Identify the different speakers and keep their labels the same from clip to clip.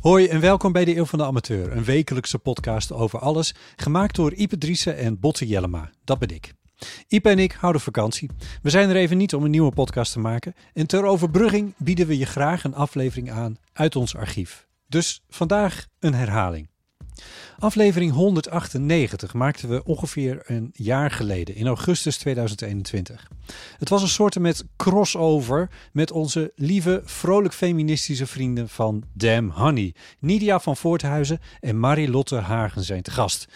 Speaker 1: Hoi en welkom bij de Eeuw van de Amateur, een wekelijkse podcast over alles, gemaakt door Ipe Driessen en Botte Jellema. Dat ben ik. Ipe en ik houden vakantie. We zijn er even niet om een nieuwe podcast te maken en ter overbrugging bieden we je graag een aflevering aan uit ons archief. Dus vandaag een herhaling. Aflevering 198 maakten we ongeveer een jaar geleden, in augustus 2021. Het was een soort met crossover met onze lieve, vrolijk feministische vrienden van Damn Honey. Nidia van Voorthuizen en Marilotte Hagen zijn te gast.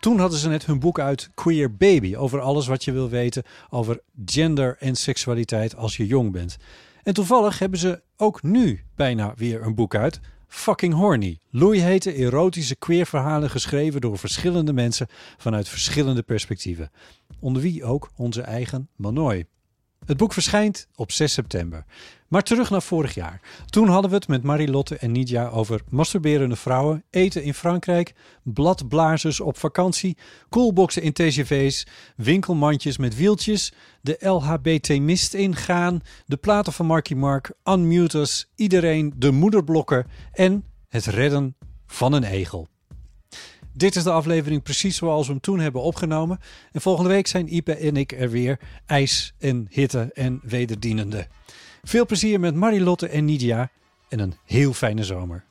Speaker 1: Toen hadden ze net hun boek uit Queer Baby, over alles wat je wil weten over gender en seksualiteit als je jong bent. En toevallig hebben ze ook nu bijna weer een boek uit, Fucking Horny. Loeihete erotische queerverhalen geschreven door verschillende mensen vanuit verschillende perspectieven. Onder wie ook onze eigen Manoy. Het boek verschijnt op 6 september. Maar terug naar vorig jaar. Toen hadden we het met Marilotte en Nidia over masturberende vrouwen, eten in Frankrijk, bladblazers op vakantie, koelboxen in TGV's, winkelmandjes met wieltjes, de LHBT-mist ingaan, de platen van Marky Mark, Unmuters, iedereen, de moederblokken en het redden van een egel. Dit is de aflevering precies zoals we hem toen hebben opgenomen. En volgende week zijn Ipe en ik er weer. IJs en hitte en wederdienende. Veel plezier met Marilotte en Nidia. En een heel fijne zomer.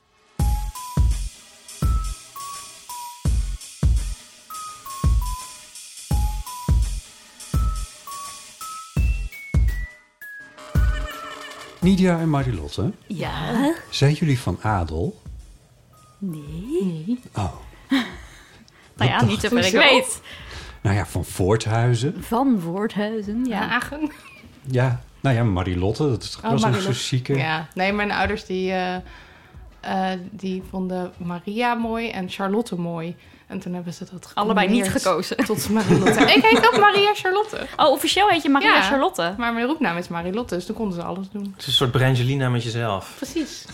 Speaker 1: Nidia en Marilotte,
Speaker 2: Ja?
Speaker 1: zijn jullie van adel?
Speaker 2: Nee.
Speaker 1: Oh,
Speaker 3: Nou ja, niet zover ik weet.
Speaker 1: nou ja, van Voorthuizen.
Speaker 3: Van Woordhuizen, ja.
Speaker 4: Hagen.
Speaker 1: Ja, nou ja, Marilotte, dat is toch
Speaker 4: Oh,
Speaker 1: wel zo'n
Speaker 4: Marilotte.
Speaker 1: chique...
Speaker 4: Ja, nee, mijn ouders die, eh, eh, die vonden Maria mooi en Charlotte mooi. En toen hebben ze dat
Speaker 3: Allebei niet gekozen.
Speaker 4: Tot Marilotte. ik heet ook Maria Charlotte.
Speaker 3: Oh, officieel heet je Maria
Speaker 4: Ja.
Speaker 3: Charlotte.
Speaker 4: Maar mijn roepnaam is Marilotte, dus toen konden ze alles doen.
Speaker 5: Het is een soort Brangelina met jezelf.
Speaker 4: Precies.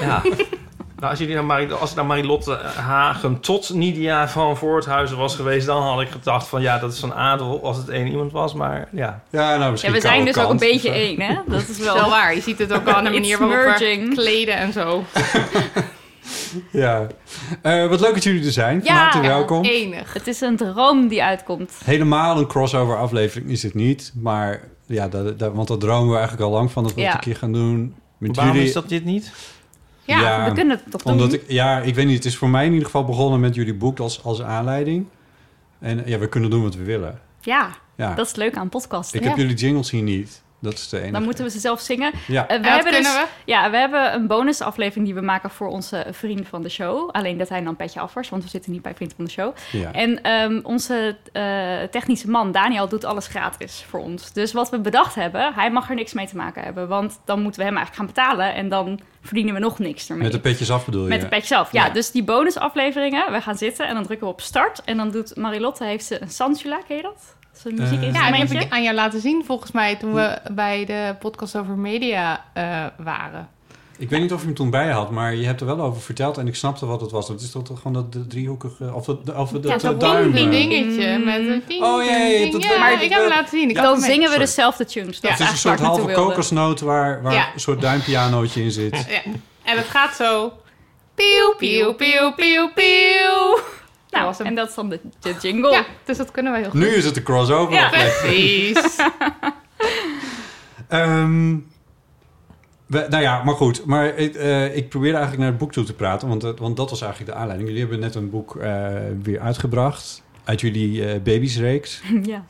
Speaker 5: Ja. Nou, als, jullie naar Marie, als het naar Marilotte Hagen tot Nidia van Voorthuizen was geweest... dan had ik gedacht van ja, dat is van adel als het één iemand was. Maar ja,
Speaker 1: Ja, nou
Speaker 3: Ja,
Speaker 1: misschien
Speaker 3: we zijn dus ook een beetje één, hè? Dat is wel...
Speaker 4: wel waar. Je ziet het ook aan de manier waarop we kleden en zo.
Speaker 1: Ja. Eh, wat leuk dat jullie er zijn. Van
Speaker 3: Ja.
Speaker 1: harte welkom.
Speaker 4: Enig.
Speaker 3: Het is een droom die uitkomt.
Speaker 1: Helemaal een crossover aflevering is het niet. Maar ja, dat, dat, want dat dromen we eigenlijk al lang van dat we het
Speaker 3: Ja.
Speaker 1: een keer gaan doen. Met
Speaker 5: waarom
Speaker 1: jullie.
Speaker 5: is dat dit niet?
Speaker 4: Ja,
Speaker 3: We kunnen het toch doen?
Speaker 1: omdat ik, ja, ik weet niet. Het is voor mij in ieder geval begonnen met jullie boek als, als aanleiding. En ja, we kunnen doen wat we willen.
Speaker 3: Ja,
Speaker 1: Ja.
Speaker 3: dat is leuk aan podcast.
Speaker 1: ik heb jullie jingles hier niet. Dat is de enige.
Speaker 3: Dan moeten we ze zelf zingen.
Speaker 1: Ja.
Speaker 3: Eh, we,
Speaker 4: dat
Speaker 3: hebben
Speaker 4: kunnen
Speaker 3: dus,
Speaker 4: we.
Speaker 3: ja, we hebben een bonusaflevering die we maken voor onze vriend van de show. Alleen dat hij dan een petje af was, want we zitten niet bij vriend van de show.
Speaker 1: ja.
Speaker 3: En ehm, onze eh, technische man, Daniel, doet alles gratis voor ons. Dus wat we bedacht hebben, hij mag er niks mee te maken hebben. Want dan moeten we hem eigenlijk gaan betalen en dan verdienen we nog niks ermee.
Speaker 1: Met de petjes af bedoel je?
Speaker 3: Met de petje zelf. Ja,
Speaker 1: Ja.
Speaker 3: dus die bonusafleveringen, we gaan zitten en dan drukken we op start. En dan doet Marilotte, heeft ze een Sansula, ken je dat? Dat is een
Speaker 1: Eh,
Speaker 4: Ja, heb ik aan jou laten zien volgens mij toen we bij de podcast over media eh, waren.
Speaker 1: Ik weet niet of je hem toen bij had, maar je hebt er wel over verteld en ik snapte wat het was. Dat is toch gewoon dat de driehoekige, of dat, of dat
Speaker 4: Ja, zo'n
Speaker 1: duim.
Speaker 4: ding, dingetje met een ding.
Speaker 1: Oh, ja, ja,
Speaker 4: Ja,
Speaker 1: wel-
Speaker 4: ik heb hem laten zien. Ik
Speaker 3: dan zingen we
Speaker 1: Sorry.
Speaker 3: dezelfde tunes. Dat
Speaker 4: Ja,
Speaker 1: Het is een soort halve kokosnoot waar, waar
Speaker 4: Ja.
Speaker 1: een soort duimpianootje in zit.
Speaker 4: Ja. En het gaat zo. Pieuw, pieuw, pieuw, pieuw, pieuw.
Speaker 3: Nou, en dat is dan de, de jingle.
Speaker 4: Ja, dus dat kunnen wij heel goed.
Speaker 1: Nu is het de crossover.
Speaker 3: Ja.
Speaker 4: Precies.
Speaker 1: Ehm, we- nou ja, maar goed. Maar ik, eh, ik probeerde eigenlijk naar het boek toe te praten, want, het- want dat was eigenlijk de aanleiding. Jullie hebben net een boek eh, weer uitgebracht uit jullie eh baby'sreeks.
Speaker 3: ja.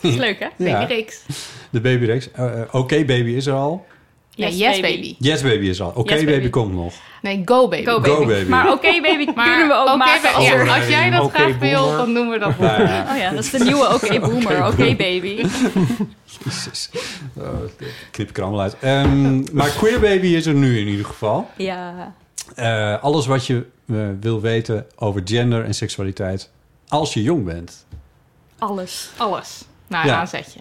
Speaker 3: Is leuk, hè?
Speaker 1: Ja.
Speaker 4: Babyreeks.
Speaker 1: De babyreeks. Eh, eh, Oké Baby is er al.
Speaker 4: Ja, Yes Baby.
Speaker 1: Yes Baby is al. Oké
Speaker 4: Yes
Speaker 1: baby.
Speaker 4: Baby.
Speaker 1: komt nog.
Speaker 4: Nee, Go Baby.
Speaker 3: Go
Speaker 1: Go Baby.
Speaker 3: Maar oké baby
Speaker 4: Maar
Speaker 3: kunnen we ook
Speaker 4: oké,
Speaker 3: maken als er...
Speaker 4: als jij dat
Speaker 5: Oké,
Speaker 4: graag wil,
Speaker 5: boomer.
Speaker 4: dan doen we dat wel.
Speaker 1: Ja, ja.
Speaker 3: Oh ja, dat is de nieuwe oké boomer. Oké baby.
Speaker 1: Jezus. Oh, knip ik er allemaal uit. Ehm, maar Queer Baby is er nu in ieder geval.
Speaker 3: Ja.
Speaker 1: Eh, alles wat je eh, wil weten over gender en seksualiteit als je jong bent.
Speaker 3: Alles.
Speaker 4: Alles. Nou,
Speaker 1: Ja.
Speaker 4: een aanzetje.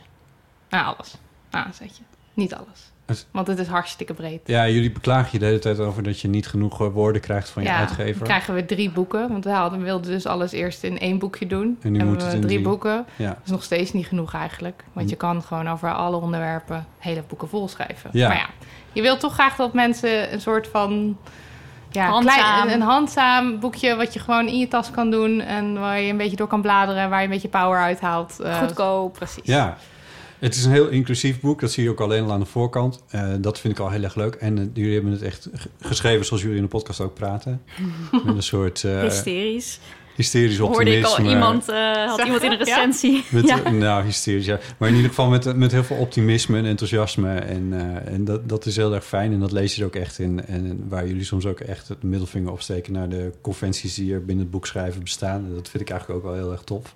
Speaker 4: Nou, alles. Een aanzetje. Niet alles.
Speaker 1: Het-
Speaker 4: Want het is hartstikke breed.
Speaker 1: Ja, jullie beklagen je de hele tijd over dat je niet genoeg eh, woorden krijgt van je
Speaker 4: ja,
Speaker 1: uitgever.
Speaker 4: dan krijgen we drie boeken. Want we hadden, we wilden dus alles eerst in één boekje doen.
Speaker 1: En nu
Speaker 4: Hebben
Speaker 1: moet het
Speaker 4: we
Speaker 1: in
Speaker 4: drie
Speaker 1: drie.
Speaker 4: boeken.
Speaker 1: Ja.
Speaker 4: Dat is nog steeds niet genoeg eigenlijk. Want je kan gewoon over alle onderwerpen hele boeken volschrijven.
Speaker 1: Ja.
Speaker 4: Maar ja, je wilt toch graag dat mensen een soort van... Ja,
Speaker 3: Handzaam.
Speaker 4: Klein, een, een handzaam boekje wat je gewoon in je tas kan doen... en waar je een beetje door kan bladeren... waar je een beetje power uithaalt. Eh,
Speaker 3: Goedkoop.
Speaker 4: Precies.
Speaker 1: Ja, het is een heel inclusief boek. Dat zie je ook alleen al aan de voorkant. Eh, dat vind ik al heel erg leuk. En eh, jullie hebben het echt geschreven zoals jullie in de podcast ook praten. Met een soort eh,
Speaker 3: Hysterisch.
Speaker 1: hysterisch
Speaker 3: Hoorde
Speaker 1: optimisme.
Speaker 3: ik al iemand, eh, had iemand in een
Speaker 4: je? Ja?
Speaker 3: recensie.
Speaker 1: Met,
Speaker 3: ja.
Speaker 1: Nou, hysterisch, ja. Maar in ieder geval met, met heel veel optimisme en enthousiasme. En, eh, en dat, dat is heel erg fijn. En dat lees je er ook echt in. En waar jullie soms ook echt het middelvinger opsteken... naar de conventies die er binnen het boek schrijven bestaan. En dat vind ik eigenlijk ook wel heel erg tof.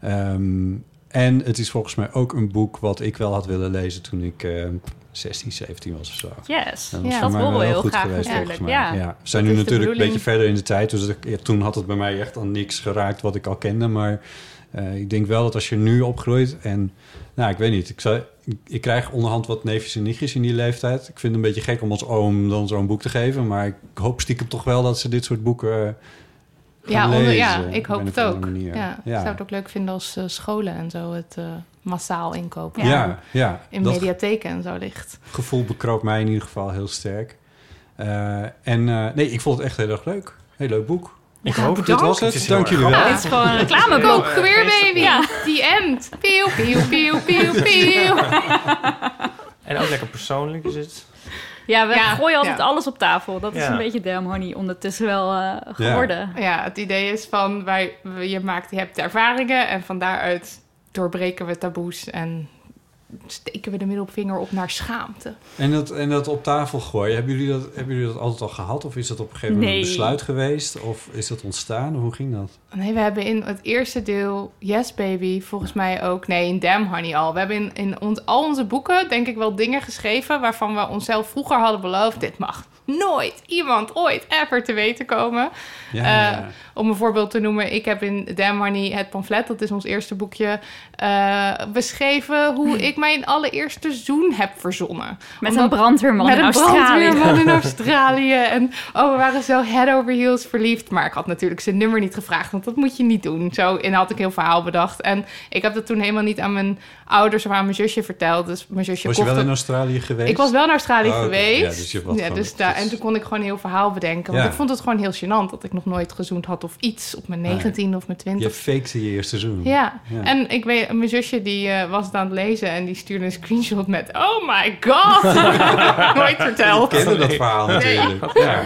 Speaker 1: Ehm, en het is volgens mij ook een boek wat ik wel had willen lezen... toen ik eh 16, 17 was of zo.
Speaker 3: Yes.
Speaker 1: Dat
Speaker 4: Ja,
Speaker 3: dat
Speaker 1: wel
Speaker 3: we heel
Speaker 1: goed
Speaker 3: graag
Speaker 1: geweest,
Speaker 3: natuurlijk.
Speaker 1: mij.
Speaker 3: Ja.
Speaker 1: We zijn
Speaker 4: Dat
Speaker 1: nu natuurlijk een beetje verder in de tijd. Dus ik- ja, toen had het bij mij echt al niks geraakt wat ik al kende. Maar eh, ik denk wel dat als je nu opgroeit en... Nou, ik weet niet. Ik, zou, ik, krijg onderhand wat neefjes en nichtjes in die leeftijd. Ik vind het een beetje gek om als oom dan zo'n boek te geven. Maar ik hoop stiekem toch wel dat ze dit soort boeken eh,
Speaker 4: Ja, onder, ja, ik
Speaker 1: op
Speaker 4: hoop het ook. Ja, Ik zou het ook leuk vinden als eh, scholen en zo het eh, massaal inkopen.
Speaker 1: Ja, ja,
Speaker 4: In
Speaker 1: dat-
Speaker 4: mediatheken en zo ligt.
Speaker 1: gevoel bekroopt mij in ieder geval heel sterk. Eh, en eh, nee, ik vond het echt heel erg leuk. Heel leuk boek.
Speaker 5: Ik
Speaker 4: Ja,
Speaker 5: hoop
Speaker 4: bedankt.
Speaker 1: Dit was
Speaker 5: Het
Speaker 1: het. Dank jullie wel.
Speaker 3: Dit is gewoon een reclameboek.
Speaker 4: baby!
Speaker 3: Ja.
Speaker 4: The end! Pieuw, pieuw, pieuw, pieuw, pieuw.
Speaker 5: En ook lekker persoonlijk is het.
Speaker 3: Ja, we
Speaker 4: Ja,
Speaker 3: gooien altijd
Speaker 4: ja.
Speaker 3: alles op tafel. Dat is een beetje Damn Honey ondertussen wel eh, geworden.
Speaker 4: Ja, het idee is van, wij, je, maakt, je hebt ervaringen en van daaruit doorbreken we taboes en steken we de middelvinger op naar schaamte.
Speaker 1: En dat, en dat op tafel gooien, hebben jullie dat, hebben jullie dat altijd al gehad? Of is dat op een gegeven moment
Speaker 3: Nee.
Speaker 1: een besluit geweest? Of is dat ontstaan? Hoe ging dat?
Speaker 4: Nee, we hebben in het eerste deel Yes Baby volgens mij ook... Nee, in Damn Honey al. We hebben in, in ons, al onze boeken denk ik wel dingen geschreven... waarvan we onszelf vroeger hadden beloofd... dit mag nooit iemand ooit ever te weten komen.
Speaker 1: Ja,
Speaker 4: Eh,
Speaker 1: ja.
Speaker 4: Om een voorbeeld te noemen, ik heb in Damn Honey het pamflet... dat is ons eerste boekje... eh, beschreven hoe ik mijn allereerste zoen heb verzonnen.
Speaker 3: Met
Speaker 4: Omdat-
Speaker 3: een brandweerman
Speaker 4: met
Speaker 3: in
Speaker 4: een
Speaker 3: Australië.
Speaker 4: brandweerman in Australië. En oh, we waren zo head over heels verliefd. Maar ik had natuurlijk zijn nummer niet gevraagd, want dat moet je niet doen. Zo en had ik heel verhaal bedacht. En ik heb dat toen helemaal niet aan mijn ouders of aan mijn zusje verteld. Dus mijn zusje
Speaker 1: Was je wel in Australië geweest?
Speaker 4: Ik was wel naar Australië
Speaker 1: Oh,
Speaker 4: geweest.
Speaker 1: Ja, dus je was gewoon
Speaker 4: dus daar, en toen kon ik gewoon een heel verhaal bedenken. Want
Speaker 1: Ja.
Speaker 4: ik vond het gewoon heel gênant dat ik nog nooit gezoend had of iets op mijn 19 of mijn 20.
Speaker 1: Je fakte je eerste seizoen.
Speaker 4: Ja.
Speaker 1: Ja.
Speaker 4: en ik weet, mijn zusje die eh, was het aan het lezen en die stuurde een screenshot met Oh my god! Nooit verteld.
Speaker 1: Ik kende dat verhaal
Speaker 4: Nee.
Speaker 1: natuurlijk. Ja.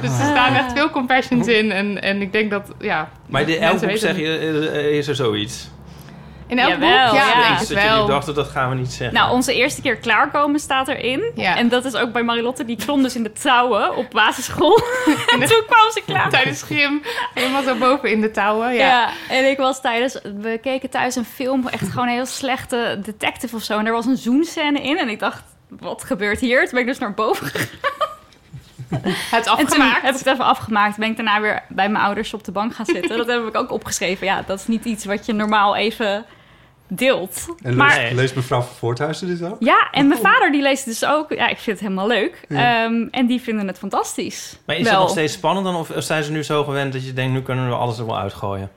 Speaker 4: Dus er staan echt veel compassions in en, en ik denk dat, ja...
Speaker 5: Maar in
Speaker 4: mensen
Speaker 5: elk boek
Speaker 4: weten
Speaker 5: zeg je, eh, is er zoiets.
Speaker 4: In elk
Speaker 3: Jawel,
Speaker 4: boek? Ja,
Speaker 5: dat jullie dachten, dat gaan we niet zeggen.
Speaker 3: Nou, onze eerste keer klaarkomen staat erin.
Speaker 4: Ja.
Speaker 3: En dat is ook bij Marilotte. Die klom dus in de touwen op basisschool. en toen kwam ze klaar.
Speaker 4: Tijdens gym, helemaal zo boven in de touwen. Ja.
Speaker 3: Ja. en ik was tijdens... We keken thuis een film, echt gewoon een heel slechte detective of zo. En er was een zoenscène in. En ik dacht, wat gebeurt hier? Toen ben ik dus naar boven gegaan.
Speaker 4: Het
Speaker 3: En toen
Speaker 4: afgemaakt.
Speaker 3: heb ik het even afgemaakt. Ben ik daarna weer bij mijn ouders op de bank gaan zitten. Dat heb ik ook opgeschreven. Ja, dat is niet iets wat je normaal even deelt.
Speaker 1: En
Speaker 3: maar
Speaker 1: leest, leest mevrouw van Voorthuizen dit ook?
Speaker 3: ja, en mijn vader die leest dus ook. Ja, ik vind het helemaal leuk.
Speaker 1: Ja.
Speaker 3: Ehm, en die vinden het fantastisch.
Speaker 5: Maar is
Speaker 3: Wel.
Speaker 5: het nog steeds spannend dan? Of zijn ze nu zo gewend dat je denkt, nu kunnen we alles er wel uitgooien?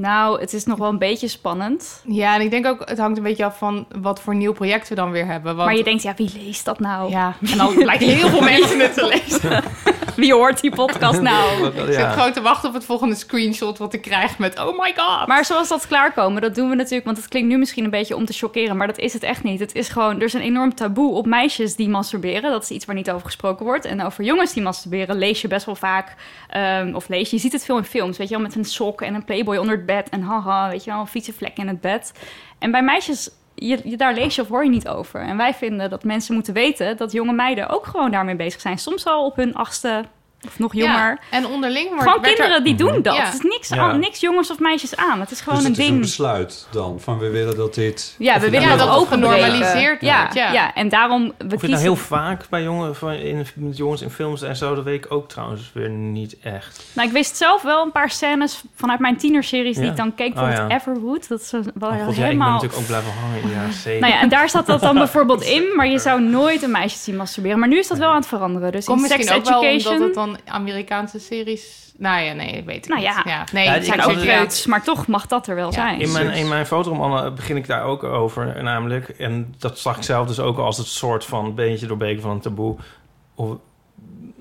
Speaker 3: Nou, het is nog wel een beetje spannend.
Speaker 4: Ja, en ik denk ook, het hangt een beetje af van wat voor nieuw project we dan weer hebben. Want,
Speaker 3: Maar je denkt, ja, wie leest dat nou?
Speaker 4: Ja, en dan blijkt heel veel mensen het te lezen.
Speaker 3: Wie hoort die podcast nou?
Speaker 4: Ik zit gewoon te wachten op het volgende screenshot wat ik krijg met... Oh my god.
Speaker 3: Maar zoals dat klaarkomen, dat doen we natuurlijk... want het klinkt nu misschien een beetje om te chockeren... maar dat is het echt niet. Het is gewoon, er is een enorm taboe op meisjes die masturberen. Dat is iets waar niet over gesproken wordt. En over jongens die masturberen lees je best wel vaak... ehm, of lees je, je ziet het veel in films, weet je wel... met een sok en een playboy onder het bed... en haha, weet je wel, een fietsenvlek in het bed. En bij meisjes... Je, je- daar lees je of hoor je niet over. En wij vinden dat mensen moeten weten dat jonge meiden ook gewoon daarmee bezig zijn. Soms al op hun achtste of nog jonger.
Speaker 4: Ja, en onderling wordt...
Speaker 3: Gewoon
Speaker 4: werd er-
Speaker 3: kinderen die doen dat.
Speaker 4: Ja.
Speaker 3: Het is niks,
Speaker 1: Ja.
Speaker 3: aan, niks jongens of meisjes aan. Het is gewoon
Speaker 1: dus
Speaker 3: een
Speaker 1: het is
Speaker 3: ding.
Speaker 1: een besluit dan, van we willen dat dit...
Speaker 3: ja, we willen dat ook
Speaker 4: genormaliseerd
Speaker 3: ja,
Speaker 4: wordt, ja.
Speaker 3: ja. en daarom we
Speaker 5: Of je nou heel vaak bij jongen, van, in, met jongens in films en zo, dat weet ik ook trouwens weer niet echt.
Speaker 3: Nou, ik wist zelf wel een paar scènes vanuit mijn tienerseries die
Speaker 5: Ja.
Speaker 3: ik dan keek.
Speaker 5: Oh,
Speaker 3: Bijvoorbeeld
Speaker 5: ja.
Speaker 3: Everwood. Dat is wel
Speaker 5: Oh, God, ja, ik ben
Speaker 3: helemaal...
Speaker 5: natuurlijk ook blijven hangen jaren zeventig.
Speaker 3: nou ja, en daar staat dat dan bijvoorbeeld in, maar je zou nooit een meisje zien masturberen. Maar nu is dat wel aan het veranderen. Dus
Speaker 4: Komt
Speaker 3: in Sex
Speaker 4: misschien ook wel
Speaker 3: Education...
Speaker 4: Amerikaanse series... Nou ja, nee, weet ik
Speaker 3: Nou
Speaker 4: niet.
Speaker 3: ja,
Speaker 4: nee,
Speaker 5: Ja,
Speaker 4: het zijn ook kreuts.
Speaker 3: maar toch mag dat er wel zijn.
Speaker 5: In mijn, in mijn begin ik daar ook over, namelijk. En dat zag ik zelf dus ook als het soort van beentje doorbreken van een taboe. Of,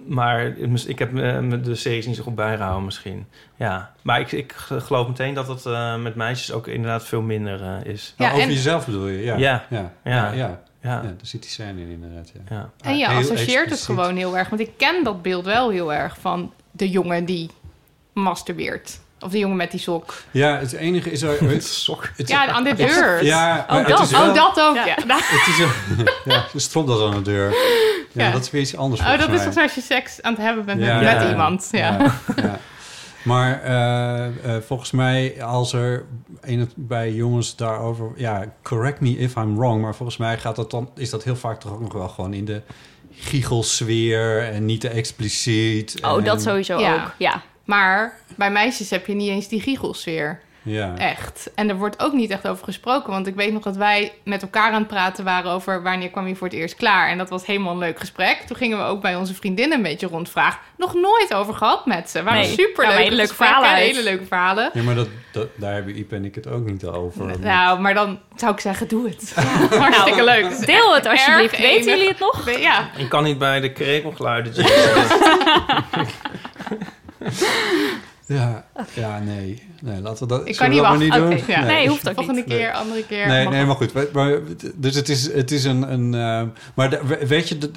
Speaker 5: maar ik heb me me de series niet zo goed bijgehouden misschien. Ja, maar ik, ik geloof meteen dat het eh, met meisjes ook inderdaad veel minder eh, is.
Speaker 1: Nou, over jezelf bedoel je? Ja.
Speaker 5: Ja.
Speaker 1: Ja.
Speaker 5: Ja.
Speaker 1: Ja. ja.
Speaker 5: Ja.
Speaker 1: Ja, daar zit die scène in inderdaad. Ja.
Speaker 4: En je
Speaker 1: Heel
Speaker 4: associeert het gewoon heel erg. Want ik ken dat beeld wel heel erg van de jongen die masturbeert. Of de jongen met die sok.
Speaker 1: Ja, het enige is... Er, het, sok.
Speaker 4: Ja, aan de deur.
Speaker 1: Ja,
Speaker 4: Oh, dat.
Speaker 1: wel-
Speaker 4: Oh, dat ook, ja.
Speaker 1: Het is een, ja, stond dat aan de deur. Ja,
Speaker 4: Ja.
Speaker 1: dat is weer iets anders
Speaker 4: Oh, dat is als je seks aan het hebben bent
Speaker 1: Ja,
Speaker 4: met,
Speaker 1: ja,
Speaker 4: met
Speaker 1: ja.
Speaker 4: iemand. Ja.
Speaker 1: Maar eh, eh, volgens mij, als er in het, bij jongens daarover... Ja, correct me if I'm wrong. Maar volgens mij gaat dat dan, is dat heel vaak toch ook nog wel gewoon in de giechelsfeer... en niet te expliciet.
Speaker 3: Oh,
Speaker 1: en-
Speaker 3: dat sowieso
Speaker 4: Ja.
Speaker 3: ook. Ja.
Speaker 4: Maar bij meisjes heb je niet eens die giechelsfeer.
Speaker 1: Ja.
Speaker 4: Echt. En er wordt ook niet echt over gesproken. Want ik weet nog dat wij met elkaar aan het praten waren over wanneer kwam je voor het eerst klaar. En dat was helemaal een leuk gesprek. Toen gingen we ook bij onze vriendinnen een beetje rondvragen. Nog nooit over gehad met ze. Waren
Speaker 3: Nee,
Speaker 4: super
Speaker 3: kwamen
Speaker 4: leuke
Speaker 3: hele leuke
Speaker 4: gesprekken,
Speaker 3: verhalen.
Speaker 4: Hele leuke verhalen.
Speaker 1: Ja, maar dat, dat, daar hebben Iep en ik het ook niet over.
Speaker 4: Nou, maar dan zou ik zeggen, doe het. Hartstikke leuk. Het is
Speaker 3: Deel het alsjeblieft.
Speaker 4: erg
Speaker 3: Weten
Speaker 4: enig.
Speaker 3: jullie het nog?
Speaker 4: Ja.
Speaker 5: Ik kan niet bij de krekelgeluiden.
Speaker 1: Ja, ja nee. nee. Laten we dat,
Speaker 4: Ik kan niet
Speaker 1: dat maar niet doen?
Speaker 4: Ja. Nee, hoeft ook
Speaker 1: Volgende
Speaker 4: niet. Volgende keer, andere keer.
Speaker 1: Nee, nee maar goed. Maar, dus het is, het is een... een eh, maar weet je, dat,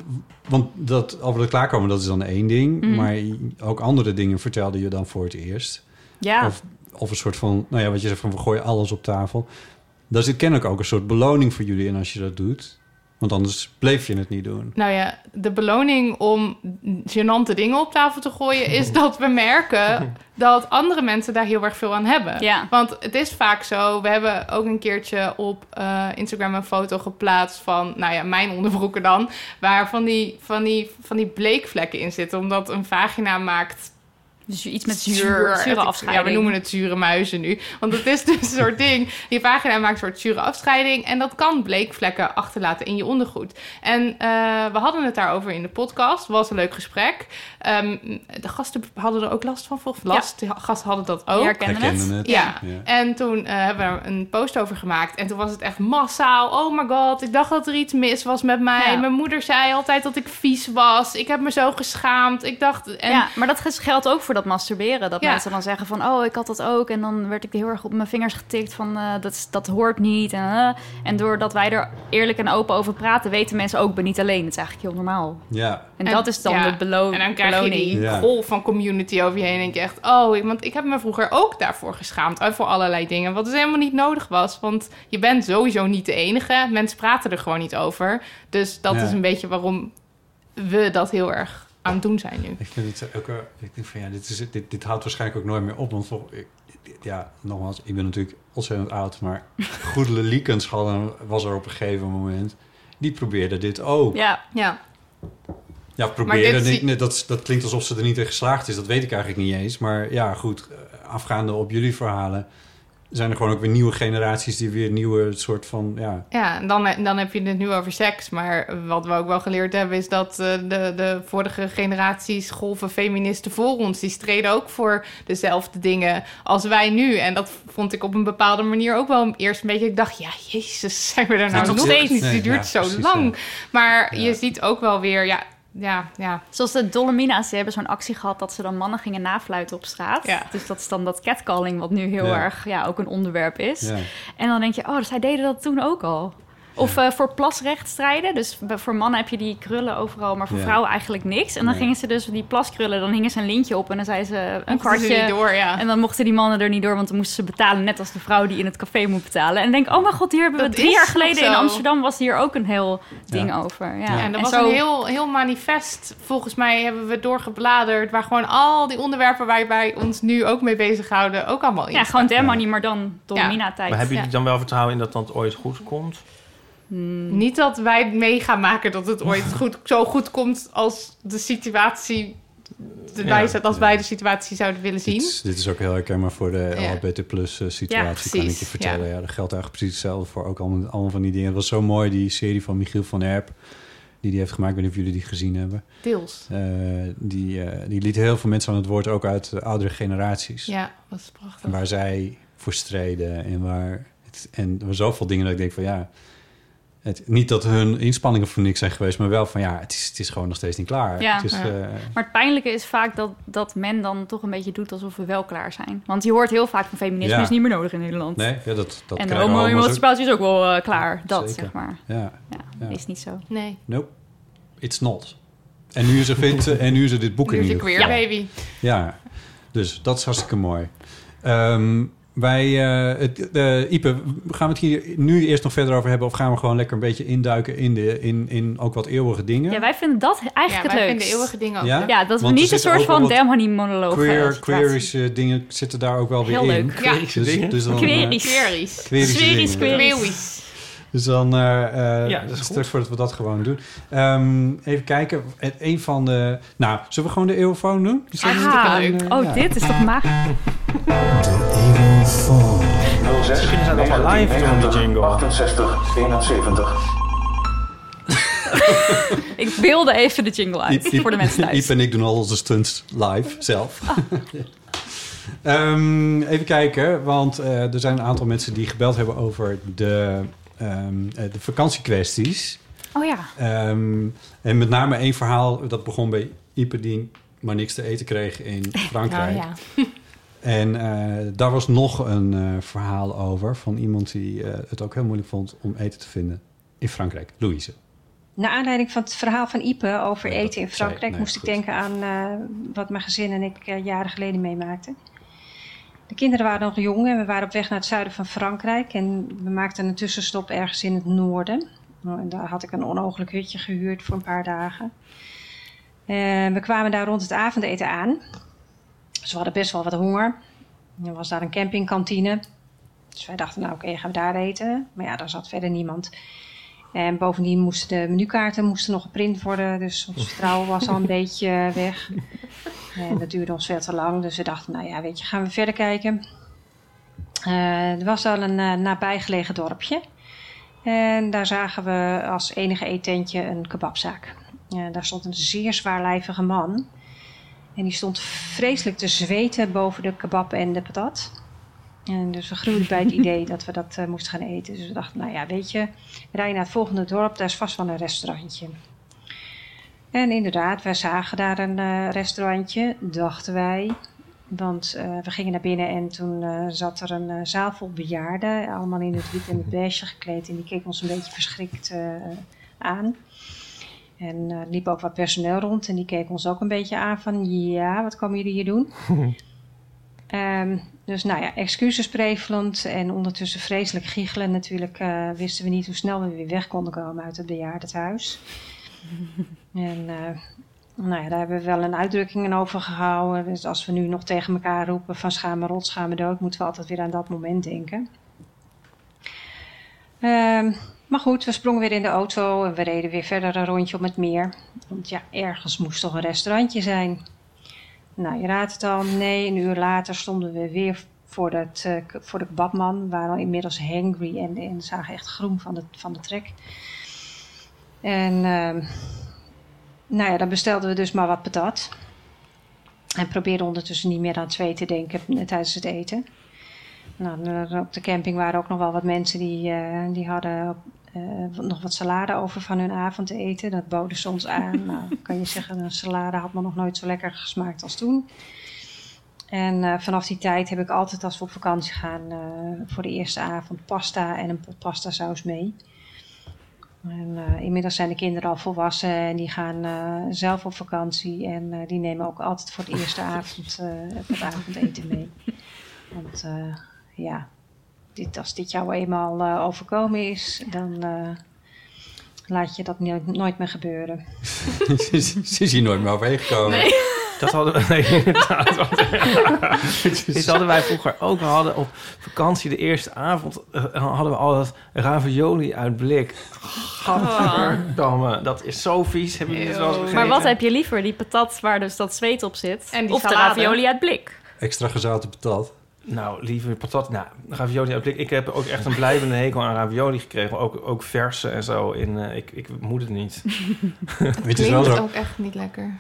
Speaker 1: want dat, over dat klaarkomen, dat is dan één ding.
Speaker 3: Mhm.
Speaker 1: Maar ook andere dingen vertelde je dan voor het eerst.
Speaker 3: Ja.
Speaker 1: Of, of een soort van, nou ja, wat je zegt van we gooien alles op tafel. Daar zit kennelijk ook een soort beloning voor jullie in als je dat doet. Want anders bleef je het niet doen.
Speaker 4: Nou ja, de beloning om gênante dingen op tafel te gooien... is dat we merken dat andere mensen daar heel erg veel aan hebben.
Speaker 3: Ja.
Speaker 4: Want het is vaak zo... We hebben ook een keertje op eh, Instagram een foto geplaatst van... nou ja, mijn onderbroeken dan... waar van die, van die, van die bleekvlekken in zitten. Omdat een vagina maakt...
Speaker 3: Dus iets met zuur, zure
Speaker 4: Het-
Speaker 3: afscheiding.
Speaker 4: Ja, we noemen het zure muizen nu. Want het is dus een soort ding. Je vagina maakt een soort zure afscheiding. En dat kan bleekvlekken achterlaten in je ondergoed. En eh, we hadden het daarover in de podcast. Was een leuk gesprek. Ehm, de gasten hadden er ook last van. Of last. De gasten hadden dat ook.
Speaker 3: Die herkenden
Speaker 1: Herkenden het.
Speaker 4: Ja.
Speaker 1: Ja.
Speaker 4: En toen eh, hebben we er een post over gemaakt. En toen was het echt massaal. Oh my god, ik dacht dat er iets mis was met mij.
Speaker 3: Ja.
Speaker 4: Mijn moeder zei altijd dat ik vies was. Ik heb me zo geschaamd. Ik dacht... En
Speaker 3: Ja, maar dat geldt ook voor dat masturberen. Dat
Speaker 4: Ja.
Speaker 3: mensen dan zeggen van, oh, ik had dat ook. En dan werd ik heel erg op mijn vingers getikt van, eh, dat, dat hoort niet. En, eh. en doordat wij er eerlijk en open over praten, weten mensen ook, ik ben niet alleen. Het is eigenlijk heel normaal.
Speaker 1: Ja.
Speaker 3: En, dat is dan
Speaker 4: ja,
Speaker 3: de belo
Speaker 4: En dan krijg je
Speaker 3: beloning.
Speaker 4: die golf van community over je heen. En denk je echt, oh, want ik heb me vroeger ook daarvoor geschaamd. eh, Voor allerlei dingen. Wat dus helemaal niet nodig was. Want je bent sowieso niet de enige. Mensen praten er gewoon niet over. Dus dat
Speaker 1: Ja.
Speaker 4: is een beetje waarom we dat heel erg aan het doen zijn nu.
Speaker 1: Ik vind het ook... eh, Ik denk van ja, dit, is, dit, dit houdt waarschijnlijk ook nooit meer op. Want vol- ik, ja, nogmaals, ik ben natuurlijk ontzettend oud. Maar Goedele Liekens hadden- was er op een gegeven moment. Die probeerde dit ook.
Speaker 3: Ja.
Speaker 4: Ja.
Speaker 1: Ja, probeerde.
Speaker 4: dit
Speaker 1: nee, dat, dat klinkt alsof ze er niet in geslaagd is. Dat weet ik eigenlijk niet eens. Maar ja, goed. eh, Afgaande op jullie verhalen... zijn er gewoon ook weer nieuwe generaties... die weer nieuwe soort van... Ja,
Speaker 4: Ja, en dan, dan heb je het nu over seks. Maar wat we ook wel geleerd hebben... is dat eh, de, de vorige generaties golven feministen voor ons... die streden ook voor dezelfde dingen als wij nu. En dat vond ik op een bepaalde manier ook wel eerst een beetje... Ik dacht, ja, jezus, zijn we er nou
Speaker 3: nog steeds.
Speaker 1: Nee,
Speaker 4: Die duurt zo lang. Maar je ziet ook wel weer... Ja, ja, ja.
Speaker 3: Zoals de Dolomina's, die hebben zo'n actie gehad dat ze dan mannen gingen nafluiten op straat.
Speaker 4: Ja.
Speaker 3: Dus dat is dan dat catcalling, wat nu heel
Speaker 1: Ja.
Speaker 3: erg ja, ook een onderwerp is.
Speaker 1: Ja.
Speaker 3: En dan denk je, oh, zij deden dat toen ook al. Of eh, voor plasrecht strijden. Dus voor mannen heb je die krullen overal, maar voor
Speaker 4: Ja.
Speaker 3: vrouwen eigenlijk niks. En dan
Speaker 4: Nee.
Speaker 3: gingen ze dus die plaskrullen, dan hingen ze een lintje op en dan zei ze een
Speaker 4: Mochten ze
Speaker 3: kwartje.
Speaker 4: niet door, ja.
Speaker 3: En dan mochten die mannen er niet door, want dan moesten ze betalen, net als de vrouw die in het café moet betalen. En dan denk ik, oh mijn god, hier hebben we
Speaker 4: Dat
Speaker 3: drie jaar geleden in. Amsterdam was hier ook een heel ding
Speaker 4: Ja.
Speaker 3: over. Ja,
Speaker 4: Ja, en er was
Speaker 3: zo-
Speaker 4: een heel, heel manifest. Volgens mij hebben we doorgebladerd. Waar gewoon al die onderwerpen waar wij ons nu ook mee bezighouden. ook allemaal in
Speaker 3: Ja, gewoon Demony, maar dan Dolomina-tijd.
Speaker 5: Maar hebben
Speaker 3: Ja.
Speaker 5: jullie dan wel vertrouwen in dat dat ooit goed komt?
Speaker 4: Niet dat wij mee gaan maken dat het ooit goed, zo goed komt als de situatie. De
Speaker 1: Ja.
Speaker 4: als wij de situatie zouden willen zien.
Speaker 1: Dit is, dit is ook heel herkenbaar voor de
Speaker 4: Ja.
Speaker 1: LGBT plus eh, situatie, kan ik je vertellen.
Speaker 4: Ja.
Speaker 1: Dat geldt eigenlijk precies hetzelfde voor ook allemaal, allemaal van die dingen. Het was zo mooi, die serie van Michiel van Erp, die die heeft gemaakt. Ik weet niet of jullie die gezien hebben.
Speaker 4: Deels.
Speaker 1: Eh, die, eh, die liet heel veel mensen aan het woord, ook uit de oudere generaties.
Speaker 4: Ja, dat is prachtig.
Speaker 1: En waar zij voor streden en waar... Het, en er waren zoveel dingen dat ik denk van ja... Het, niet dat hun inspanningen voor niks zijn geweest, maar wel van ja, het is, het is gewoon nog steeds niet klaar.
Speaker 3: Ja.
Speaker 1: Het is,
Speaker 3: Ja.
Speaker 1: eh,
Speaker 3: Maar het pijnlijke is vaak dat, dat men dan toch een beetje doet alsof we wel klaar zijn. Want je hoort heel vaak van feminisme
Speaker 1: Ja.
Speaker 3: is niet meer nodig in Nederland.
Speaker 1: Nee, ja, dat, dat
Speaker 3: en
Speaker 1: we
Speaker 3: homo-emancipatie is ook wel eh, klaar. Dat,
Speaker 1: Zeker.
Speaker 3: zeg maar.
Speaker 1: Ja.
Speaker 3: Ja, is niet zo.
Speaker 4: Nee.
Speaker 1: Nope, it's not. En nu is er, vindt, en nu is er dit boek
Speaker 4: Nu
Speaker 1: in
Speaker 4: is
Speaker 1: ieder
Speaker 4: queer
Speaker 1: geval.
Speaker 4: baby.
Speaker 1: Ja, dus dat is hartstikke mooi. Ehm, wij, eh, het, eh, Ipe, gaan we het hier nu eerst nog verder over hebben... of gaan we gewoon lekker een beetje induiken in, de, in, in ook wat eeuwige dingen?
Speaker 3: Ja, wij vinden dat eigenlijk
Speaker 4: Ja,
Speaker 3: het
Speaker 4: wij
Speaker 3: leukst.
Speaker 4: vinden eeuwige dingen ook
Speaker 1: Ja?
Speaker 4: leuk.
Speaker 3: Ja, dat we
Speaker 1: Want
Speaker 3: niet een soort van
Speaker 1: wat
Speaker 3: Demhoney-monoloog
Speaker 1: Queer, queerische dingen zitten daar ook wel weer
Speaker 3: Heel
Speaker 1: in.
Speaker 3: leuk. Ja.
Speaker 1: Dus, dus dan, eh,
Speaker 3: Queries.
Speaker 4: Queries.
Speaker 1: Dingen.
Speaker 3: queries.
Speaker 1: Dus dan, eh eh
Speaker 5: Ja, dat is
Speaker 1: voordat we dat gewoon doen. Ehm, even kijken. Het, een van de... Nou, zullen we gewoon de eeuwfoon doen? Is dat
Speaker 3: Ah,
Speaker 1: een-
Speaker 3: leuk. Oh,
Speaker 1: ja.
Speaker 3: dit is toch magisch?
Speaker 6: 06
Speaker 5: Kunnen ze dat nog wel live doen, die jingle?
Speaker 6: 68 71.
Speaker 3: Ik beelde even de jingle uit
Speaker 1: Iep- Iep-
Speaker 3: voor de mensen thuis.
Speaker 1: Iep en ik doen al onze stunts live zelf. Ehm, even kijken, want eh, er zijn een aantal mensen die gebeld hebben over de, ehm, eh, de vakantiekwesties.
Speaker 3: Oh ja.
Speaker 1: Ehm, en met name één verhaal, dat begon bij Ipe die maar niks te eten kreeg in Frankrijk.
Speaker 4: Oh, ja.
Speaker 1: En eh, daar was nog een eh, verhaal over van iemand die eh, het ook heel moeilijk vond om eten te vinden in Frankrijk. Louise.
Speaker 7: Naar aanleiding van het verhaal van Ipe over eten in
Speaker 1: zei-
Speaker 7: Frankrijk...
Speaker 1: nee,
Speaker 7: moest
Speaker 1: goed.
Speaker 7: ik denken aan wat mijn gezin en ik jaren geleden meemaakten. De kinderen waren nog jong en we waren op weg naar het zuiden van Frankrijk. En we maakten een tussenstop ergens in het noorden. Nou, en daar had ik een onogelijk hutje gehuurd voor een paar dagen. En we kwamen daar rond het avondeten aan. We hadden best wel wat honger. Er was daar een campingkantine. Dus wij dachten, nou oké, gaan we daar eten. Maar ja, daar zat verder niemand. En bovendien moesten de menukaarten moesten nog geprint worden. Dus ons vertrouwen was al een beetje eh, weg. En dat duurde ons veel te lang. Dus we dachten, nou ja, weet je, gaan we verder kijken. Eh, er was al een eh, nabijgelegen dorpje. En daar zagen we als enige eetentje een kebabzaak. Daar stond een zeer zwaarlijvige man. En die stond vreselijk te zweten boven de kebab en de patat. En dus we groeiden bij het idee dat we dat eh, moesten gaan eten. Dus we dachten, nou ja, weet je, rijden naar het volgende dorp, daar is vast wel een restaurantje. En inderdaad, wij zagen daar een eh, restaurantje, dachten wij. Want eh, we gingen naar binnen en toen zat er een zaal vol bejaarden, allemaal in het wit en het beige gekleed. En die keken ons een beetje verschrikt aan. En eh, liep ook wat personeel rond en die keken ons ook een beetje aan van, ja, wat komen jullie hier doen? Ehm, dus nou ja, excuses prevelend en ondertussen vreselijk giechelen. Natuurlijk eh, wisten we niet hoe snel we weer weg konden komen uit het bejaardenhuis. en eh, nou ja, daar hebben we wel een uitdrukking over gehouden. Dus als we nu nog tegen elkaar roepen van schaam me rot, schaam me dood, moeten we altijd weer aan dat moment denken. Ehm, maar goed, we sprongen weer in de auto en we reden weer verder een rondje om het meer. Want ja, ergens moest toch een restaurantje zijn. Nou, je raadt het al. Nee, een uur later stonden we weer voor, het, eh, voor de kebabman. We waren al inmiddels hangry en, en zagen echt groen van de, van de trek. En ehm, nou ja, dan bestelden we dus maar wat patat. En probeerden ondertussen niet meer aan twee te denken eh, tijdens het eten. Nou, op de camping waren ook nog wel wat mensen die, eh, die hadden eh, nog wat salade over van hun avondeten. Dat boden ze ons aan. nou, kan je zeggen, een salade had me nog nooit zo lekker gesmaakt als toen. En eh, vanaf die tijd heb ik altijd als we op vakantie gaan eh, voor de eerste avond pasta en een pot pasta saus mee. En inmiddels zijn de kinderen al volwassen en die gaan zelf op vakantie. En die nemen ook altijd voor de eerste avond het avondeten mee. Want ja, dit, als dit jou eenmaal eh, overkomen is, dan eh, laat je dat nooit, nooit meer gebeuren.
Speaker 1: Ze is hier nooit meer overheen gekomen.
Speaker 5: Dat hadden we. Nee, Dit hadden wij vroeger ook. We hadden op vakantie de eerste avond. eh, hadden we altijd ravioli uit blik. Gadverdamme, dat is zo vies. Heb je?
Speaker 3: Maar wat heb je liever? Die patat waar dus dat zweet op zit?
Speaker 4: En die
Speaker 3: of de ravioli uit blik?
Speaker 1: Extra gezouten patat.
Speaker 5: Nou, liever patat. Nou, ravioli uit blik. Ik heb ook echt een blijvende hekel aan ravioli gekregen. Ook, ook verse en zo. In, eh, ik, ik moet het niet.
Speaker 1: Het is wel zo.
Speaker 4: ook echt niet lekker.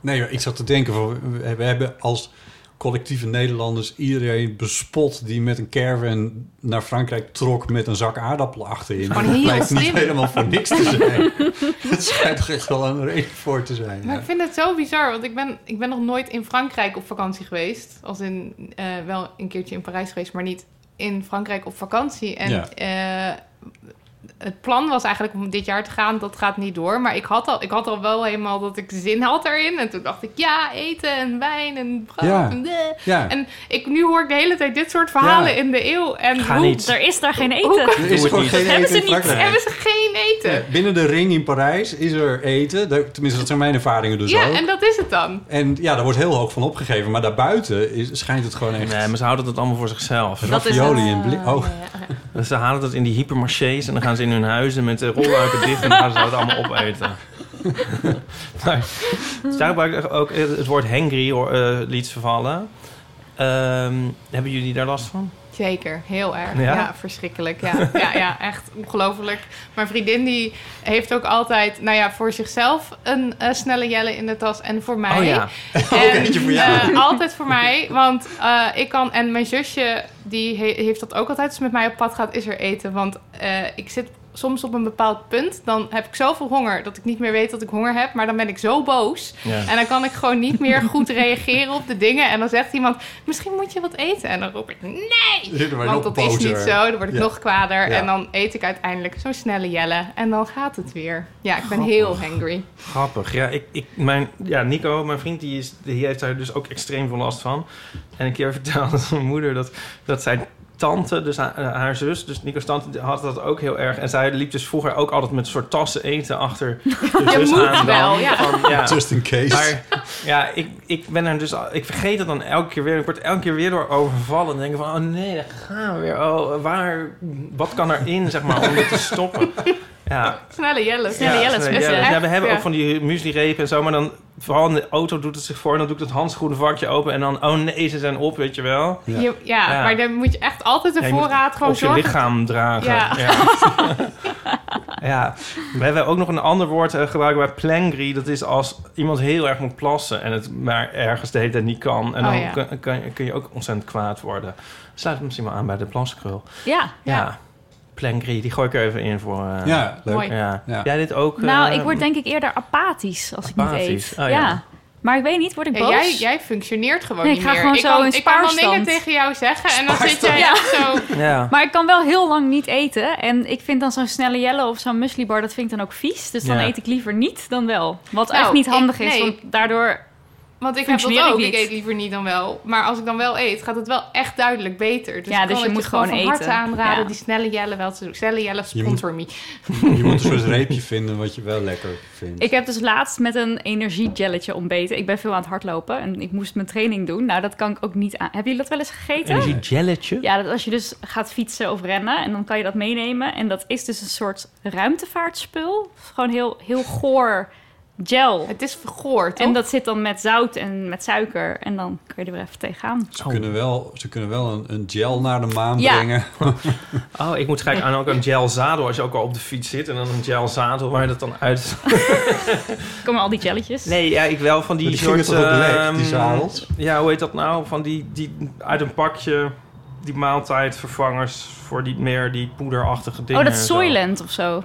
Speaker 1: Nee, maar ik zat te denken, we hebben als collectieve Nederlanders iedereen bespot die met een caravan naar Frankrijk trok met een zak aardappelen achterin.
Speaker 4: Gewoon
Speaker 1: Dat blijkt niet helemaal voor niks te zijn. Het schijnt toch echt wel een reden voor te zijn.
Speaker 4: Maar
Speaker 1: ja.
Speaker 4: ik vind het zo bizar, want ik ben, ik ben nog nooit in Frankrijk op vakantie geweest. Als in eh, wel een keertje in Parijs geweest, maar niet in Frankrijk op vakantie. En
Speaker 1: Ja.
Speaker 4: eh, het plan was eigenlijk om dit jaar te gaan. Dat gaat niet door. Maar ik had al, ik had al wel helemaal dat ik zin had erin. En toen dacht ik, ja, eten en wijn en brood.
Speaker 1: Ja.
Speaker 4: En.
Speaker 1: Ja.
Speaker 4: en ik, nu hoor ik de hele tijd dit soort verhalen
Speaker 1: Ja.
Speaker 4: in de eeuw. En
Speaker 5: Ga
Speaker 4: hoe,
Speaker 5: niet.
Speaker 3: Er is daar geen eten.
Speaker 4: Hoe
Speaker 1: Er is
Speaker 5: het
Speaker 1: gewoon
Speaker 5: niet.
Speaker 1: geen
Speaker 4: hebben
Speaker 1: eten
Speaker 4: ze niet? Hebben ze geen eten?
Speaker 1: Ja, Binnen de ring in Parijs is er eten. Tenminste, dat zijn mijn ervaringen dus
Speaker 4: Ja,
Speaker 1: ook.
Speaker 4: en dat is het dan.
Speaker 1: En ja, daar wordt heel hoog van opgegeven. Maar daarbuiten is, schijnt het gewoon echt...
Speaker 5: Nee, maar ze houden het allemaal voor zichzelf.
Speaker 3: Dat is
Speaker 1: ravioli in blik. Oh,
Speaker 5: Dus ze halen dat in die hypermarchés en dan gaan ze in hun huizen met de rolluiken dicht en gaan ze dat allemaal opeten. maar, daar gebruik ik ook het woord hangry uh, liet ze vallen. Ehm, hebben jullie daar last van?
Speaker 4: Zeker, heel erg.
Speaker 5: Ja?
Speaker 4: Ja, verschrikkelijk. Ja. ja, ja, echt ongelooflijk. Mijn vriendin die heeft ook altijd, nou ja, voor zichzelf een eh, snelle jelle in de tas en voor mij.
Speaker 5: Oh ja.
Speaker 4: En,
Speaker 1: voor jou.
Speaker 4: eh, altijd voor mij, want eh, ik kan en mijn zusje die he- heeft dat ook altijd. Als ze met mij op pad gaat, is er eten, want ik zit soms op een bepaald punt, dan heb ik zoveel honger dat ik niet meer weet dat ik honger heb, maar dan ben ik zo boos
Speaker 5: Ja.
Speaker 4: en dan kan ik gewoon niet meer goed reageren op de dingen en dan zegt iemand, misschien moet je wat eten en dan roep ik nee. Want dat is niet zo. Dan word ik
Speaker 1: Ja.
Speaker 4: nog kwader.
Speaker 1: Ja.
Speaker 4: En dan eet ik uiteindelijk zo'n snelle jelle. En dan gaat het weer. Ja, ik ben heel hangry.
Speaker 5: Grappig. Ja, ik, ik, mijn, ja, Nico, mijn vriend, die, is, die heeft daar dus ook extreem veel last van. En een keer vertelde mijn moeder dat, dat zijn tante, dus haar, haar zus, dus Nico's tante, had dat ook heel erg. En zij liep dus vroeger ook altijd met een soort tassen eten achter de zus aan. dan.
Speaker 4: wel, ja.
Speaker 5: Van, ja.
Speaker 1: Just in case.
Speaker 5: Maar ja, ik, ik ben er dus al, ik vergeet het dan elke keer weer. Ik word elke keer weer door overvallen. En denk van, oh nee, daar gaan we weer. Oh, waar, wat kan erin, zeg maar, om dit te stoppen? Ja,
Speaker 4: Snelle jelle.
Speaker 3: Snelle jelle,
Speaker 5: snelle Ja, we hebben
Speaker 4: ja.
Speaker 5: ook van die muesli-repen en zo. Maar dan, vooral in de auto doet het zich voor. En dan doe ik dat handschoenenvakje open. En dan, oh nee, ze zijn op, weet je wel.
Speaker 4: Ja, ja,
Speaker 5: Ja.
Speaker 4: maar dan moet je echt altijd de voorraad gewoon
Speaker 5: op je lichaam dragen.
Speaker 4: Ja.
Speaker 5: Ja. Ja. We hebben ook nog een ander woord eh, gebruiken bij plengri. Dat is als iemand heel erg moet plassen en het maar ergens de hele tijd niet kan. En
Speaker 4: Oh,
Speaker 5: dan
Speaker 4: ja.
Speaker 5: kun, kun, je- kun je ook ontzettend kwaad worden. Sluit misschien wel aan bij de plaskrul.
Speaker 3: Ja.
Speaker 5: Ja. Plengri, die gooi ik er even in voor... eh,
Speaker 1: Ja, leuk.
Speaker 4: Mooi.
Speaker 5: ja.
Speaker 1: Ja.
Speaker 5: Jij dit ook?
Speaker 3: Nou,
Speaker 5: eh,
Speaker 3: ik word denk ik eerder apathisch als ik niet
Speaker 5: Apathisch.
Speaker 3: eet.
Speaker 5: Oh, ja.
Speaker 3: ja. Maar ik weet niet, word ik
Speaker 4: Ja,
Speaker 3: boos?
Speaker 4: jij, jij functioneert gewoon
Speaker 3: Nee, ik
Speaker 4: niet
Speaker 3: ga
Speaker 4: meer.
Speaker 3: gewoon
Speaker 4: ik
Speaker 3: zo
Speaker 4: kan, ik kan dan dingen tegen jou zeggen en dan zit jij
Speaker 3: Ja.
Speaker 4: zo...
Speaker 5: Ja.
Speaker 3: Maar ik kan wel heel lang niet eten. En ik vind dan zo'n snelle jelle of zo'n mueslibar, dat vind ik dan ook vies. Dus dan
Speaker 5: Ja.
Speaker 3: eet ik liever niet dan wel. Wat
Speaker 4: Nou,
Speaker 3: echt niet
Speaker 4: ik-
Speaker 3: handig is,
Speaker 4: nee.
Speaker 3: want daardoor...
Speaker 4: Want ik heb dat ook.
Speaker 3: ik
Speaker 4: eet liever niet dan wel. Maar als ik dan wel eet, gaat het wel echt duidelijk beter. Dus
Speaker 3: Ja,
Speaker 4: ik
Speaker 3: dus je
Speaker 4: het
Speaker 3: moet
Speaker 4: gewoon
Speaker 3: gewoon
Speaker 4: van harte
Speaker 3: eten.
Speaker 4: aanraden
Speaker 3: Ja.
Speaker 4: die snelle jelle wel te doen. Snelle jelle
Speaker 1: Je moet-
Speaker 4: sponsor me.
Speaker 1: Je moet een soort reepje vinden wat je wel lekker vindt.
Speaker 3: Ik heb dus laatst met een energiegelletje ontbeten. Ik ben veel aan het hardlopen en ik moest mijn training doen. Nou, dat kan ik ook niet aan. Hebben jullie dat wel eens gegeten?
Speaker 5: Energiegelletje?
Speaker 3: Ja, dat als je dus gaat fietsen of rennen en dan kan je dat meenemen. En dat is dus een soort ruimtevaartspul. Gewoon heel, heel goor gel.
Speaker 4: Het is goor, toch?
Speaker 3: En dat zit dan met zout en met suiker. En dan kun je er weer even tegenaan.
Speaker 1: Ze, kunnen wel, ze kunnen wel een, een gel naar de maan
Speaker 3: Ja.
Speaker 1: brengen.
Speaker 5: Oh, ik moet gelijk aan ook een gel zadel als je ook al op de fiets zit. En dan een gel zadel waar je dat dan uit...
Speaker 3: Komen al die jelletjes.
Speaker 5: Nee, ja, ik wel van die,
Speaker 1: Die
Speaker 5: soort...
Speaker 1: toch ook lek,
Speaker 5: ehm,
Speaker 1: die zadels?
Speaker 5: Ja, hoe heet dat nou? Van die, die uit een pakje... die maaltijdvervangers voor die meer die poederachtige dingen.
Speaker 3: Oh, dat. Soylent of zo.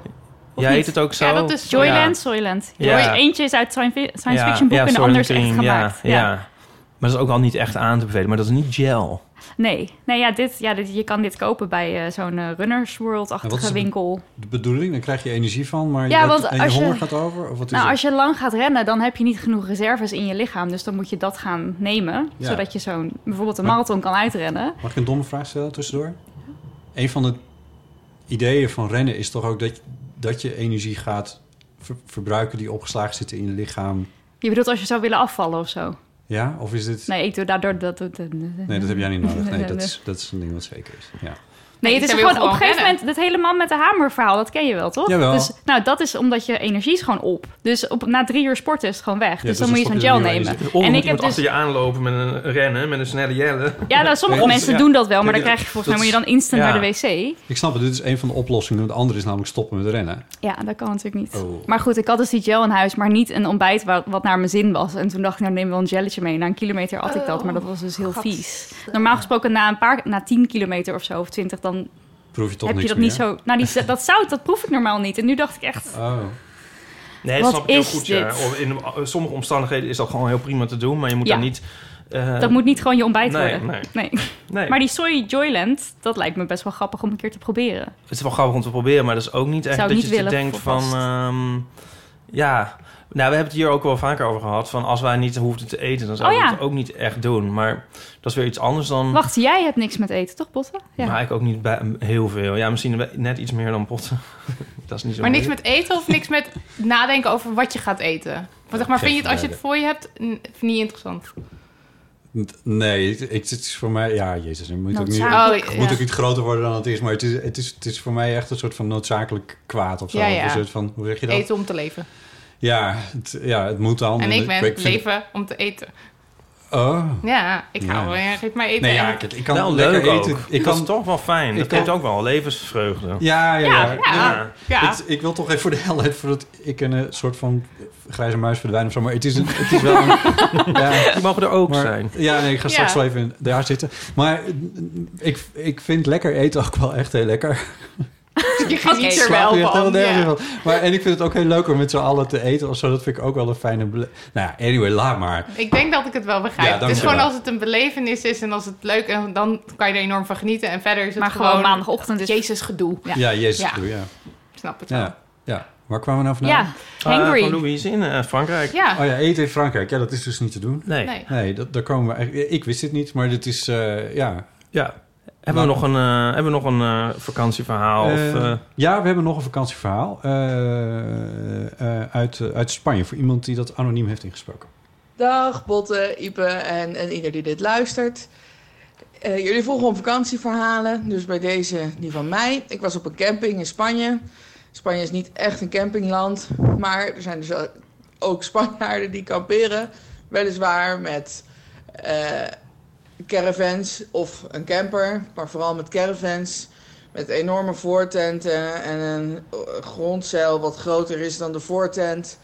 Speaker 5: Ja,
Speaker 3: niet?
Speaker 5: heet het ook zo?
Speaker 4: Ja, dat is
Speaker 3: Joyland,
Speaker 5: Ja.
Speaker 3: Soylent. Eentje is uit science fiction boek
Speaker 5: ja,
Speaker 3: en de ander is echt gemaakt.
Speaker 5: Ja, Maar dat is ook al niet echt aan te bevelen. Maar dat is niet gel.
Speaker 3: Nee, nee ja, dit, ja dit, je kan dit kopen bij eh, zo'n eh, Runners World-achtige
Speaker 1: is de-
Speaker 3: winkel.
Speaker 1: De bedoeling, dan krijg je energie van, maar
Speaker 3: Ja,
Speaker 1: je,
Speaker 3: want
Speaker 1: en je
Speaker 3: als je-
Speaker 1: honger gaat over? Of wat is
Speaker 3: Nou, als je lang gaat rennen, dan heb je niet genoeg reserves in je lichaam. Dus dan moet je dat gaan nemen.
Speaker 1: Ja.
Speaker 3: Zodat je zo'n bijvoorbeeld een
Speaker 1: Maar-
Speaker 3: marathon kan uitrennen.
Speaker 1: Mag ik een domme vraag stellen tussendoor? Een van de ideeën van rennen is toch ook dat, dat je energie gaat ver- verbruiken die opgeslagen zitten in je lichaam.
Speaker 3: Je bedoelt als je zou willen afvallen of zo?
Speaker 1: Ja? Of is dit...
Speaker 3: Nee, ik doe daardoor dat... dat
Speaker 1: Nee, dat heb jij niet nodig. Nee, dat is, dat is een ding wat zeker is. Ja.
Speaker 3: Nee, het is gewoon op een gegeven moment... Het hele man met de hamer verhaal, dat ken je wel, toch?
Speaker 1: Jawel.
Speaker 3: Dus, nou, dat is omdat je energie is gewoon op. Dus op, na drie uur sporten is het gewoon weg.
Speaker 5: Ja,
Speaker 3: dus
Speaker 5: dus
Speaker 3: dan moet je zo'n gel nemen.
Speaker 5: Of
Speaker 3: En ik heb dus...
Speaker 5: achter je aanlopen met een rennen, met een snelle jelle.
Speaker 3: Ja, nou, sommige
Speaker 1: Nee,
Speaker 3: mensen
Speaker 1: ja.
Speaker 3: doen dat wel, maar dan krijg je volgens mij
Speaker 1: dat
Speaker 3: moet je dan instant
Speaker 5: ja.
Speaker 3: naar de wc.
Speaker 1: Ik snap het, dit is een van de oplossingen. De andere is namelijk stoppen met rennen.
Speaker 3: Ja, dat kan natuurlijk niet.
Speaker 1: Oh.
Speaker 3: Maar goed, ik had dus die gel in huis, maar niet een ontbijt wat, wat naar mijn zin was. En toen dacht ik, nou neem wel een gelletje mee. Na een kilometer at ik dat, maar dat was dus heel vies. Normaal gesproken na een paar, na 10 kilometer of zo, of 20, dan
Speaker 1: Proef je toch
Speaker 3: heb je
Speaker 1: niks
Speaker 3: dat niet zo... Nou, die, dat zout, dat proef ik normaal niet. En nu dacht ik echt...
Speaker 1: Oh.
Speaker 5: Nee, dat
Speaker 3: Wat
Speaker 5: snap ik heel goed. Ja. In sommige omstandigheden is dat gewoon heel prima te doen. Maar je moet
Speaker 3: Ja.
Speaker 5: daar niet... eh,
Speaker 3: dat moet niet gewoon je ontbijt
Speaker 5: nee,
Speaker 3: worden.
Speaker 5: Nee.
Speaker 3: Nee.
Speaker 5: Nee.
Speaker 3: Maar die soy Joyland, dat lijkt me best wel grappig om een keer te proberen.
Speaker 5: Het is wel grappig om te proberen, maar dat is ook niet echt
Speaker 3: Zou
Speaker 5: dat
Speaker 3: niet
Speaker 5: je
Speaker 3: willen,
Speaker 5: denkt van... ehm, ja, nou, we hebben het hier ook wel vaker over gehad. Van als wij niet hoefden te eten, dan zouden
Speaker 3: Oh,
Speaker 5: we het ook niet echt doen. Maar dat is weer iets anders dan...
Speaker 3: Wacht, jij hebt niks met eten, toch, Botten? Ja.
Speaker 5: Maar ik ook niet bij, heel veel. Ja, misschien net iets meer dan potten. dat is niet zo
Speaker 4: Maar niks met eten of niks met nadenken over wat je gaat eten? Want zeg maar, vind je het als je het voor je hebt niet interessant?
Speaker 1: Nee, het, het is voor mij... Ja, jezus, het moet, ook niet, het
Speaker 4: Oh,
Speaker 1: moet ook niet groter worden dan het is. Maar het is, het, is, het is voor mij echt een soort van noodzakelijk kwaad of zo.
Speaker 4: Ja,
Speaker 1: Of
Speaker 4: ja.
Speaker 1: Een soort van, hoe zeg je dat?
Speaker 4: Eten om te leven.
Speaker 1: Ja, het, ja, het moet dan.
Speaker 4: En ik ben leven om te eten.
Speaker 1: Oh.
Speaker 4: Ja, ik hou wel. ja, Geef mij eten.
Speaker 1: Nee, ja, ik, ik kan
Speaker 5: wel
Speaker 1: lekker
Speaker 5: leuk
Speaker 1: eten.
Speaker 5: ook.
Speaker 1: Ik
Speaker 5: dat
Speaker 1: kan
Speaker 5: is toch wel fijn.
Speaker 1: ik
Speaker 5: Dat
Speaker 1: kan-
Speaker 5: geeft ook wel levensvreugde.
Speaker 1: Ja, ja, ja.
Speaker 4: Ja, ja. Ja.
Speaker 1: Het- ik wil toch even voor de helheid, voordat ik een eh, soort van grijze muis verdwijn of zo. Maar het is, een, het is wel een... ja,
Speaker 5: Die mogen er ook
Speaker 1: maar-
Speaker 5: zijn.
Speaker 1: Ja, nee, ik ga straks
Speaker 4: Ja.
Speaker 1: wel even daar zitten. Maar ik, ik vind lekker eten ook wel echt heel lekker.
Speaker 4: Je geniet er
Speaker 1: Slaap
Speaker 4: wel
Speaker 1: je
Speaker 4: van. ja.
Speaker 1: Maar, en ik vind het ook heel leuk om met z'n allen te eten of zo. Dat vind ik ook wel een fijne... bele- Nou ja, anyway, laat maar.
Speaker 4: Ik denk dat ik het wel begrijp.
Speaker 1: Ja,
Speaker 4: het is
Speaker 1: dankjewel.
Speaker 4: gewoon als het een belevenis is en als het leuk is, dan kan je er enorm van genieten. En verder is het
Speaker 3: Maar gewoon maandagochtend is-
Speaker 4: Jezus gedoe.
Speaker 3: Ja.
Speaker 1: Ja, jezus,
Speaker 4: Ja.
Speaker 1: doe, ja.
Speaker 4: Ik snap het wel.
Speaker 1: ja. Ja, waar kwamen we nou vandaan?
Speaker 3: Ja,
Speaker 5: Eh,
Speaker 3: hangry.
Speaker 5: van Louise in eh, Frankrijk.
Speaker 4: Ja.
Speaker 1: Oh ja, eten in Frankrijk. Ja, dat is dus niet te doen.
Speaker 5: Nee.
Speaker 4: Nee.
Speaker 1: Nee, dat, daar komen we eigenlijk... Ik wist het niet, maar dit is... eh, ja,
Speaker 5: Ja. Hebben we nog een, eh, hebben we nog een eh, vakantieverhaal? of,
Speaker 1: Eh,
Speaker 5: eh,
Speaker 1: ja, we hebben nog een vakantieverhaal eh, eh, uit, eh, uit Spanje... voor iemand die dat anoniem heeft ingesproken.
Speaker 8: Dag Botte, Ipe en, en ieder die dit luistert. Eh, jullie volgen om vakantieverhalen, dus bij deze die van mij. Ik was op een camping in Spanje. Spanje is niet echt een campingland, maar er zijn dus ook Spanjaarden die kamperen. Weliswaar met eh, caravans of een camper, maar vooral met caravans. Met enorme voortenten en een eh, grondzeil wat groter is dan de voortent.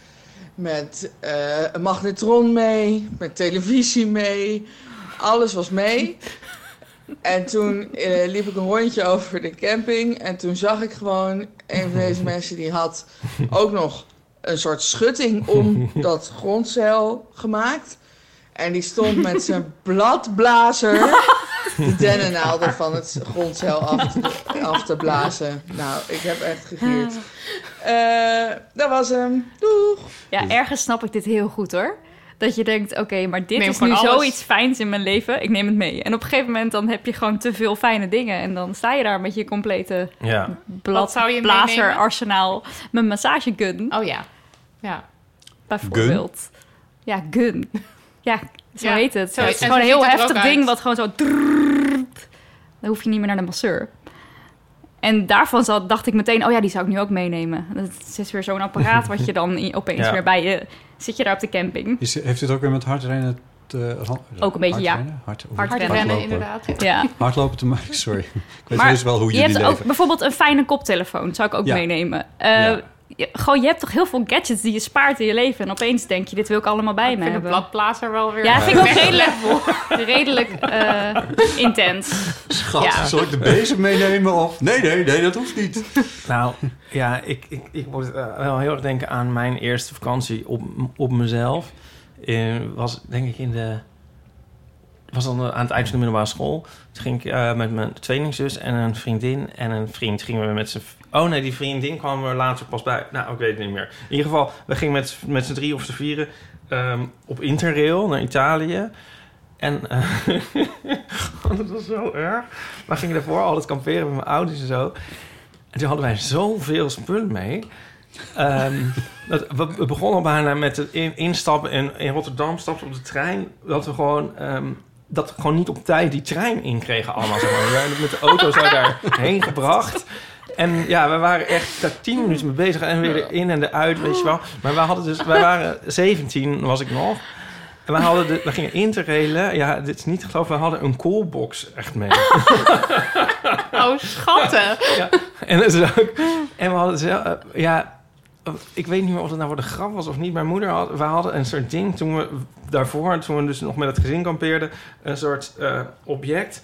Speaker 8: Met eh, een magnetron mee, met televisie mee. Alles was mee. En toen eh, liep ik een rondje over de camping. En toen zag ik gewoon een van deze mensen die had ook nog een soort schutting om dat grondzeil gemaakt. En die stond met zijn bladblazer de dennennaalden van het grondzeil af te, af te blazen. Nou, ik heb echt gegierd. Eh, dat was hem. Doeg!
Speaker 3: Ja, ergens snap ik dit heel goed hoor. Dat je denkt, oké, maar dit
Speaker 4: Neem
Speaker 3: is nu
Speaker 4: alles.
Speaker 3: zoiets fijns in mijn leven. Ik neem het mee. En op een gegeven moment dan heb je gewoon te veel fijne dingen. En dan sta je daar met je complete
Speaker 5: ja.
Speaker 4: Wat zou je
Speaker 3: blazer
Speaker 4: meenemen?
Speaker 3: arsenaal. Mijn massagegun
Speaker 4: Oh ja. Ja.
Speaker 3: bijvoorbeeld. Ja, gun. Ja, zo
Speaker 4: Ja,
Speaker 3: heet het.
Speaker 4: zo-
Speaker 3: het is gewoon een heel
Speaker 4: het
Speaker 3: heftig ding wat gewoon zo... drrrrt. Dan hoef je niet meer naar de masseur. En daarvan zat, dacht ik meteen, oh ja, die zou ik nu ook meenemen. Dat is weer zo'n apparaat wat je dan opeens
Speaker 5: Ja.
Speaker 3: weer bij je... Zit je daar op de camping.
Speaker 1: Is, heeft dit ook weer met hardrennen te... ha-
Speaker 3: Ook een beetje, ja.
Speaker 1: hardrennen? Hard,
Speaker 3: Hardrennen,
Speaker 1: hardlopen?
Speaker 4: inderdaad.
Speaker 3: Ja.
Speaker 1: Hardlopen te maken, sorry. Ik weet
Speaker 3: Maar
Speaker 1: wel hoe
Speaker 3: je
Speaker 1: jullie
Speaker 3: hebt
Speaker 1: leven.
Speaker 3: ook bijvoorbeeld een fijne koptelefoon. Zou ik ook
Speaker 1: Ja.
Speaker 3: meenemen. Je, gewoon, je hebt toch heel veel gadgets die je spaart in je leven. En opeens denk je, dit wil ik allemaal bij
Speaker 4: Ik
Speaker 3: me hebben.
Speaker 4: bladblazer wel weer...
Speaker 3: Ja, vind ik ook redelijk, redelijk eh, intens.
Speaker 1: Schat,
Speaker 3: Ja.
Speaker 1: zal ik de bezem meenemen? Of nee, nee, nee, dat hoeft niet.
Speaker 5: Nou, ja, ik, ik, ik moet eh, wel heel erg denken aan mijn eerste vakantie op, op mezelf. Eh, was denk ik in de... was dan aan het eind van de middelbare school. Toen ging ik eh, met mijn tweelingzus en een vriendin en een vriend gingen we met z'n... Oh nee, die vriendin kwam er later pas bij. Nou, ik weet het niet meer. In ieder geval, we gingen met, met z'n drie of z'n vieren ehm, op Interrail naar Italië. En eh, dat was zo erg. We gingen daarvoor altijd kamperen met mijn ouders en zo. En toen hadden wij zoveel spullen mee. Ehm, dat, we, we begonnen bijna met het in, instappen in, in Rotterdam, stapten op de trein. Dat we gewoon, ehm, dat we gewoon niet op tijd die trein inkregen allemaal. Zeg. We werden met de auto zo daarheen gebracht. En ja, we waren echt daar tien minuten mee bezig. En weer erin en eruit, weet je wel. Maar wij hadden dus, wij waren 17, was ik nog. En we, hadden de, we gingen interrailen. Ja, dit is niet te geloven. We hadden een coolbox echt mee.
Speaker 4: Oh, schattig.
Speaker 5: Ja, en, dat is ook, en we hadden zelf, eh, ja, ik weet niet meer of het nou voor de grap was of niet. Mijn moeder had, we hadden een soort ding toen we daarvoor, toen we dus nog met het gezin kampeerden, een soort eh, object.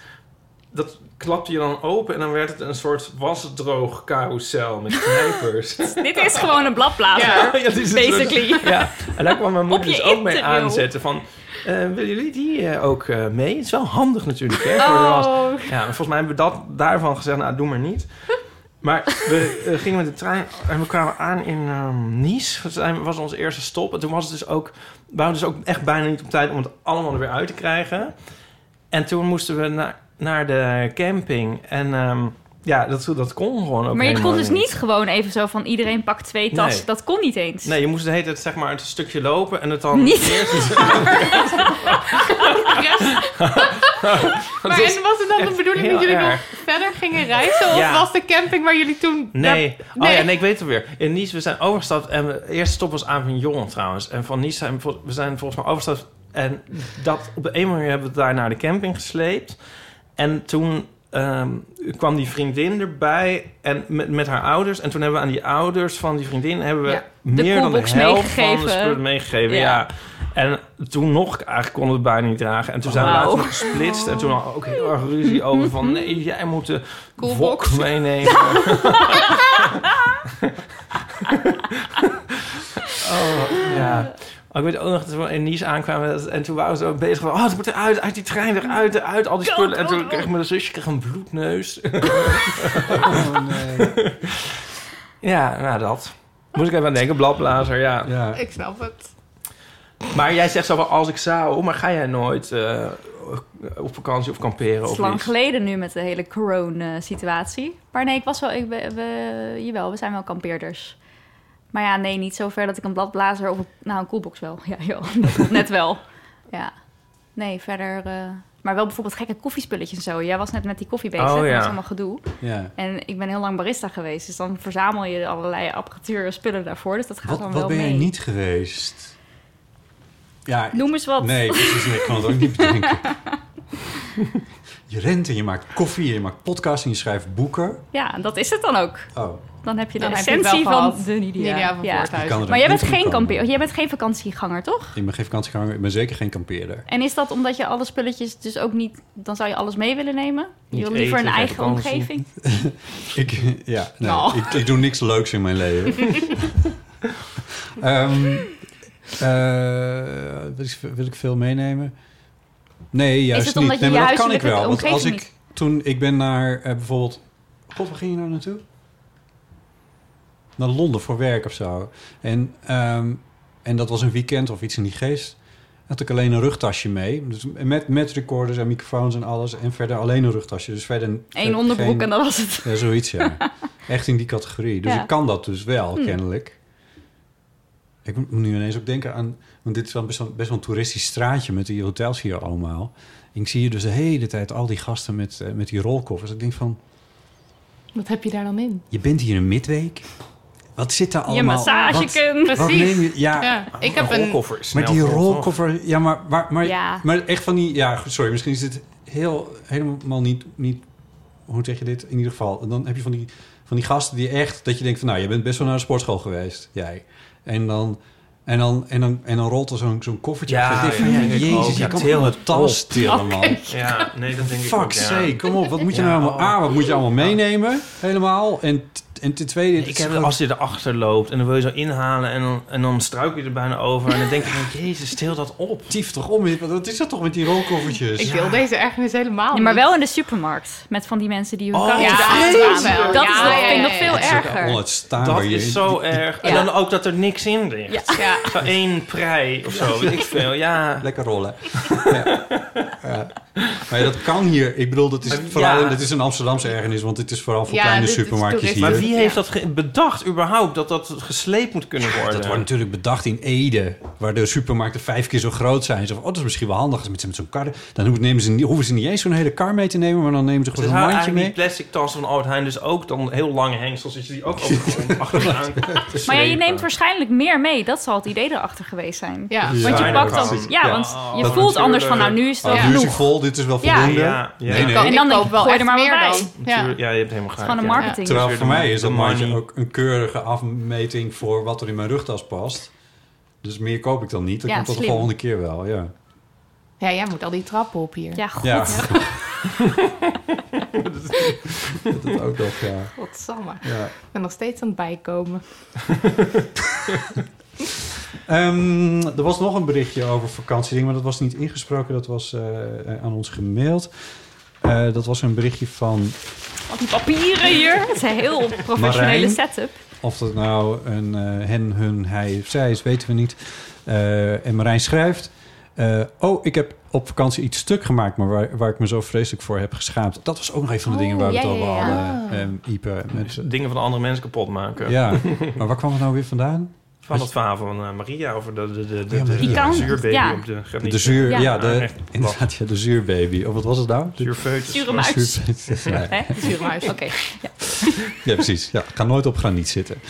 Speaker 5: Dat klapte je dan open en dan werd het een soort wasdroog carousel met knijpers.
Speaker 3: Dit is gewoon een bladblazer,
Speaker 5: Ja, ja, soort-
Speaker 3: basically.
Speaker 5: ja, en daar kwam mijn moeder dus ook mee aanzetten van... eh, willen jullie die eh, ook eh, mee? Het is wel handig natuurlijk, hè? Voor de.
Speaker 3: Oh.
Speaker 5: Ja, maar volgens mij hebben we dat daarvan gezegd, nou, doe maar niet. Maar we gingen met de trein en we kwamen aan in ehm, Nice. Dat was onze eerste stop. En toen was het dus ook... We waren dus ook echt bijna niet op tijd om het allemaal er weer uit te krijgen. En toen moesten we naar, naar de camping. En ehm, ja, dat, dat kon gewoon ook
Speaker 3: Maar je kon dus niet gewoon even zo van iedereen pakt twee tassen.
Speaker 5: Nee.
Speaker 3: Dat kon niet eens.
Speaker 5: Nee, je moest de hele tijd zeg maar een stukje lopen en het dan
Speaker 3: Niet.
Speaker 5: eerst...
Speaker 4: Maar en was het dan de bedoeling dat jullie nog verder gingen reizen? Of
Speaker 5: Ja.
Speaker 4: was de camping waar jullie toen...
Speaker 5: Nee.
Speaker 4: Ja,
Speaker 5: Oh ja, nee, ik weet het weer. In Nice, we zijn overgestapt en de eerste stop was Avignon trouwens. En van Nice zijn we, zijn volgens mij overgestapt. En dat op de een manier hebben we daar naar de camping gesleept. En toen ehm, kwam die vriendin erbij en met, met haar ouders. En toen hebben we aan die ouders van die vriendin hebben we
Speaker 3: Ja, de
Speaker 5: meer dan de helft van de spullen meegegeven.
Speaker 3: Ja.
Speaker 5: Ja. En toen nog, eigenlijk konden we het bijna niet dragen. En toen zijn we later gesplitst. En toen hadden we ook heel erg ruzie over van... nee, jij moet de wok meenemen. oh, ja. Oh, ik weet ook nog dat we in Nice aankwamen en toen waren we zo bezig van... oh, het moet eruit, uit die trein, eruit, eruit, al die spullen. En toen kreeg mijn zusje kreeg een bloedneus.
Speaker 1: Oh nee.
Speaker 5: ja, nou dat. Moet ik even aan denken, bladblazer, ja.
Speaker 1: Ja.
Speaker 4: Ik snap het.
Speaker 5: Maar jij zegt zo van, als ik zou... maar ga jij nooit eh, op vakantie of kamperen
Speaker 3: Het is
Speaker 5: of
Speaker 3: lang
Speaker 5: iets?
Speaker 3: geleden nu met de hele corona-situatie. Maar nee, ik was wel... Ik, we, we- jawel, we zijn wel kampeerders. Maar ja, nee, niet zo ver dat ik een bladblazer of... een- Nou, een koelbox wel. Ja, joh, net wel. Ja. Nee, verder... eh, maar wel bijvoorbeeld gekke koffiespulletjes en zo. Jij was net met die koffie bezig.
Speaker 5: Oh,
Speaker 3: Dat was allemaal gedoe.
Speaker 1: Ja.
Speaker 3: En ik ben heel lang barista geweest. Dus dan verzamel je allerlei apparatuur en spullen daarvoor. Dus dat gaat
Speaker 1: Wat,
Speaker 3: dan
Speaker 1: wat
Speaker 3: wel
Speaker 1: ben
Speaker 3: mee.
Speaker 1: jij niet geweest? Ja,
Speaker 3: Noem eens wat.
Speaker 1: Nee, precies. nee, ik kan het ook niet bedenken. Je rent en je maakt koffie, en je maakt podcasts en je schrijft boeken.
Speaker 3: Ja, dat is het dan ook.
Speaker 1: Oh,
Speaker 3: Dan heb je de
Speaker 4: Dan je
Speaker 3: essentie
Speaker 4: wel
Speaker 3: van de Nidia.
Speaker 4: Nidia van
Speaker 1: er
Speaker 3: Maar jij bent geen kampeer, jij bent geen vakantieganger, toch?
Speaker 1: ik ben geen vakantieganger, ik ben zeker geen kampeerder.
Speaker 3: En is dat omdat je alle spulletjes dus ook niet... Dan zou je alles mee willen nemen? Je wil liever
Speaker 5: eten,
Speaker 3: een eigen
Speaker 5: vakantie.
Speaker 3: omgeving?
Speaker 1: Ik, ja, nee,
Speaker 3: Nou.
Speaker 1: ik, ik doe niks leuks in mijn leven. Ehm, eh, wil, ik, wil ik veel meenemen? Nee, juist niet.
Speaker 3: je
Speaker 1: Nee, maar
Speaker 3: je
Speaker 1: dat kan ik wel. Want als ik toen ik ben naar eh, bijvoorbeeld. God, waar ging je nou naartoe? Naar Londen voor werk of zo. En, ehm, en dat was een weekend of iets in die geest. Had ik alleen een rugtasje mee. Dus met, met recorders en microfoons en alles. En verder alleen een rugtasje. Dus verder
Speaker 3: Eén onderbroek
Speaker 1: geen-
Speaker 3: en dat was het.
Speaker 1: Ja, zoiets, ja. Echt in die categorie. Dus
Speaker 3: Ja.
Speaker 1: ik kan dat dus wel,
Speaker 3: Hm.
Speaker 1: kennelijk. Ik moet nu ineens ook denken aan... Want dit is wel best wel, best wel een toeristisch straatje met die hotels hier allemaal. En ik zie hier dus de hele tijd al die gasten met, eh, met die rolkoffers. Ik denk van,
Speaker 4: Wat heb je daar dan in?
Speaker 1: je bent hier een midweek. Wat zit daar
Speaker 3: Je
Speaker 1: allemaal?
Speaker 3: massagekun.
Speaker 1: Wat, wat neem je? Ja,
Speaker 4: Ja, ik heb een...
Speaker 5: rolkoffer snel
Speaker 1: die rolkoffer... Ja, maar, maar, maar,
Speaker 3: Ja.
Speaker 1: maar echt van die... Ja, sorry, misschien is dit heel, helemaal niet, niet... Hoe zeg je dit? In ieder geval, dan heb je van die, van die gasten die echt... Dat je denkt van, nou, je bent best wel naar de sportschool geweest, jij. En dan En dan, en dan, en dan rolt er zo'n zo'n koffertje
Speaker 5: Ja,
Speaker 1: van, jezus, je
Speaker 5: Ja,
Speaker 1: kan een
Speaker 5: het
Speaker 1: tas
Speaker 5: op.
Speaker 1: tillen, man.
Speaker 5: Ja, nee, dat denk ik
Speaker 1: Fuck
Speaker 5: ook, ja.
Speaker 1: sake, kom op. Wat moet je
Speaker 5: Ja,
Speaker 1: nou allemaal...
Speaker 5: oh.
Speaker 1: A, wat moet je allemaal meenemen? Helemaal. En, en ten tweede...
Speaker 5: Ik
Speaker 1: is
Speaker 5: heb,
Speaker 1: gewoon-
Speaker 5: als je erachter loopt en dan wil je zo inhalen en dan, en dan struikel je er bijna over. En dan denk je van, jezus, stil dat op.
Speaker 1: Tief toch om, wat is dat toch met die rolkoffertjes?
Speaker 4: Ik wil deze ergernis helemaal
Speaker 3: Ja, maar wel in de supermarkt. Met van die mensen die hun
Speaker 5: Oh,
Speaker 3: karretje
Speaker 5: ja,
Speaker 3: Dat
Speaker 4: ja,
Speaker 3: is nog,
Speaker 4: ja,
Speaker 3: vind ik
Speaker 4: ja,
Speaker 3: nog veel
Speaker 4: Dat is
Speaker 1: ook
Speaker 3: erger.
Speaker 5: Dat is zo erg. En
Speaker 3: Ja.
Speaker 5: dan ook dat er niks in ligt.
Speaker 4: Ja.
Speaker 5: Zo één prei of zo, weet ik veel. Ja.
Speaker 1: Lekker rollen. ja. Ja. Maar ja, dat kan hier. Ik bedoel, dat is,
Speaker 5: Ja.
Speaker 1: vooral, dat is een Amsterdamse ergernis, want dit is vooral voor
Speaker 4: Ja,
Speaker 1: kleine supermarktjes hier.
Speaker 5: Maar wie heeft dat bedacht überhaupt, dat dat gesleept moet kunnen worden?
Speaker 1: Dat wordt natuurlijk bedacht in Ede, waar de supermarkten vijf keer zo groot zijn. Zo van, oh, dat is misschien wel handig als met, met zo'n kar. Dan hoeven, nemen ze, niet- hoeven ze niet eens zo'n hele kar mee te nemen, maar dan nemen ze gewoon een mandje mee.
Speaker 5: die plastic tassen van Albert Heijn dus ook dan heel lange hengsels, dat je die ook achteraan te
Speaker 3: Maar ja, je neemt waarschijnlijk meer mee. Dat zal het idee erachter geweest zijn.
Speaker 4: Ja.
Speaker 3: Want je pakt dan... Ja,
Speaker 5: Ja.
Speaker 3: want je
Speaker 5: Dat
Speaker 3: voelt anders van, nou, nu is het wel
Speaker 1: Dit is wel voldoende.
Speaker 5: Ja, ja.
Speaker 1: Nee, nee.
Speaker 3: En dan
Speaker 4: koop
Speaker 3: denk ik,
Speaker 4: wel
Speaker 3: gooi er
Speaker 4: echt
Speaker 3: maar
Speaker 4: meer dan. Ja.
Speaker 5: Ja, je hebt helemaal
Speaker 3: Het is
Speaker 5: gelijk.
Speaker 3: gewoon een
Speaker 5: ja.
Speaker 3: marketing.
Speaker 1: Terwijl voor mij is dat mandje ook een keurige afmeting voor wat er in mijn rugtas past. Dus meer koop ik dan niet. Dat
Speaker 3: Ja,
Speaker 1: komt tot de volgende keer wel, ja.
Speaker 4: Ja, jij moet al die trappen op hier.
Speaker 3: Ja, god.
Speaker 1: Ja. dat is ook nog, ja.
Speaker 4: Godsamme.
Speaker 1: ja.
Speaker 4: Ik ben nog steeds aan het bijkomen.
Speaker 1: Ehm, er was nog een berichtje over vakantiedingen, maar dat was niet ingesproken. Dat was eh, aan ons gemaild. Eh, dat was een berichtje van
Speaker 3: Al die papieren hier. Het is een heel professionele
Speaker 1: Marijn.
Speaker 3: setup.
Speaker 1: Of dat nou een eh, hen, hun, hij of zij is, weten we niet. Eh, en Marijn schrijft... eh, oh, ik heb op vakantie iets stuk gemaakt... maar waar, waar ik me zo vreselijk voor heb geschaamd. Dat was ook nog een van de dingen waar we het over hadden. ehm, Ipe. Met,
Speaker 5: Dingen van andere mensen kapot maken.
Speaker 1: ja, maar waar kwam het nou weer vandaan?
Speaker 5: Van het verhaal van eh, Maria over de, de, de, de,
Speaker 1: Ja,
Speaker 5: de,
Speaker 1: Maria.
Speaker 5: de
Speaker 3: kan-
Speaker 5: zuurbaby
Speaker 3: ja.
Speaker 5: op de graniet.
Speaker 1: De zuur, ja,
Speaker 3: Ja.
Speaker 1: de, inderdaad, ja, de zuurbaby. Of wat was het nou? De,
Speaker 5: Zuurfetus.
Speaker 3: Zure muis.
Speaker 1: zuur- ja,
Speaker 3: Hè?
Speaker 4: Zure muis.
Speaker 3: Oké. Ja.
Speaker 1: ja, precies. Ja, ga nooit op graniet zitten.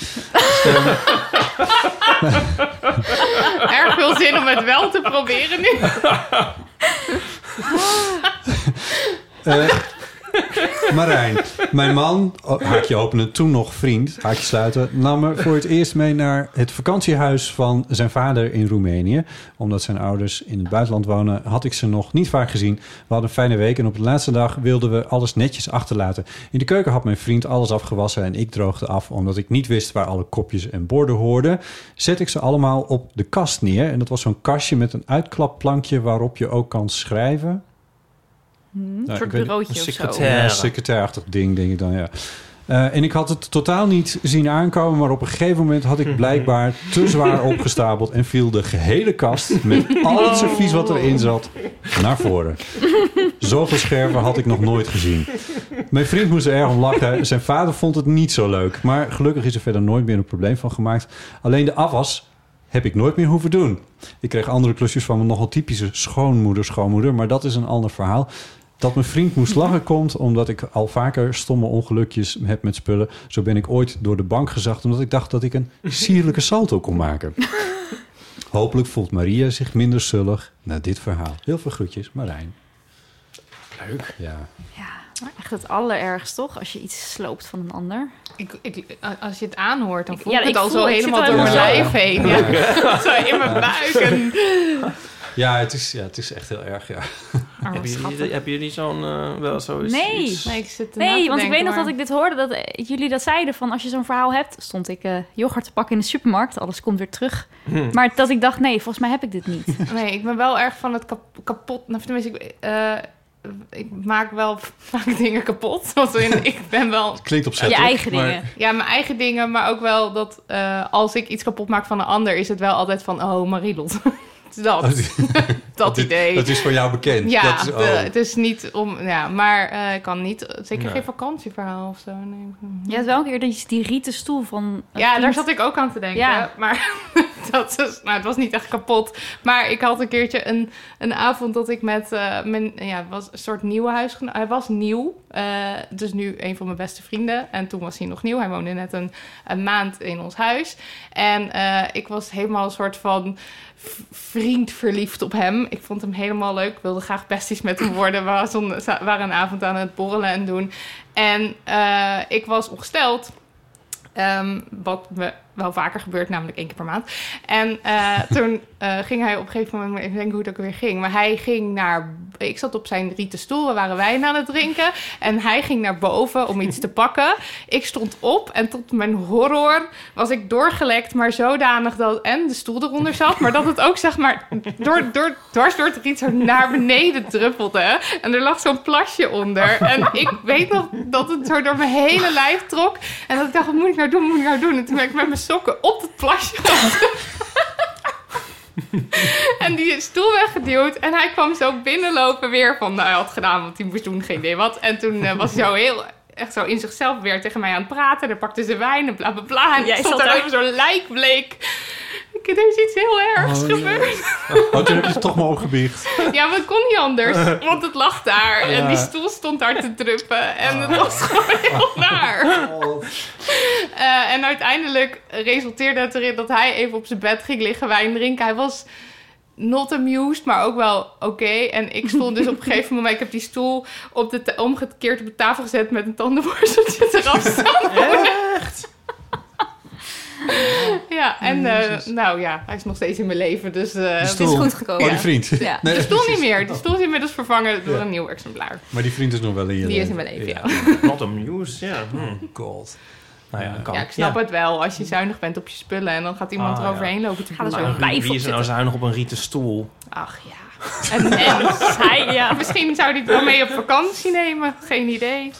Speaker 4: Erg veel zin om het wel te proberen nu.
Speaker 1: Eh, Marijn, mijn man, oh, haakje openen, toen nog vriend, haakje sluiten, nam me voor het eerst mee naar het vakantiehuis van zijn vader in Roemenië. Omdat zijn ouders in het buitenland wonen, had ik ze nog niet vaak gezien. We hadden een fijne week en op de laatste dag wilden we alles netjes achterlaten. In de keuken had mijn vriend alles afgewassen en ik droogde af omdat ik niet wist waar alle kopjes en borden hoorden. Zet ik ze allemaal op de kast neer en dat was zo'n kastje met een uitklapplankje waarop je ook kan schrijven.
Speaker 3: Hm, Een soort bureautje of zo.
Speaker 1: Ja, secretairachtig ding, denk ik dan, ja. Eh, en ik had het totaal niet zien aankomen, maar op een gegeven moment had ik blijkbaar te zwaar opgestapeld en viel de gehele kast met al het servies wat erin zat naar voren. Zoveel scherven had ik nog nooit gezien. Mijn vriend moest er erg om lachen. Zijn vader vond het niet zo leuk, maar gelukkig is er verder nooit meer een probleem van gemaakt. Alleen de afwas heb ik nooit meer hoeven doen. Ik kreeg andere klusjes van mijn nogal typische schoonmoeder, schoonmoeder, maar dat is een ander verhaal. Dat mijn vriend moest lachen komt omdat ik al vaker stomme ongelukjes heb met spullen. Zo ben ik ooit door de bank gezacht omdat ik dacht dat ik een sierlijke salto kon maken. Hopelijk voelt Maria zich minder zullig na dit verhaal. Heel veel groetjes, Marijn.
Speaker 5: Leuk.
Speaker 1: Ja.
Speaker 3: Ja, maar echt het allerergst toch? Als je iets sloopt van een ander.
Speaker 4: Ik, ik, als je het aanhoort, dan
Speaker 3: Ik-
Speaker 4: voel
Speaker 3: ja,
Speaker 4: ik het
Speaker 3: ik
Speaker 4: al
Speaker 3: voel-
Speaker 4: zo helemaal
Speaker 3: al
Speaker 4: door mijn lijf heen. Ja. zo in mijn buik. En...
Speaker 1: Ja, het is, ja, het is echt heel erg, ja.
Speaker 3: Arme
Speaker 5: Hebben jullie, hebben jullie zo'n eh, wel zoiets?
Speaker 3: Nee.
Speaker 5: iets-
Speaker 4: Nee, ik zit
Speaker 3: Nee, want ik weet nog dat ik dit hoorde, dat eh, jullie dat zeiden van als je zo'n verhaal hebt, stond ik eh yoghurt te pakken in de supermarkt, alles komt weer terug.
Speaker 5: Hm.
Speaker 3: Maar dat ik dacht, nee, volgens mij heb ik dit niet.
Speaker 4: Nee, ik ben wel erg van het kap- kapot... Nou, tenminste, ik, eh, ik maak wel vaak dingen kapot. Want in, ik ben wel...
Speaker 1: Klinkt
Speaker 3: Je
Speaker 1: opzettelijk.
Speaker 3: eigen
Speaker 1: maar-
Speaker 3: dingen.
Speaker 4: Ja, mijn eigen dingen, maar ook wel dat eh, als ik iets kapot maak van een ander... is het wel altijd van, oh, Marilot. dat, dat
Speaker 1: is-
Speaker 4: idee.
Speaker 1: Dat is voor jou bekend.
Speaker 4: Ja,
Speaker 1: dat is,
Speaker 4: de-
Speaker 1: oh.
Speaker 4: het is niet om... Ja, maar eh, ik kan niet... Zeker
Speaker 5: Nee.
Speaker 4: geen vakantieverhaal of zo. Nee.
Speaker 3: Je had wel een keer die, die rieten stoel van...
Speaker 4: Ja, daar zat ik ook aan te denken.
Speaker 3: Ja.
Speaker 4: Maar dat nou, het was niet echt kapot. Maar ik had een keertje een, een avond dat ik met eh, mijn... Ja, was een soort nieuwe huisgenoot. Hij was nieuw. eh, dus nu een van mijn beste vrienden. En toen was hij nog nieuw. Hij woonde net een, maand in ons huis. En eh, ik was helemaal een soort van vriend verliefd op hem. Ik vond hem helemaal leuk. Ik wilde graag besties met hem worden. We waren een avond aan het borrelen en doen. En ik was ongesteld. Ehm, wat me wel vaker gebeurt, namelijk één keer per maand. En eh, toen eh, ging hij op een gegeven moment, even denken hoe het ook weer ging. Maar hij ging naar, ik zat op zijn rieten stoel, we waren wijn aan het drinken. En hij ging naar boven om iets te pakken. Ik stond op en tot mijn horror was ik doorgelekt, maar zodanig dat en de stoel eronder zat, maar dat het ook zeg maar door, door, dwars door het riet zo naar beneden druppelde. En er lag zo'n plasje onder. En ik weet nog dat het zo door mijn hele lijf trok. En dat ik dacht, wat moet ik nou doen, wat moet ik nou doen? En toen ben ik met mijn sokken op het plasje En die stoel weggeduwd. En hij kwam zo binnenlopen weer van... Nou, hij had gedaan wat hij moest doen, geen idee wat. En toen eh, was hij zo heel... Echt zo in zichzelf weer tegen mij aan het praten. Dan pakte ze wijn en bla bla bla. En
Speaker 3: Jij
Speaker 4: stond daar- even zo lijkbleek. Ik, er is iets heel ergs
Speaker 1: Oh, ja.
Speaker 4: gebeurd.
Speaker 1: Oh, toen heb je het toch maar opgebiecht.
Speaker 4: Ja, maar het kon niet anders. Want het lag daar. En die stoel stond daar te druppen. En het was gewoon heel naar. Eh, en uiteindelijk resulteerde het erin dat hij even op zijn bed ging liggen wijn drinken. Hij was not amused, maar ook wel oké. En ik stond dus op een gegeven moment... Ik heb die stoel op de omgekeerd op de tafel gezet... met een tandenborsteltje eraf staan. Echt? Ja, en eh, nou ja, hij is nog steeds in mijn leven, dus eh, het
Speaker 1: stoel.
Speaker 4: is goed gekomen.
Speaker 1: Oh, die vriend.
Speaker 4: Ja.
Speaker 1: Nee,
Speaker 4: de stoel niet meer. De stoel is inmiddels vervangen door
Speaker 1: Ja.
Speaker 4: een nieuw exemplaar.
Speaker 1: Maar die vriend is nog wel in je
Speaker 4: Die is in mijn leven, ja.
Speaker 5: Not amused, ja. Hmm.
Speaker 1: God.
Speaker 5: Nou ja, kan.
Speaker 4: Ja, ik snap het wel. Als je zuinig bent op je spullen en dan gaat iemand
Speaker 5: Ah,
Speaker 4: eroverheen
Speaker 5: ja.
Speaker 4: lopen te
Speaker 3: Gaat er zo'n
Speaker 5: Wie-
Speaker 3: lijf
Speaker 5: Wie is er nou zuinig op een rieten stoel?
Speaker 4: Ach ja. En, en hij, ja, misschien zou hij het wel mee op vakantie nemen. Geen idee.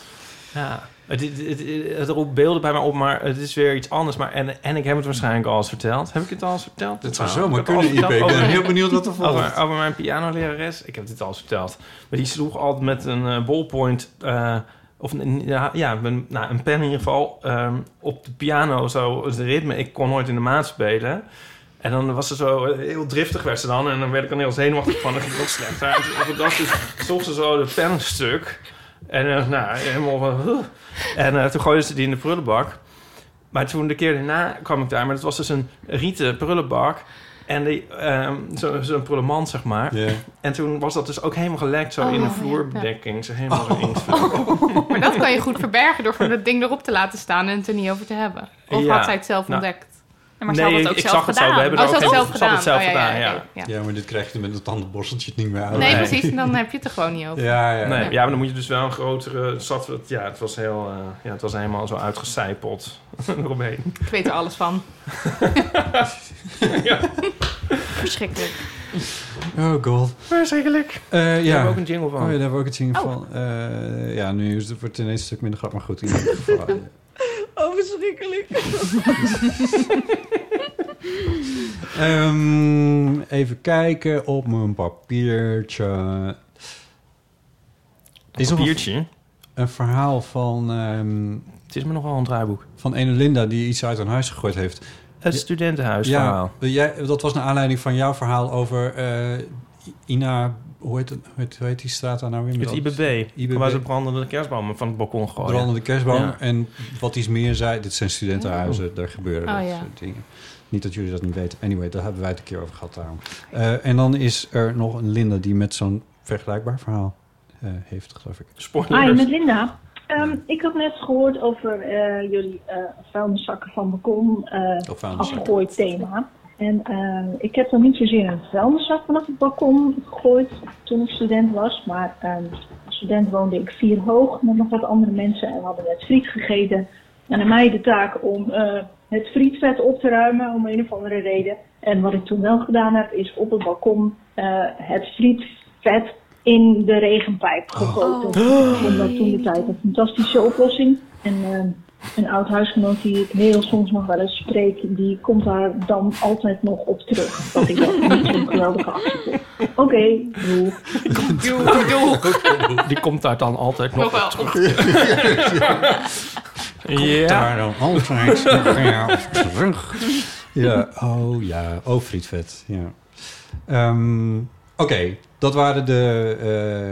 Speaker 5: Ja. Het, het, het, het roept beelden bij mij op, maar het is weer iets anders. Maar, en, en ik heb het waarschijnlijk al eens verteld. Heb ik het al eens verteld?
Speaker 1: Dat zou
Speaker 5: Nou,
Speaker 1: zomaar
Speaker 5: ik al
Speaker 1: kunnen. Ik ben heel benieuwd wat er volgt.
Speaker 5: Over, over mijn pianolerares. Ik heb dit al eens verteld. Maar die sloeg altijd met een eh, ballpoint... eh, of een, ja, ja een, nou, een pen in ieder geval... ehm, op de piano zo het ritme. Ik kon nooit in de maat spelen. En dan was ze zo eh, heel driftig werd ze dan. En dan werd ik dan heel zenuwachtig van. Dan ging nog slechter. En toen- op dag dus sloeg ze zo de pen stuk. En eh, nou, helemaal... van, huh. En eh, toen gooide ze die in de prullenbak. Maar toen de keer daarna kwam ik daar. Maar het was dus een rieten prullenbak. En die, ehm, zo- zo'n prullenmand, zeg maar. En toen was dat dus ook helemaal gelekt zo
Speaker 4: Oh,
Speaker 5: in de
Speaker 4: ja.
Speaker 5: vloerbedekking. Zo helemaal
Speaker 4: Oh.
Speaker 5: zo inkt.
Speaker 4: Maar dat kan je goed verbergen door gewoon dat ding erop te laten staan en het er niet over te hebben. Of
Speaker 5: Ja.
Speaker 4: had zij het zelf
Speaker 5: Nou,
Speaker 4: ontdekt?
Speaker 3: Maar ze had het ook
Speaker 5: ik
Speaker 3: zelf
Speaker 5: zag het zo. We
Speaker 3: gedaan.
Speaker 5: hebben
Speaker 4: Oh,
Speaker 5: er ook
Speaker 4: het
Speaker 5: geen-
Speaker 4: zelf
Speaker 5: ze had het zelf
Speaker 4: gedaan. Oh, ja,
Speaker 5: gedaan,
Speaker 4: ja,
Speaker 5: ja.
Speaker 4: ja, ja.
Speaker 1: Ja, maar dit krijg je met een tandenborsteltje niet meer uit.
Speaker 4: Nee, precies. En dan heb je het er gewoon niet over.
Speaker 1: Ja, ja.
Speaker 5: Nee, ja, maar dan moet je dus wel een grotere... Zat, ja, het was heel... eh, ja, het was helemaal zo uitgecijpeld eromheen.
Speaker 4: Ik weet er alles van.
Speaker 5: ja.
Speaker 3: Verschrikkelijk.
Speaker 1: Oh god.
Speaker 5: Verschrikkelijk.
Speaker 1: Eh, ja.
Speaker 5: Daar hebben we ook een jingle van.
Speaker 1: Oh ja, daar hebben we ook een jingle
Speaker 3: Oh.
Speaker 1: van. Eh, ja, nu wordt het ineens een stuk minder grappig, maar goed. In ieder geval.
Speaker 4: Oh, verschrikkelijk.
Speaker 1: Ehm, even kijken op mijn papiertje. Is een,
Speaker 5: Papiertje.
Speaker 1: een verhaal van, ehm,
Speaker 5: Het is me nog wel een draaiboek.
Speaker 1: van ene Linda die iets uit haar huis gegooid heeft.
Speaker 5: Het studentenhuisverhaal.
Speaker 1: Ja, jij, dat was naar aanleiding van jouw verhaal over eh, Ina... Hoe heet, het, hoe, die straat daar nou weer?
Speaker 5: Het
Speaker 1: Met dat-
Speaker 5: IBB.
Speaker 1: IBB.
Speaker 5: Waar ze brandende kerstbomen van het balkon gooien.
Speaker 1: Brandende kerstboom.
Speaker 5: Ja.
Speaker 1: En wat iets meer zei, dit zijn studentenhuizen, daar gebeuren
Speaker 4: Oh,
Speaker 1: dat
Speaker 4: ja.
Speaker 1: soort dingen. Niet dat jullie dat niet weten. Anyway, daar hebben wij het een keer over gehad daarom. Eh, en dan is er nog een Linda die met zo'n vergelijkbaar verhaal eh, heeft, geloof ik.
Speaker 5: Spoilers.
Speaker 9: Hi, met Linda. Ehm, ik had net gehoord over eh, jullie eh vuilniszakken van balkon eh
Speaker 1: Of vuilniszakken.
Speaker 9: afgegooid thema. En eh, ik heb dan niet zozeer een vuilniszak vanaf het balkon gegooid toen ik student was. Maar ehm, als student woonde ik vier hoog met nog wat andere mensen en we hadden net friet gegeten. En aan mij de taak om eh, het frietvet op te ruimen om een of andere reden. En wat ik toen wel gedaan heb is op het balkon eh, het frietvet in de regenpijp gegoten.
Speaker 3: Oh.
Speaker 9: Ik vond dat toen de tijd een fantastische oplossing. En eh, een oud huisgenoot die ik heel soms nog wel eens spreek, die komt daar dan altijd nog op terug. Dat ik dat niet zo'n geweldige actie vond. Oké,
Speaker 4: doe.
Speaker 5: Die komt daar dan altijd nog,
Speaker 4: Nog wel
Speaker 5: op
Speaker 4: op
Speaker 5: Ja.
Speaker 1: Daar dan altijd nog ja, op terug. Ja, oh ja. Oh, frietvet. Ja. Ehm, Oké, dat waren de,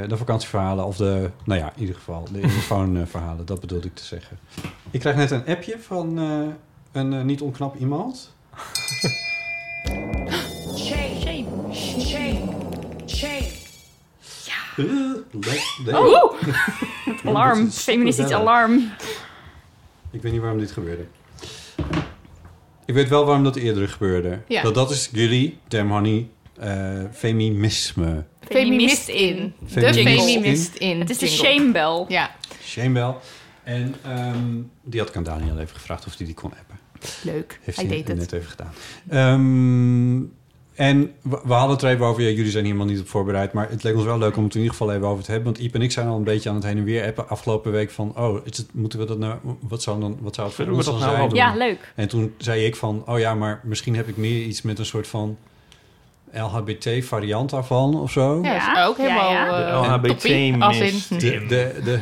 Speaker 1: eh, de vakantieverhalen. Of de, nou ja, in ieder geval de telefoonverhalen. Dat bedoelde ik te zeggen. Ik krijg net een appje van eh, een eh, niet onknap iemand.
Speaker 2: Shame. Shame. Shame.
Speaker 1: Le- le-
Speaker 3: Oh!
Speaker 1: Ja,
Speaker 3: Alarm. Feministisch alarm.
Speaker 1: Ik weet niet waarom dit gebeurde. Ik weet wel waarom dat eerder gebeurde.
Speaker 4: Ja.
Speaker 1: Dat, dat is jullie, Damn Honey, feminisme.
Speaker 4: Feminist in. De
Speaker 1: Feminist
Speaker 4: feminist
Speaker 1: in.
Speaker 4: in.
Speaker 3: Het is de
Speaker 4: jingle.
Speaker 3: shamebell.
Speaker 4: Ja.
Speaker 1: Shamebell. En ehm, die had ik aan Daniel even gevraagd of hij die kon appen.
Speaker 4: Leuk.
Speaker 1: Heeft
Speaker 4: Hij
Speaker 1: hij,
Speaker 4: deed het.
Speaker 1: net even gedaan. Ehm, en we, we hadden het er even over. Ja, jullie zijn hier helemaal niet op voorbereid. Maar het leek ons wel leuk om het in ieder geval even over te hebben. Want Iep en ik zijn al een beetje aan het heen en weer appen afgelopen week van... Oh, is het, moeten we dat nou... Wat zou, dan, wat zou het voor ons
Speaker 5: dat
Speaker 1: dan
Speaker 5: nou
Speaker 1: zijn?
Speaker 3: Ja, leuk.
Speaker 1: En toen zei ik van... Oh ja, maar misschien heb ik meer iets met een soort van... LHBT-variant daarvan of zo.
Speaker 4: Ja, dat is ook helemaal...
Speaker 3: ja.
Speaker 5: De
Speaker 4: eh,
Speaker 5: LHBT
Speaker 4: als in-.
Speaker 1: De, de, de,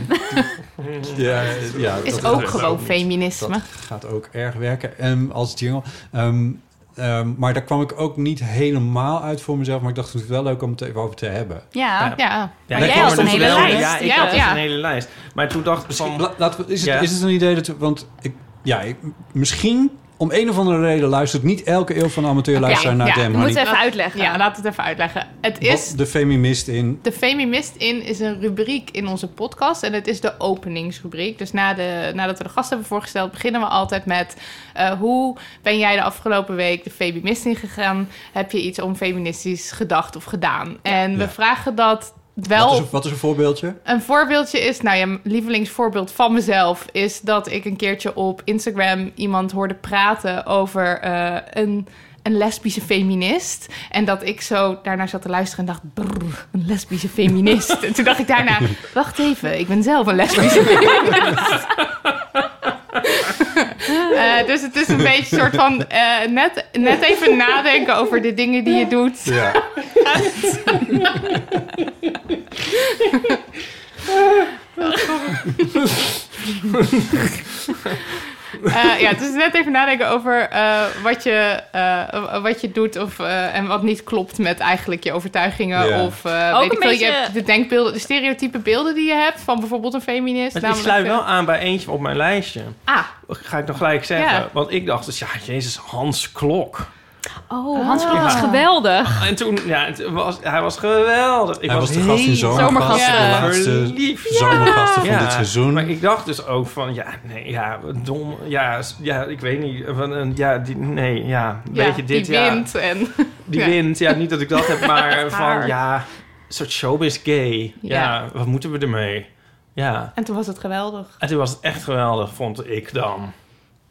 Speaker 1: ja, ja,
Speaker 4: Is
Speaker 1: dat-
Speaker 4: ook gewoon
Speaker 1: dat-
Speaker 4: feminisme.
Speaker 1: Dat gaat ook erg werken Ehm, als jingle. Ehm, ehm, maar daar kwam ik ook niet helemaal uit voor mezelf. Maar ik dacht, het is wel leuk om het even over te hebben.
Speaker 3: Ja.
Speaker 4: Ja.
Speaker 5: Ja,
Speaker 3: jij had een hele
Speaker 5: wel-
Speaker 3: lijst.
Speaker 5: Ja, ik
Speaker 4: Ja,
Speaker 5: had dus
Speaker 4: ja.
Speaker 5: een hele lijst. Maar toen dacht ik van...
Speaker 1: La- laten we, is, het,
Speaker 5: Ja.
Speaker 1: is het een idee dat... Want ik, ja, ik, misschien om een of andere reden luistert niet elke eeuw van amateurluisteraar naar
Speaker 4: ja,
Speaker 3: We
Speaker 1: Honey.
Speaker 3: moeten even uitleggen.
Speaker 4: Ja, laat het even uitleggen. Het is...
Speaker 1: Wat de feminist in...
Speaker 4: De Feminist in is een rubriek in onze podcast. En het is de openingsrubriek. Dus na de, nadat we de gast hebben voorgesteld, beginnen we altijd met... eh, hoe ben jij de afgelopen week de Feminist in gegaan? Heb je iets om feministisch gedacht of gedaan? En we vragen dat wel...
Speaker 1: Wat is, een- wat is een voorbeeldje?
Speaker 4: Een voorbeeldje is, nou ja, mijn lievelingsvoorbeeld van mezelf is dat ik een keertje op Instagram iemand hoorde praten over eh, een, een lesbische feminist. En dat ik zo daarnaar zat te luisteren en dacht, brrr, een lesbische feminist. en toen dacht ik daarna, wacht even, ik ben zelf een lesbische feminist. Eh, dus het is een beetje een soort van eh, net, net even nadenken over de dingen die je doet.
Speaker 1: Ja.
Speaker 4: Eh, ja, dus net even nadenken over eh, wat, je, eh, wat je doet of, eh, en wat niet klopt met eigenlijk je overtuigingen.
Speaker 5: Ja.
Speaker 4: Of eh,
Speaker 3: Ook
Speaker 4: weet
Speaker 3: een
Speaker 4: ik veel, je
Speaker 3: beetje-
Speaker 4: hebt de denkbeelden, de stereotype beelden die je hebt van bijvoorbeeld een feminist.
Speaker 5: Maar ik
Speaker 4: namelijk,
Speaker 5: sluit wel aan bij eentje op mijn lijstje.
Speaker 4: Ah.
Speaker 5: Ga ik nog gelijk zeggen.
Speaker 4: Ja.
Speaker 5: Want ik dacht dus, ja, Jezus, Hans Klok.
Speaker 3: Oh, Hans
Speaker 4: Ah.
Speaker 3: Klok is geweldig.
Speaker 5: En toen, ja, het was, hij was geweldig. Ik
Speaker 1: Hij was de gast in Zomergast.
Speaker 3: Zomergasten.
Speaker 1: De laatste zomergasten van
Speaker 5: Ja,
Speaker 1: dit seizoen.
Speaker 5: Maar ik dacht dus ook van, ja, nee, ja, dom, ja, ja ik weet niet, van, een- ja, die, nee, ja, een
Speaker 4: ja,
Speaker 5: beetje dit,
Speaker 4: die
Speaker 5: ja,
Speaker 4: wint. En,
Speaker 5: die
Speaker 4: ja.
Speaker 5: wint, ja, niet dat ik dat heb, maar van, ja, een soort showbiz gay, ja.
Speaker 4: Ja.
Speaker 5: wat moeten we ermee? Ja,
Speaker 4: En toen was het geweldig.
Speaker 5: en toen was het echt geweldig, vond ik dan.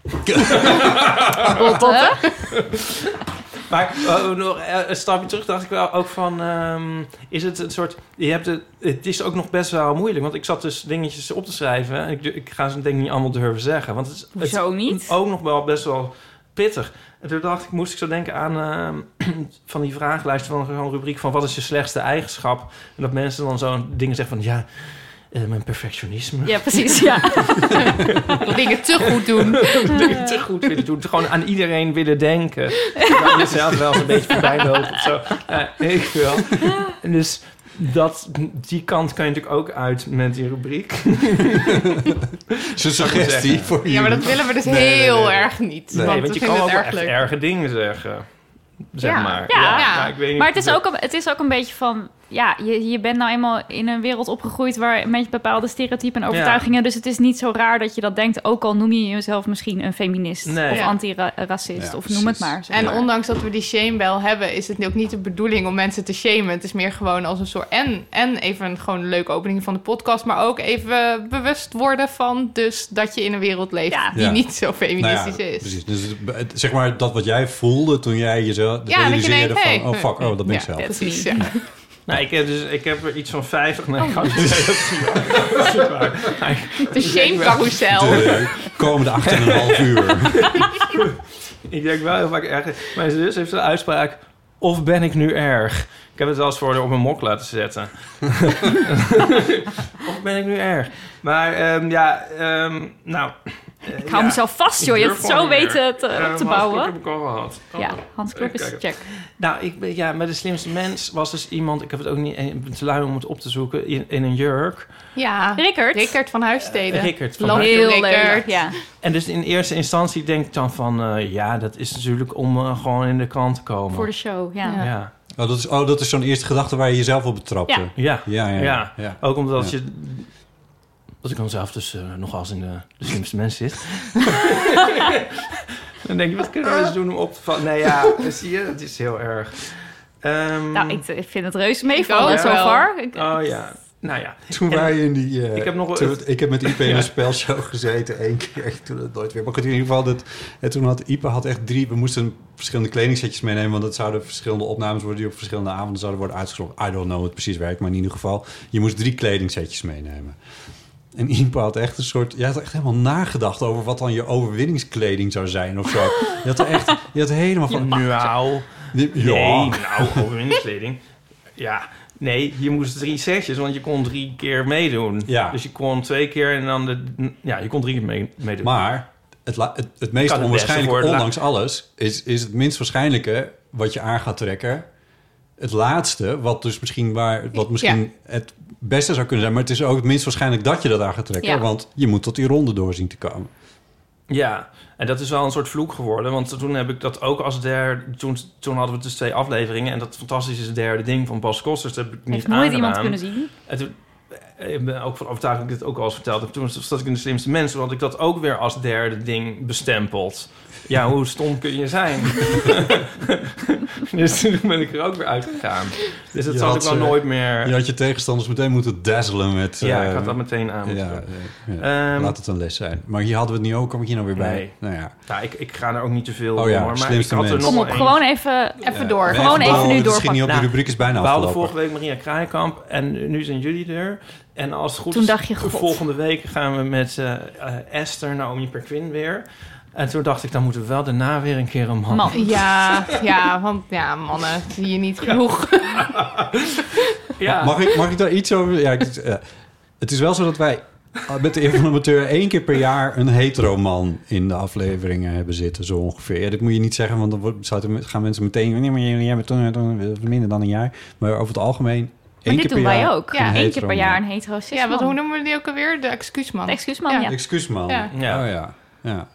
Speaker 3: Botte.
Speaker 5: Maar eh, nog eh, een stapje terug dacht ik wel ook van... ehm, is het een soort... Je hebt het, het is ook nog best wel moeilijk. Want ik zat dus dingetjes op te schrijven. En ik, ik ga ze denk ik niet allemaal durven zeggen. Want het is, het
Speaker 3: Hoezo
Speaker 5: is
Speaker 3: niet?
Speaker 5: ook nog wel best wel pittig. En toen dacht ik, moest ik zo denken aan ehm, van die vragenlijst van zo'n rubriek van wat is je slechtste eigenschap? En dat mensen dan zo'n dingen zeggen van ja, eh, mijn perfectionisme.
Speaker 3: Ja, precies. Ja.
Speaker 4: dingen te goed doen.
Speaker 5: dingen te goed willen doen. Gewoon aan iedereen willen denken. Dan jezelf wel eens een beetje voorbij lopen of zo. Ja, ik wel. En dus dat, die kant kan je natuurlijk ook uit met die rubriek.
Speaker 1: Zijn suggestie voor
Speaker 4: Ja, maar dat willen we dus
Speaker 5: Nee,
Speaker 4: heel
Speaker 5: nee.
Speaker 4: erg niet.
Speaker 5: Nee,
Speaker 4: want
Speaker 5: want
Speaker 4: we
Speaker 5: je kan ook
Speaker 4: erg
Speaker 5: echt erge dingen zeggen. Zeg
Speaker 4: Ja.
Speaker 5: maar.
Speaker 3: Ja.
Speaker 5: Ja, ik weet niet
Speaker 3: Maar het is, ook een, het is ook een beetje van... Ja, je, je bent nou eenmaal in een wereld opgegroeid... waar een beetje bepaalde stereotypen en overtuigingen... dus het is niet zo raar dat je dat denkt... ook al noem je jezelf misschien een feminist...
Speaker 5: Nee.
Speaker 3: of
Speaker 4: Ja.
Speaker 3: anti-racist,
Speaker 1: Ja,
Speaker 3: of noem het maar. zeg
Speaker 4: En ondanks dat we die shamebell hebben, is het ook niet de bedoeling om mensen te shamen. Het is meer gewoon als een soort. En, en even gewoon een leuke opening van de podcast, maar ook even bewust worden van dus dat je in een wereld leeft
Speaker 3: Ja.
Speaker 4: die
Speaker 1: Ja.
Speaker 4: niet zo
Speaker 1: Nou ja,
Speaker 4: feministisch is.
Speaker 1: Precies. Dus zeg maar dat wat jij voelde toen jij jezelf
Speaker 4: Ja, dat je
Speaker 1: realiseerde
Speaker 4: denkt,
Speaker 1: van...
Speaker 4: hey,
Speaker 1: oh fuck, oh, dat ben ik
Speaker 4: ja,
Speaker 1: zelf.
Speaker 4: Precies.
Speaker 5: Nou, ik heb, dus, ik heb er iets van 50. Nee,
Speaker 4: Oh.
Speaker 5: dat is niet waar. Waar. Maar ik-
Speaker 4: De.
Speaker 1: De komende 8,5 uur.
Speaker 5: Ik denk wel heel vaak erg. Mijn zus heeft een uitspraak. Of ben ik nu erg? Ik heb het wel eens voor haar op een mok laten zetten. of ben ik nu erg? Maar ehm, ja, ehm, nou. Eh,
Speaker 3: Ik hou
Speaker 5: ja.
Speaker 3: mezelf vast, joh. Je hebt het zo weten te,
Speaker 5: Eh,
Speaker 3: te
Speaker 5: Hans Klok
Speaker 3: bouwen.
Speaker 5: heb ik al gehad. Oh.
Speaker 3: Ja, Hans Klok is
Speaker 5: kijken.
Speaker 3: check.
Speaker 5: Nou, ik ben, ja, met de slimste mens was dus iemand... Ik heb het ook niet eh, te lui om het op te zoeken. In, in een jurk.
Speaker 4: Ja,
Speaker 3: Rickert.
Speaker 4: Rickert van Huissteden.
Speaker 5: Rickert van
Speaker 4: Love
Speaker 5: Huissteden.
Speaker 3: Heel leuk. Ja.
Speaker 5: En dus in eerste instantie denk ik dan van... eh, ja, dat is natuurlijk om eh, gewoon in de krant te komen.
Speaker 3: Voor de show, ja.
Speaker 4: Ja.
Speaker 5: Ja.
Speaker 1: Oh, dat is, oh, dat is zo'n eerste gedachte waar je jezelf op betrapte.
Speaker 3: Ja.
Speaker 5: Ja.
Speaker 1: Ja, ja,
Speaker 5: Ja.
Speaker 1: ja.
Speaker 5: Ook omdat
Speaker 1: Ja.
Speaker 5: je... Dat ik dan zelf dus eh, nog als in de, de slimste mens zit. Dan denk je, wat kunnen we eens doen om op te vallen? Nee, ja, zie je, het is heel erg. Ehm,
Speaker 3: Nou, ik, ik vind het reuze meevallen zo far.
Speaker 5: Oh ja, nou ja.
Speaker 1: Toen
Speaker 5: En-
Speaker 1: wij in die... eh,
Speaker 5: Ik heb nog wel-
Speaker 1: toen- ik heb met Ipe in
Speaker 5: Ja.
Speaker 1: een spelshow gezeten één keer. Toen het nooit weer. Maar goed, in ieder geval, dat, en toen had Ipe had echt drie... We moesten verschillende kledingsetjes meenemen... want het zouden verschillende opnames worden... die op verschillende avonden zouden worden uitgezonden. I don't know hoe het precies werkt, maar in ieder geval... je moest drie kledingsetjes meenemen. En Ipe had echt een soort... Je had echt helemaal nagedacht over wat dan je overwinningskleding zou zijn of zo. Je had er echt... Je had helemaal van...
Speaker 5: Nou,
Speaker 1: Die-
Speaker 5: nee,
Speaker 1: ja.
Speaker 5: nou, overwinningskleding. Ja, nee, je moest drie setjes, want je kon drie keer meedoen.
Speaker 1: Ja.
Speaker 5: Dus je kon twee keer en dan de... Ja, je kon drie keer mee, meedoen.
Speaker 1: Maar het, het, het meest onwaarschijnlijke, ondanks alles, is, is het minst waarschijnlijke wat je aan gaat trekken. Het laatste, wat dus misschien, waar, wat misschien het beste zou kunnen zijn, maar het is ook het minst waarschijnlijk dat je dat aan gaat trekken,
Speaker 5: Ja.
Speaker 1: want je moet tot die ronde doorzien te komen.
Speaker 5: Ja, en dat is wel een soort vloek geworden. Want toen heb ik dat ook als derde... Toen, toen hadden we dus twee afleveringen. En dat fantastische derde ding van Bas Kosters... dat heb ik niet
Speaker 3: Heeft nooit
Speaker 5: aangedaan.
Speaker 3: iemand kunnen zien.
Speaker 5: En toen, eh, ik ben ook van overtuigd dat ik dit ook al eens verteld heb. Toen zat ik in de slimste mensen. Had ik dat ook weer als derde ding bestempeld. Ja, hoe stom kun je zijn? dus toen ben ik er ook weer uitgegaan. Dus dat zal ik wel
Speaker 1: eh,
Speaker 5: nooit meer...
Speaker 1: Je had je tegenstanders meteen moeten dazzelen met...
Speaker 5: Ja,
Speaker 1: eh,
Speaker 5: ik had dat meteen aan moeten
Speaker 1: Ja,
Speaker 5: doen.
Speaker 1: ja, ja.
Speaker 5: Ehm,
Speaker 1: laat het een les zijn. Maar hier hadden we het niet ook, kom ik hier nou weer bij?
Speaker 5: Nee.
Speaker 1: Nou ja.
Speaker 5: Ja, ik, ik ga er ook niet te veel
Speaker 1: Oh ja,
Speaker 5: door. Maar ik
Speaker 1: slimste
Speaker 5: had er nog
Speaker 3: Kom op, gewoon even, even door.
Speaker 1: even
Speaker 3: Gewoon even nu door.
Speaker 1: schiet niet op, die rubriek is bijna
Speaker 5: We hadden
Speaker 1: afgelopen.
Speaker 5: vorige week Maria Kraaikamp en nu zijn jullie er. En als het goed
Speaker 3: Toen
Speaker 5: is,
Speaker 3: dacht je, god.
Speaker 5: volgende week gaan we met eh, eh, Esther, Naomi Perquin weer. En toen dacht ik, dan moeten we wel daarna weer een keer een man.
Speaker 4: Man. Ja, ja, want ja, mannen zie je niet genoeg.
Speaker 5: Ja.
Speaker 1: Mag, ik, mag ik daar iets over... Ja, ik, eh, het is wel zo dat wij met de Amateur één keer per jaar een hetero man in de afleveringen hebben zitten, zo ongeveer. Ja, dat moet je niet zeggen, want dan gaan mensen meteen... Nee, maar toen, toen minder dan een jaar. Maar over het algemeen
Speaker 3: Maar dit
Speaker 1: keer
Speaker 3: doen
Speaker 1: per
Speaker 3: wij
Speaker 1: jaar
Speaker 3: ook.
Speaker 1: een
Speaker 3: Ja, één keer per jaar een hetero
Speaker 4: Ja, wat, hoe noemen we die ook alweer? De excuusman.
Speaker 3: De excuusman, ja.
Speaker 1: Excuusman.
Speaker 4: Ja.
Speaker 5: Ja.
Speaker 1: Oh ja. ja.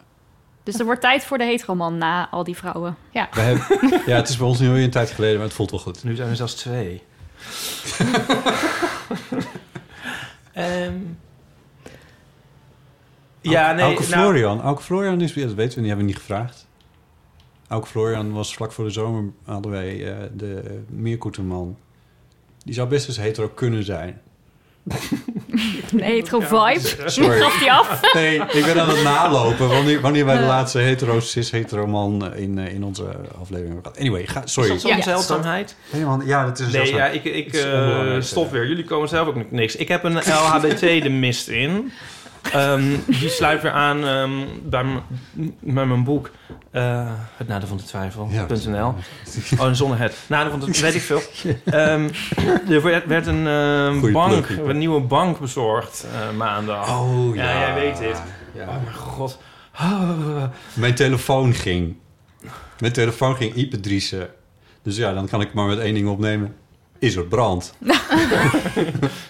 Speaker 3: Dus er wordt tijd voor de heteroman na al die vrouwen.
Speaker 4: Ja.
Speaker 1: We hebben, ja, het is bij ons nu alweer een tijd geleden, maar het voelt wel goed.
Speaker 5: Nu zijn er zelfs twee. Ehm, ja, nee.
Speaker 1: Auke
Speaker 5: nou,
Speaker 1: Florian. Auke Florian is... Ja, dat weten we niet, hebben we niet gevraagd. Auke Florian was vlak voor de zomer... hadden wij eh, de Meerkoeterman. Die zou best eens hetero kunnen zijn.
Speaker 3: Een hetero vibe.
Speaker 1: Sorry.
Speaker 3: Gaf die af?
Speaker 1: Nee, ik ben aan het nalopen. Wanneer, wanneer wij de
Speaker 3: Ja.
Speaker 1: laatste hetero, cis-hetero man in, eh, in onze aflevering hebben gehad. Anyway, ga, sorry.
Speaker 5: Is dat zo'n zeldzaamheid?
Speaker 1: Nee, man, ja, dat is
Speaker 5: Nee, ja, ik, ik eh,
Speaker 1: onbelangrijk,
Speaker 5: stop weer. Jullie komen zelf ook niks. Ik heb een LHBT de mist in. Ehm, die sluit weer aan ehm, bij, mijn boek. eh, het Nadeel van de Twijfel.nl. Oh, een zonder het. Nadeel van de weet ik veel. Ehm, er werd, werd een ehm, bank, een nieuwe bank bezorgd eh, maandag.
Speaker 1: Oh,
Speaker 5: ja.
Speaker 1: ja.
Speaker 5: jij weet dit.
Speaker 1: Ja.
Speaker 5: Oh mijn god.
Speaker 1: Mijn telefoon ging. Mijn telefoon ging Ipe. Dus ja, dan kan ik maar met één ding opnemen. Is er brand?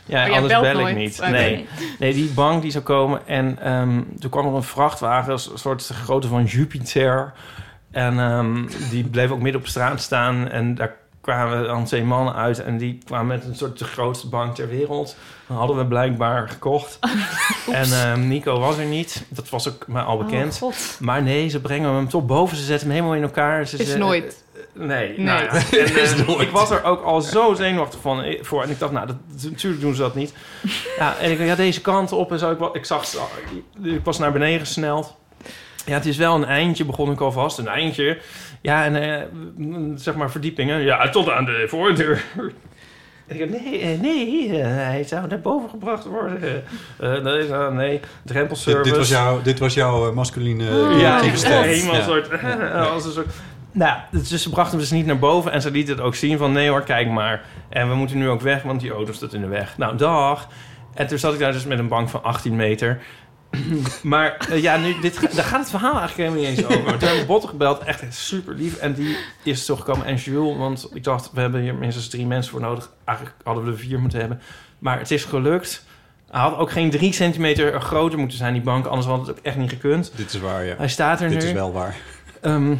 Speaker 5: Ja, anders bel ik niet. Nee. nee, die bank die zou komen. En ehm, toen kwam er een vrachtwagen, een soort grootte van Jupiter. En ehm, die bleef ook midden op straat staan. En daar kwamen dan twee mannen uit. En die kwamen met een soort de grootste bank ter wereld. Dan hadden we blijkbaar gekocht. en ehm, Nico was er niet. Dat was ook maar al bekend.
Speaker 3: Oh, God.
Speaker 5: maar nee, ze brengen hem toch boven. Ze zetten hem helemaal in elkaar. Ze,
Speaker 4: Is
Speaker 5: ze-
Speaker 4: nooit.
Speaker 5: Nee,
Speaker 4: Nee.
Speaker 5: nou ja. En, eh, ik was er ook al zo zenuwachtig van eh, voor. En ik dacht, nou, dat, natuurlijk doen ze dat niet. Ja, en ik ja, deze kant op en zo. Ik, ik zag, ik was naar beneden gesneld. Ja, het is wel een eindje, begon ik alvast. Een eindje. Ja, en eh, mm, zeg maar verdiepingen. Ja, tot aan de voordeur. En ik dacht, nee, eh, nee, hij zou naar boven gebracht worden. Nee, eh, nee, drempelservice.
Speaker 1: Dit, dit was jouw, dit was jouw masculine
Speaker 5: Ja, helemaal
Speaker 1: Ja.
Speaker 5: een soort... als een soort nou, dus ze brachten hem dus niet naar boven en ze lieten het ook zien van... nee hoor, kijk maar. En we moeten nu ook weg, want die auto staat in de weg. Nou, dag. En toen zat ik daar dus met een bank van 18 meter. maar eh, ja, nu, dit, daar gaat het verhaal eigenlijk helemaal niet eens over. Toen heb ik Botte gebeld, echt super lief. En die is toch gekomen. En Jules, want ik dacht, we hebben hier minstens drie mensen voor nodig. Eigenlijk hadden we er vier moeten hebben. Maar het is gelukt. Hij had ook geen drie centimeter groter moeten zijn, die bank. Anders had het ook echt niet gekund.
Speaker 1: Dit is waar, ja.
Speaker 5: Hij staat er
Speaker 1: Dit
Speaker 5: nu.
Speaker 1: is wel waar.
Speaker 5: Ehm,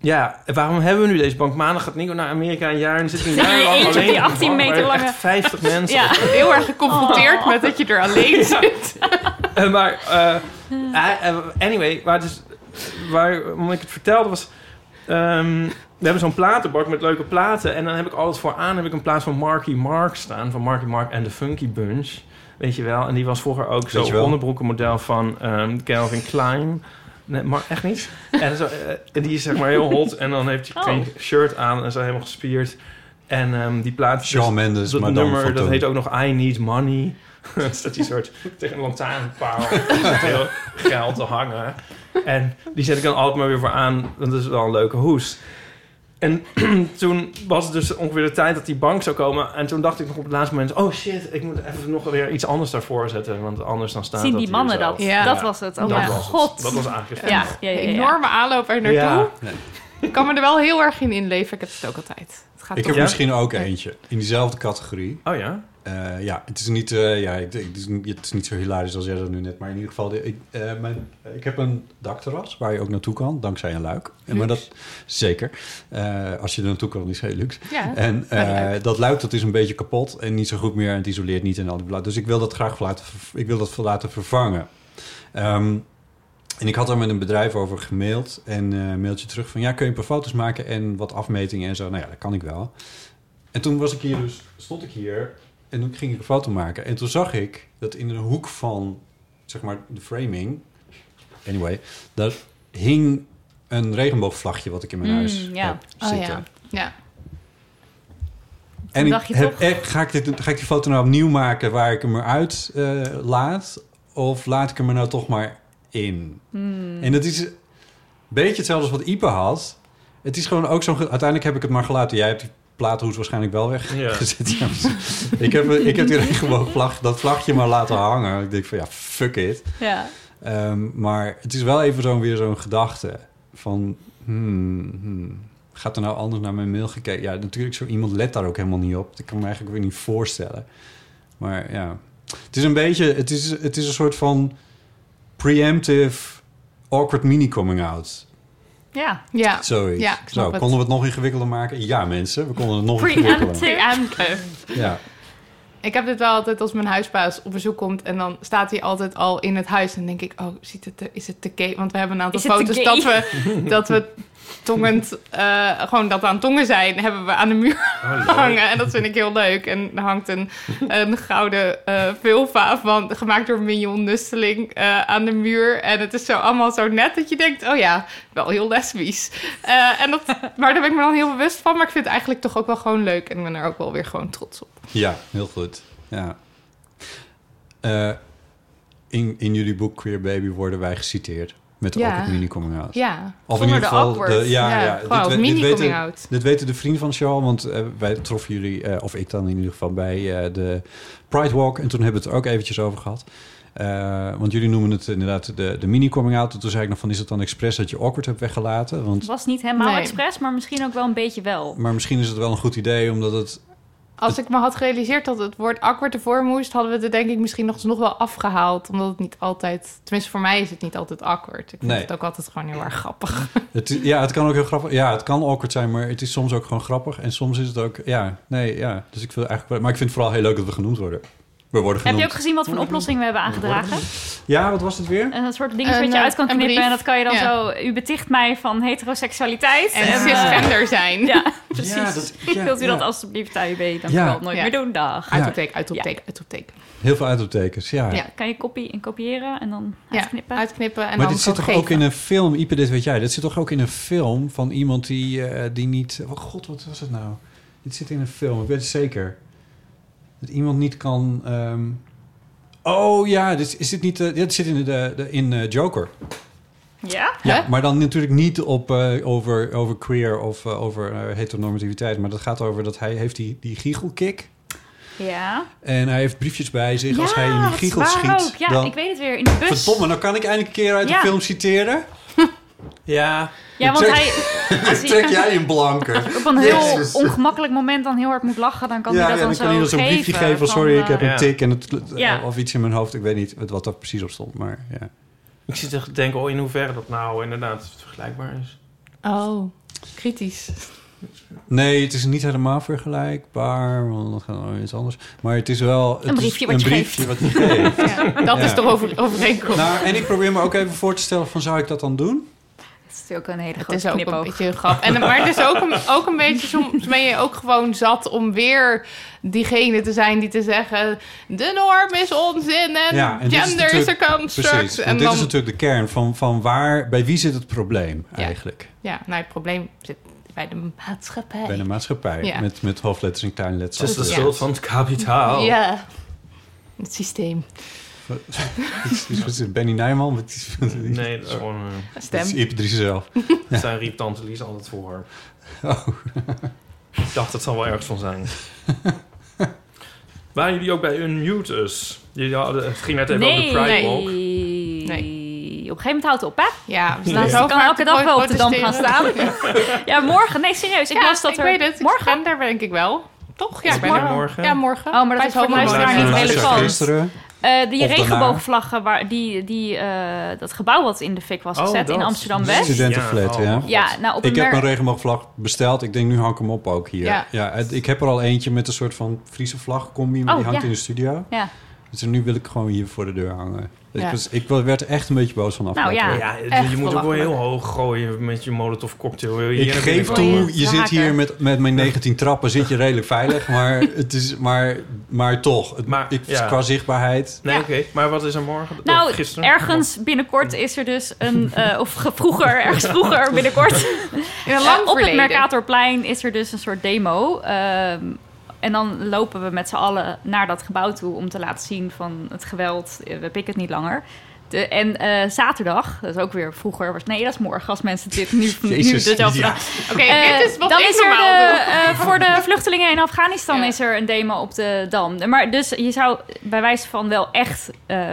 Speaker 5: ja, waarom hebben we nu deze bank? Maandag gaat Nico naar Amerika een jaar en zit een jaar
Speaker 3: Ja,
Speaker 5: lang alleen
Speaker 3: die
Speaker 5: op een
Speaker 3: 18
Speaker 5: bank
Speaker 3: meter
Speaker 5: waar
Speaker 3: lange-
Speaker 5: Echt 50 mensen.
Speaker 3: Ja.
Speaker 4: Heel erg geconfronteerd met dat je er alleen zit.
Speaker 5: Eh, maar, eh, anyway, maar dus, waar, omdat ik het vertelde was... ehm, we hebben zo'n platenbak met leuke platen. En dan heb ik altijd vooraan heb ik een plaat van Marky Mark staan. Van Marky Mark en de Funky Bunch. Weet je wel? En die was vroeger ook zo'n onderbroekenmodel van ehm, Calvin Klein. Nee, maar echt niet. En, zo, eh, en die is zeg maar heel hot. En dan heeft hij
Speaker 3: Oh.
Speaker 5: geen shirt aan en zo helemaal gespierd. En ehm, die plaat...
Speaker 1: Shawn Mendes,
Speaker 5: dat
Speaker 1: maar dan
Speaker 5: nummer, dat heet ook nog I Need Money. Dan staat die soort tegen een lantaarnpaal heel geld te hangen. En die zet ik dan altijd maar weer voor aan. want Dat is wel een leuke hoes. En toen was het dus ongeveer de tijd dat die bank zou komen. En toen dacht ik nog op het laatste moment... oh shit, ik moet even nog weer iets anders daarvoor zetten. Want anders dan staat
Speaker 3: Zien
Speaker 5: dat
Speaker 3: die mannen dat? Ja. Dat was het. Oh
Speaker 5: dat
Speaker 3: mijn
Speaker 5: het.
Speaker 3: god.
Speaker 5: Dat was eigenlijk het
Speaker 3: Ja,
Speaker 5: verhaal.
Speaker 3: ja, ja, ja.
Speaker 4: Enorme aanloop er naartoe.
Speaker 5: Ja.
Speaker 4: Ik kan me er wel heel erg in inleven. Ik heb het ook altijd. Het gaat
Speaker 1: Ik heb misschien ook eentje in diezelfde categorie.
Speaker 5: Oh ja?
Speaker 1: Eh, ja, het is niet, eh, ja, het is, niet- het is niet zo hilarisch als jij dat nu net, maar in ieder geval, de, ik, eh, mijn, ik heb een dakterras waar je ook naartoe kan, dankzij een luik. Maar dat zeker, als je er naartoe kan, is heel luxe.
Speaker 4: Ja,
Speaker 1: en
Speaker 4: luik.
Speaker 1: dat luik dat is een beetje kapot en niet zo goed meer en het isoleert niet en al die bla. Dus ik wil dat graag laten, ik wil dat laten vervangen. Ehm, en ik had er met een bedrijf over gemaild en een mailtje terug van ja, kun je een paar foto's maken en wat afmetingen en zo. Nou ja, dat kan ik wel. En toen was ik hier dus, stond ik hier en toen ging ik een foto maken. En toen zag ik dat in de hoek van, zeg maar, de framing, anyway, daar hing een regenboogvlagje wat ik in mijn
Speaker 3: Mm,
Speaker 1: huis
Speaker 3: ja.
Speaker 1: heb
Speaker 4: Oh ja. Ja.
Speaker 1: En ik heb
Speaker 3: toch-
Speaker 1: echt, ga, ik dit, ga ik die foto nou opnieuw maken waar ik hem eruit eh, laat? Of laat ik hem er nou toch maar in?
Speaker 3: Hmm.
Speaker 1: En dat is een beetje hetzelfde als wat Ipe had. Het is gewoon ook zo'n... ge- Uiteindelijk heb ik het maar gelaten. Jij hebt die platenhoes waarschijnlijk wel weggezet. Ja. ik, heb, ik heb die regenboogvlag, dat vlagje maar laten hangen. Ik denk van ja, fuck it.
Speaker 3: Ja.
Speaker 1: Ehm, maar het is wel even zo'n weer zo'n gedachte van... Hmm, hmm, gaat er nou anders naar mijn mail gekeken? Ja, natuurlijk, zo iemand let daar ook helemaal niet op. Dat kan me eigenlijk weer niet voorstellen. Maar ja, het is een beetje... Het is, het is een soort van preemptive awkward mini-coming out.
Speaker 3: Ja.
Speaker 4: Ja.
Speaker 1: Zoiets.
Speaker 4: Ja, ik snap
Speaker 1: Zo,
Speaker 4: het.
Speaker 1: konden we het nog ingewikkelder maken? Ja, mensen, we konden het nog ingewikkelder maken. Ja.
Speaker 4: Ik heb dit wel altijd als mijn huisbaas op bezoek komt... en dan staat hij altijd al in het huis. En denk ik, oh, ziet het te- is het te gay? Want we hebben een aantal foto's dat we, dat we tongend... eh, gewoon dat we aan tongen zijn, hebben we aan de muur
Speaker 5: Oh,
Speaker 4: hangen. En dat vind ik heel leuk. En er hangt een, een gouden eh vulva van... gemaakt door Mignon Nusteling eh, aan de muur. En het is zo allemaal zo net dat je denkt... oh ja, wel heel lesbisch. En dat, maar daar ben ik me dan heel bewust van. Maar ik vind het eigenlijk toch ook wel gewoon leuk. En ik ben er ook wel weer gewoon trots op.
Speaker 1: Ja, heel goed. Ja. In, in jullie boek Queer Baby worden wij geciteerd. Met de
Speaker 4: Ja.
Speaker 1: awkward mini coming out.
Speaker 4: Ja,
Speaker 1: Of in ieder
Speaker 4: de
Speaker 1: geval...
Speaker 4: awkward.
Speaker 1: ja,
Speaker 4: Ja,
Speaker 1: ja,
Speaker 4: gewoon als
Speaker 1: we-
Speaker 4: mini
Speaker 1: weten,
Speaker 4: coming out.
Speaker 1: Dit weten de vrienden van de show, want eh, wij troffen jullie, eh, of ik dan in ieder geval, bij eh, de Pride Walk. En toen hebben we het er ook eventjes over gehad. Eh, want jullie noemen het inderdaad de, de mini coming out. En toen zei ik nog van, is het dan expres dat je awkward hebt weggelaten? Want,
Speaker 3: Het was niet helemaal
Speaker 4: Nee.
Speaker 3: expres, maar misschien ook wel een beetje wel.
Speaker 1: maar misschien is het wel een goed idee, omdat het...
Speaker 4: Als ik me had gerealiseerd dat het woord awkward ervoor moest... hadden we het er denk ik misschien nog, nog wel afgehaald. Omdat het niet altijd... Tenminste, voor mij is het niet altijd awkward. Ik vind
Speaker 1: Nee.
Speaker 4: het ook altijd gewoon heel erg grappig.
Speaker 1: Het, ja, het kan ook heel grappig. Ja, het kan awkward zijn, maar het is soms ook gewoon grappig. En soms is het ook, ja, nee, ja. Dus ik wil eigenlijk, maar ik vind het vooral heel leuk dat we genoemd worden. We worden
Speaker 3: Heb je ook gezien wat voor een oplossing we hebben aangedragen?
Speaker 1: Ja, wat was het weer?
Speaker 3: Een soort dingetje
Speaker 4: Een,
Speaker 3: wat je
Speaker 4: eh,
Speaker 3: uit kan knippen
Speaker 4: brief.
Speaker 3: en dat kan je dan
Speaker 4: Ja.
Speaker 3: zo... U beticht mij van heteroseksualiteit.
Speaker 4: En
Speaker 3: eh,
Speaker 4: cisgender zijn.
Speaker 3: Ja, precies.
Speaker 1: Ja, dat- ja,
Speaker 3: Wilt u dat
Speaker 1: ja.
Speaker 3: alsjeblieft AUB dan
Speaker 1: Ja.
Speaker 3: wel nooit
Speaker 4: Ja.
Speaker 3: meer doen? Dag.
Speaker 4: Uitroepteken, uitroepteken, uitroepteken.
Speaker 1: Heel veel uitroeptekens, ja.
Speaker 4: Ja.
Speaker 3: Kan je kopie en kopiëren en dan
Speaker 4: Ja,
Speaker 3: uitknippen?
Speaker 4: uitknippen en
Speaker 1: maar
Speaker 4: dan
Speaker 1: dit zit toch ook in een film, Ipe, dit weet jij, dit zit toch ook in een film van iemand die, eh, die niet... Oh god, wat was het nou? Dit zit in een film, ik weet het zeker. Dat iemand niet kan... ehm, Oh ja, dit, is dit niet... eh, dit zit in, de, de, in eh, Joker.
Speaker 3: Ja?
Speaker 1: Ja, maar dan natuurlijk niet op, eh, over, over queer of over eh, heteronormativiteit. Maar dat gaat over dat hij heeft die, die giechelkick.
Speaker 3: Ja.
Speaker 1: En hij heeft briefjes bij zich. Als hij in die giegel schiet,
Speaker 3: ook. Ja,
Speaker 1: dan...
Speaker 3: ik weet het weer. In de bus.
Speaker 1: Verdomme, nou kan ik eindelijk een keer uit
Speaker 3: Ja.
Speaker 1: de film citeren. Ja.
Speaker 3: Ja, want
Speaker 1: Trek-
Speaker 3: hij... als hij-
Speaker 1: Trek jij een blanke.
Speaker 3: op een heel
Speaker 1: Jezus.
Speaker 3: ongemakkelijk moment dan heel hard moet lachen, dan kan
Speaker 1: ja,
Speaker 3: hij dat
Speaker 1: ja,
Speaker 3: dan,
Speaker 1: dan kan hij
Speaker 3: zo
Speaker 1: dan zo'n
Speaker 3: geven.
Speaker 1: briefje geven van...
Speaker 3: van,
Speaker 1: sorry, ik heb
Speaker 3: eh,
Speaker 1: een tik en het,
Speaker 3: Ja.
Speaker 1: of iets in mijn hoofd. Ik weet niet wat er precies op stond, maar ja.
Speaker 5: Ik zit te denken, oh, in hoeverre dat nou inderdaad vergelijkbaar is.
Speaker 4: Oh, kritisch.
Speaker 1: Nee, het is niet helemaal vergelijkbaar, want dat gaat iets anders. Maar het is wel... Het
Speaker 4: Een briefje
Speaker 1: is
Speaker 4: wat
Speaker 1: een
Speaker 4: je
Speaker 1: briefje wat je geeft.
Speaker 4: Ja, dat is toch over, overeenkomst.
Speaker 1: Nou, en ik probeer me ook even voor te stellen van, zou ik dat dan doen?
Speaker 3: Dat is natuurlijk een hele
Speaker 4: Het
Speaker 3: grote
Speaker 4: is ook een
Speaker 3: knipoog.
Speaker 4: beetje een grap. En, maar het is ook een, ook een beetje, soms ben je ook gewoon zat om weer diegene te zijn die te zeggen... de norm is onzin en
Speaker 1: Ja, en dit is
Speaker 4: gender is a construct.
Speaker 1: Precies,
Speaker 4: En
Speaker 1: dit
Speaker 4: dan,
Speaker 1: is natuurlijk de kern van, van waar, bij wie zit het probleem eigenlijk?
Speaker 4: Ja, nou, het probleem zit bij de maatschappij.
Speaker 1: Bij de maatschappij,
Speaker 4: Ja.
Speaker 1: met, met hoofdletters en kleinletters.
Speaker 5: Het is de schuld van het kapitaal.
Speaker 4: Ja, het systeem.
Speaker 1: Is het Benny Nijman? Wat is-
Speaker 5: Nee, dat is gewoon... eh,
Speaker 4: Stem.
Speaker 1: Dat is Driessen zelf.
Speaker 5: Zij riep Tante Lies altijd voor.
Speaker 1: Oh.
Speaker 5: Ik dacht, het zal wel ergens van zijn. Waren jullie ook bij Unmutus? Jullie hadden, het ging net even over de Pride Walk.
Speaker 3: nee. Op een gegeven moment houdt het op, hè?
Speaker 4: Ja, we
Speaker 3: Dus
Speaker 4: staan
Speaker 3: ik
Speaker 4: zo
Speaker 3: kan
Speaker 4: vaak
Speaker 3: elke dag wel op de dam gaan staan. ja, morgen. Nee, serieus. Ik
Speaker 4: Ja,
Speaker 3: las dat
Speaker 4: ik
Speaker 3: er...
Speaker 4: weet het.
Speaker 3: Morgen?
Speaker 4: Ik ben daar denk ik wel. Toch? Ja, ik ben
Speaker 5: het
Speaker 4: er
Speaker 5: morgen?
Speaker 4: Ja, morgen.
Speaker 3: Oh, maar dat
Speaker 4: Bij
Speaker 3: is voor
Speaker 4: het
Speaker 3: luisteraar niet relevant.
Speaker 1: Gisteren.
Speaker 3: Eh, die
Speaker 1: Of
Speaker 3: regenboogvlaggen, waar die, die, eh, dat gebouw wat in de fik was
Speaker 5: Oh,
Speaker 3: gezet in. Amsterdam-West.
Speaker 1: Studentenflat,
Speaker 5: Ja,
Speaker 1: ja.
Speaker 5: oh,
Speaker 3: Ja, nou op
Speaker 1: Ik heb een regenboogvlag besteld. Ik denk, nu hang ik hem op ook hier.
Speaker 4: Ja.
Speaker 1: Ik heb er al eentje met een soort van Friese vlag-combi, maar
Speaker 3: Oh,
Speaker 1: die hangt
Speaker 3: ja.
Speaker 1: in de studio.
Speaker 3: Ja.
Speaker 1: Dus nu wil ik gewoon hier voor de deur hangen. Ik, was, ik werd er echt een beetje boos van
Speaker 3: Nou
Speaker 1: afgelopen
Speaker 3: ja.
Speaker 5: je moet ook wel heel hoog gooien met je molotov cocktail.
Speaker 1: Ik geef toe, je zit hier met, met mijn 19 trappen, zit je redelijk veilig. Maar, het is, maar, maar toch, het,
Speaker 5: Maar,
Speaker 1: ik,
Speaker 5: ja.
Speaker 1: qua zichtbaarheid...
Speaker 5: Nee, oké. Maar wat is er morgen?
Speaker 3: Nou,
Speaker 5: gisteren?
Speaker 3: ergens binnenkort is er dus een... eh, of ge- vroeger, ergens vroeger binnenkort...
Speaker 4: In een lang
Speaker 3: op het. Mercatorplein is er dus een soort demo. Ehm, en dan lopen we met z'n allen naar dat gebouw toe om te laten zien van het geweld. eh, We pikken het niet langer. De, en eh, zaterdag, dat is ook weer vroeger. was- Nee, dat is morgen als mensen dit nu, nu
Speaker 1: Jezus,
Speaker 3: dus over-
Speaker 1: ja.
Speaker 4: Oké,
Speaker 3: Eh,
Speaker 4: dit is wat
Speaker 3: dan
Speaker 4: ik
Speaker 3: is er de, eh, voor de vluchtelingen in Afghanistan
Speaker 4: Ja.
Speaker 3: is er een demo op de Dam. Maar dus je zou bij wijze van wel echt eh,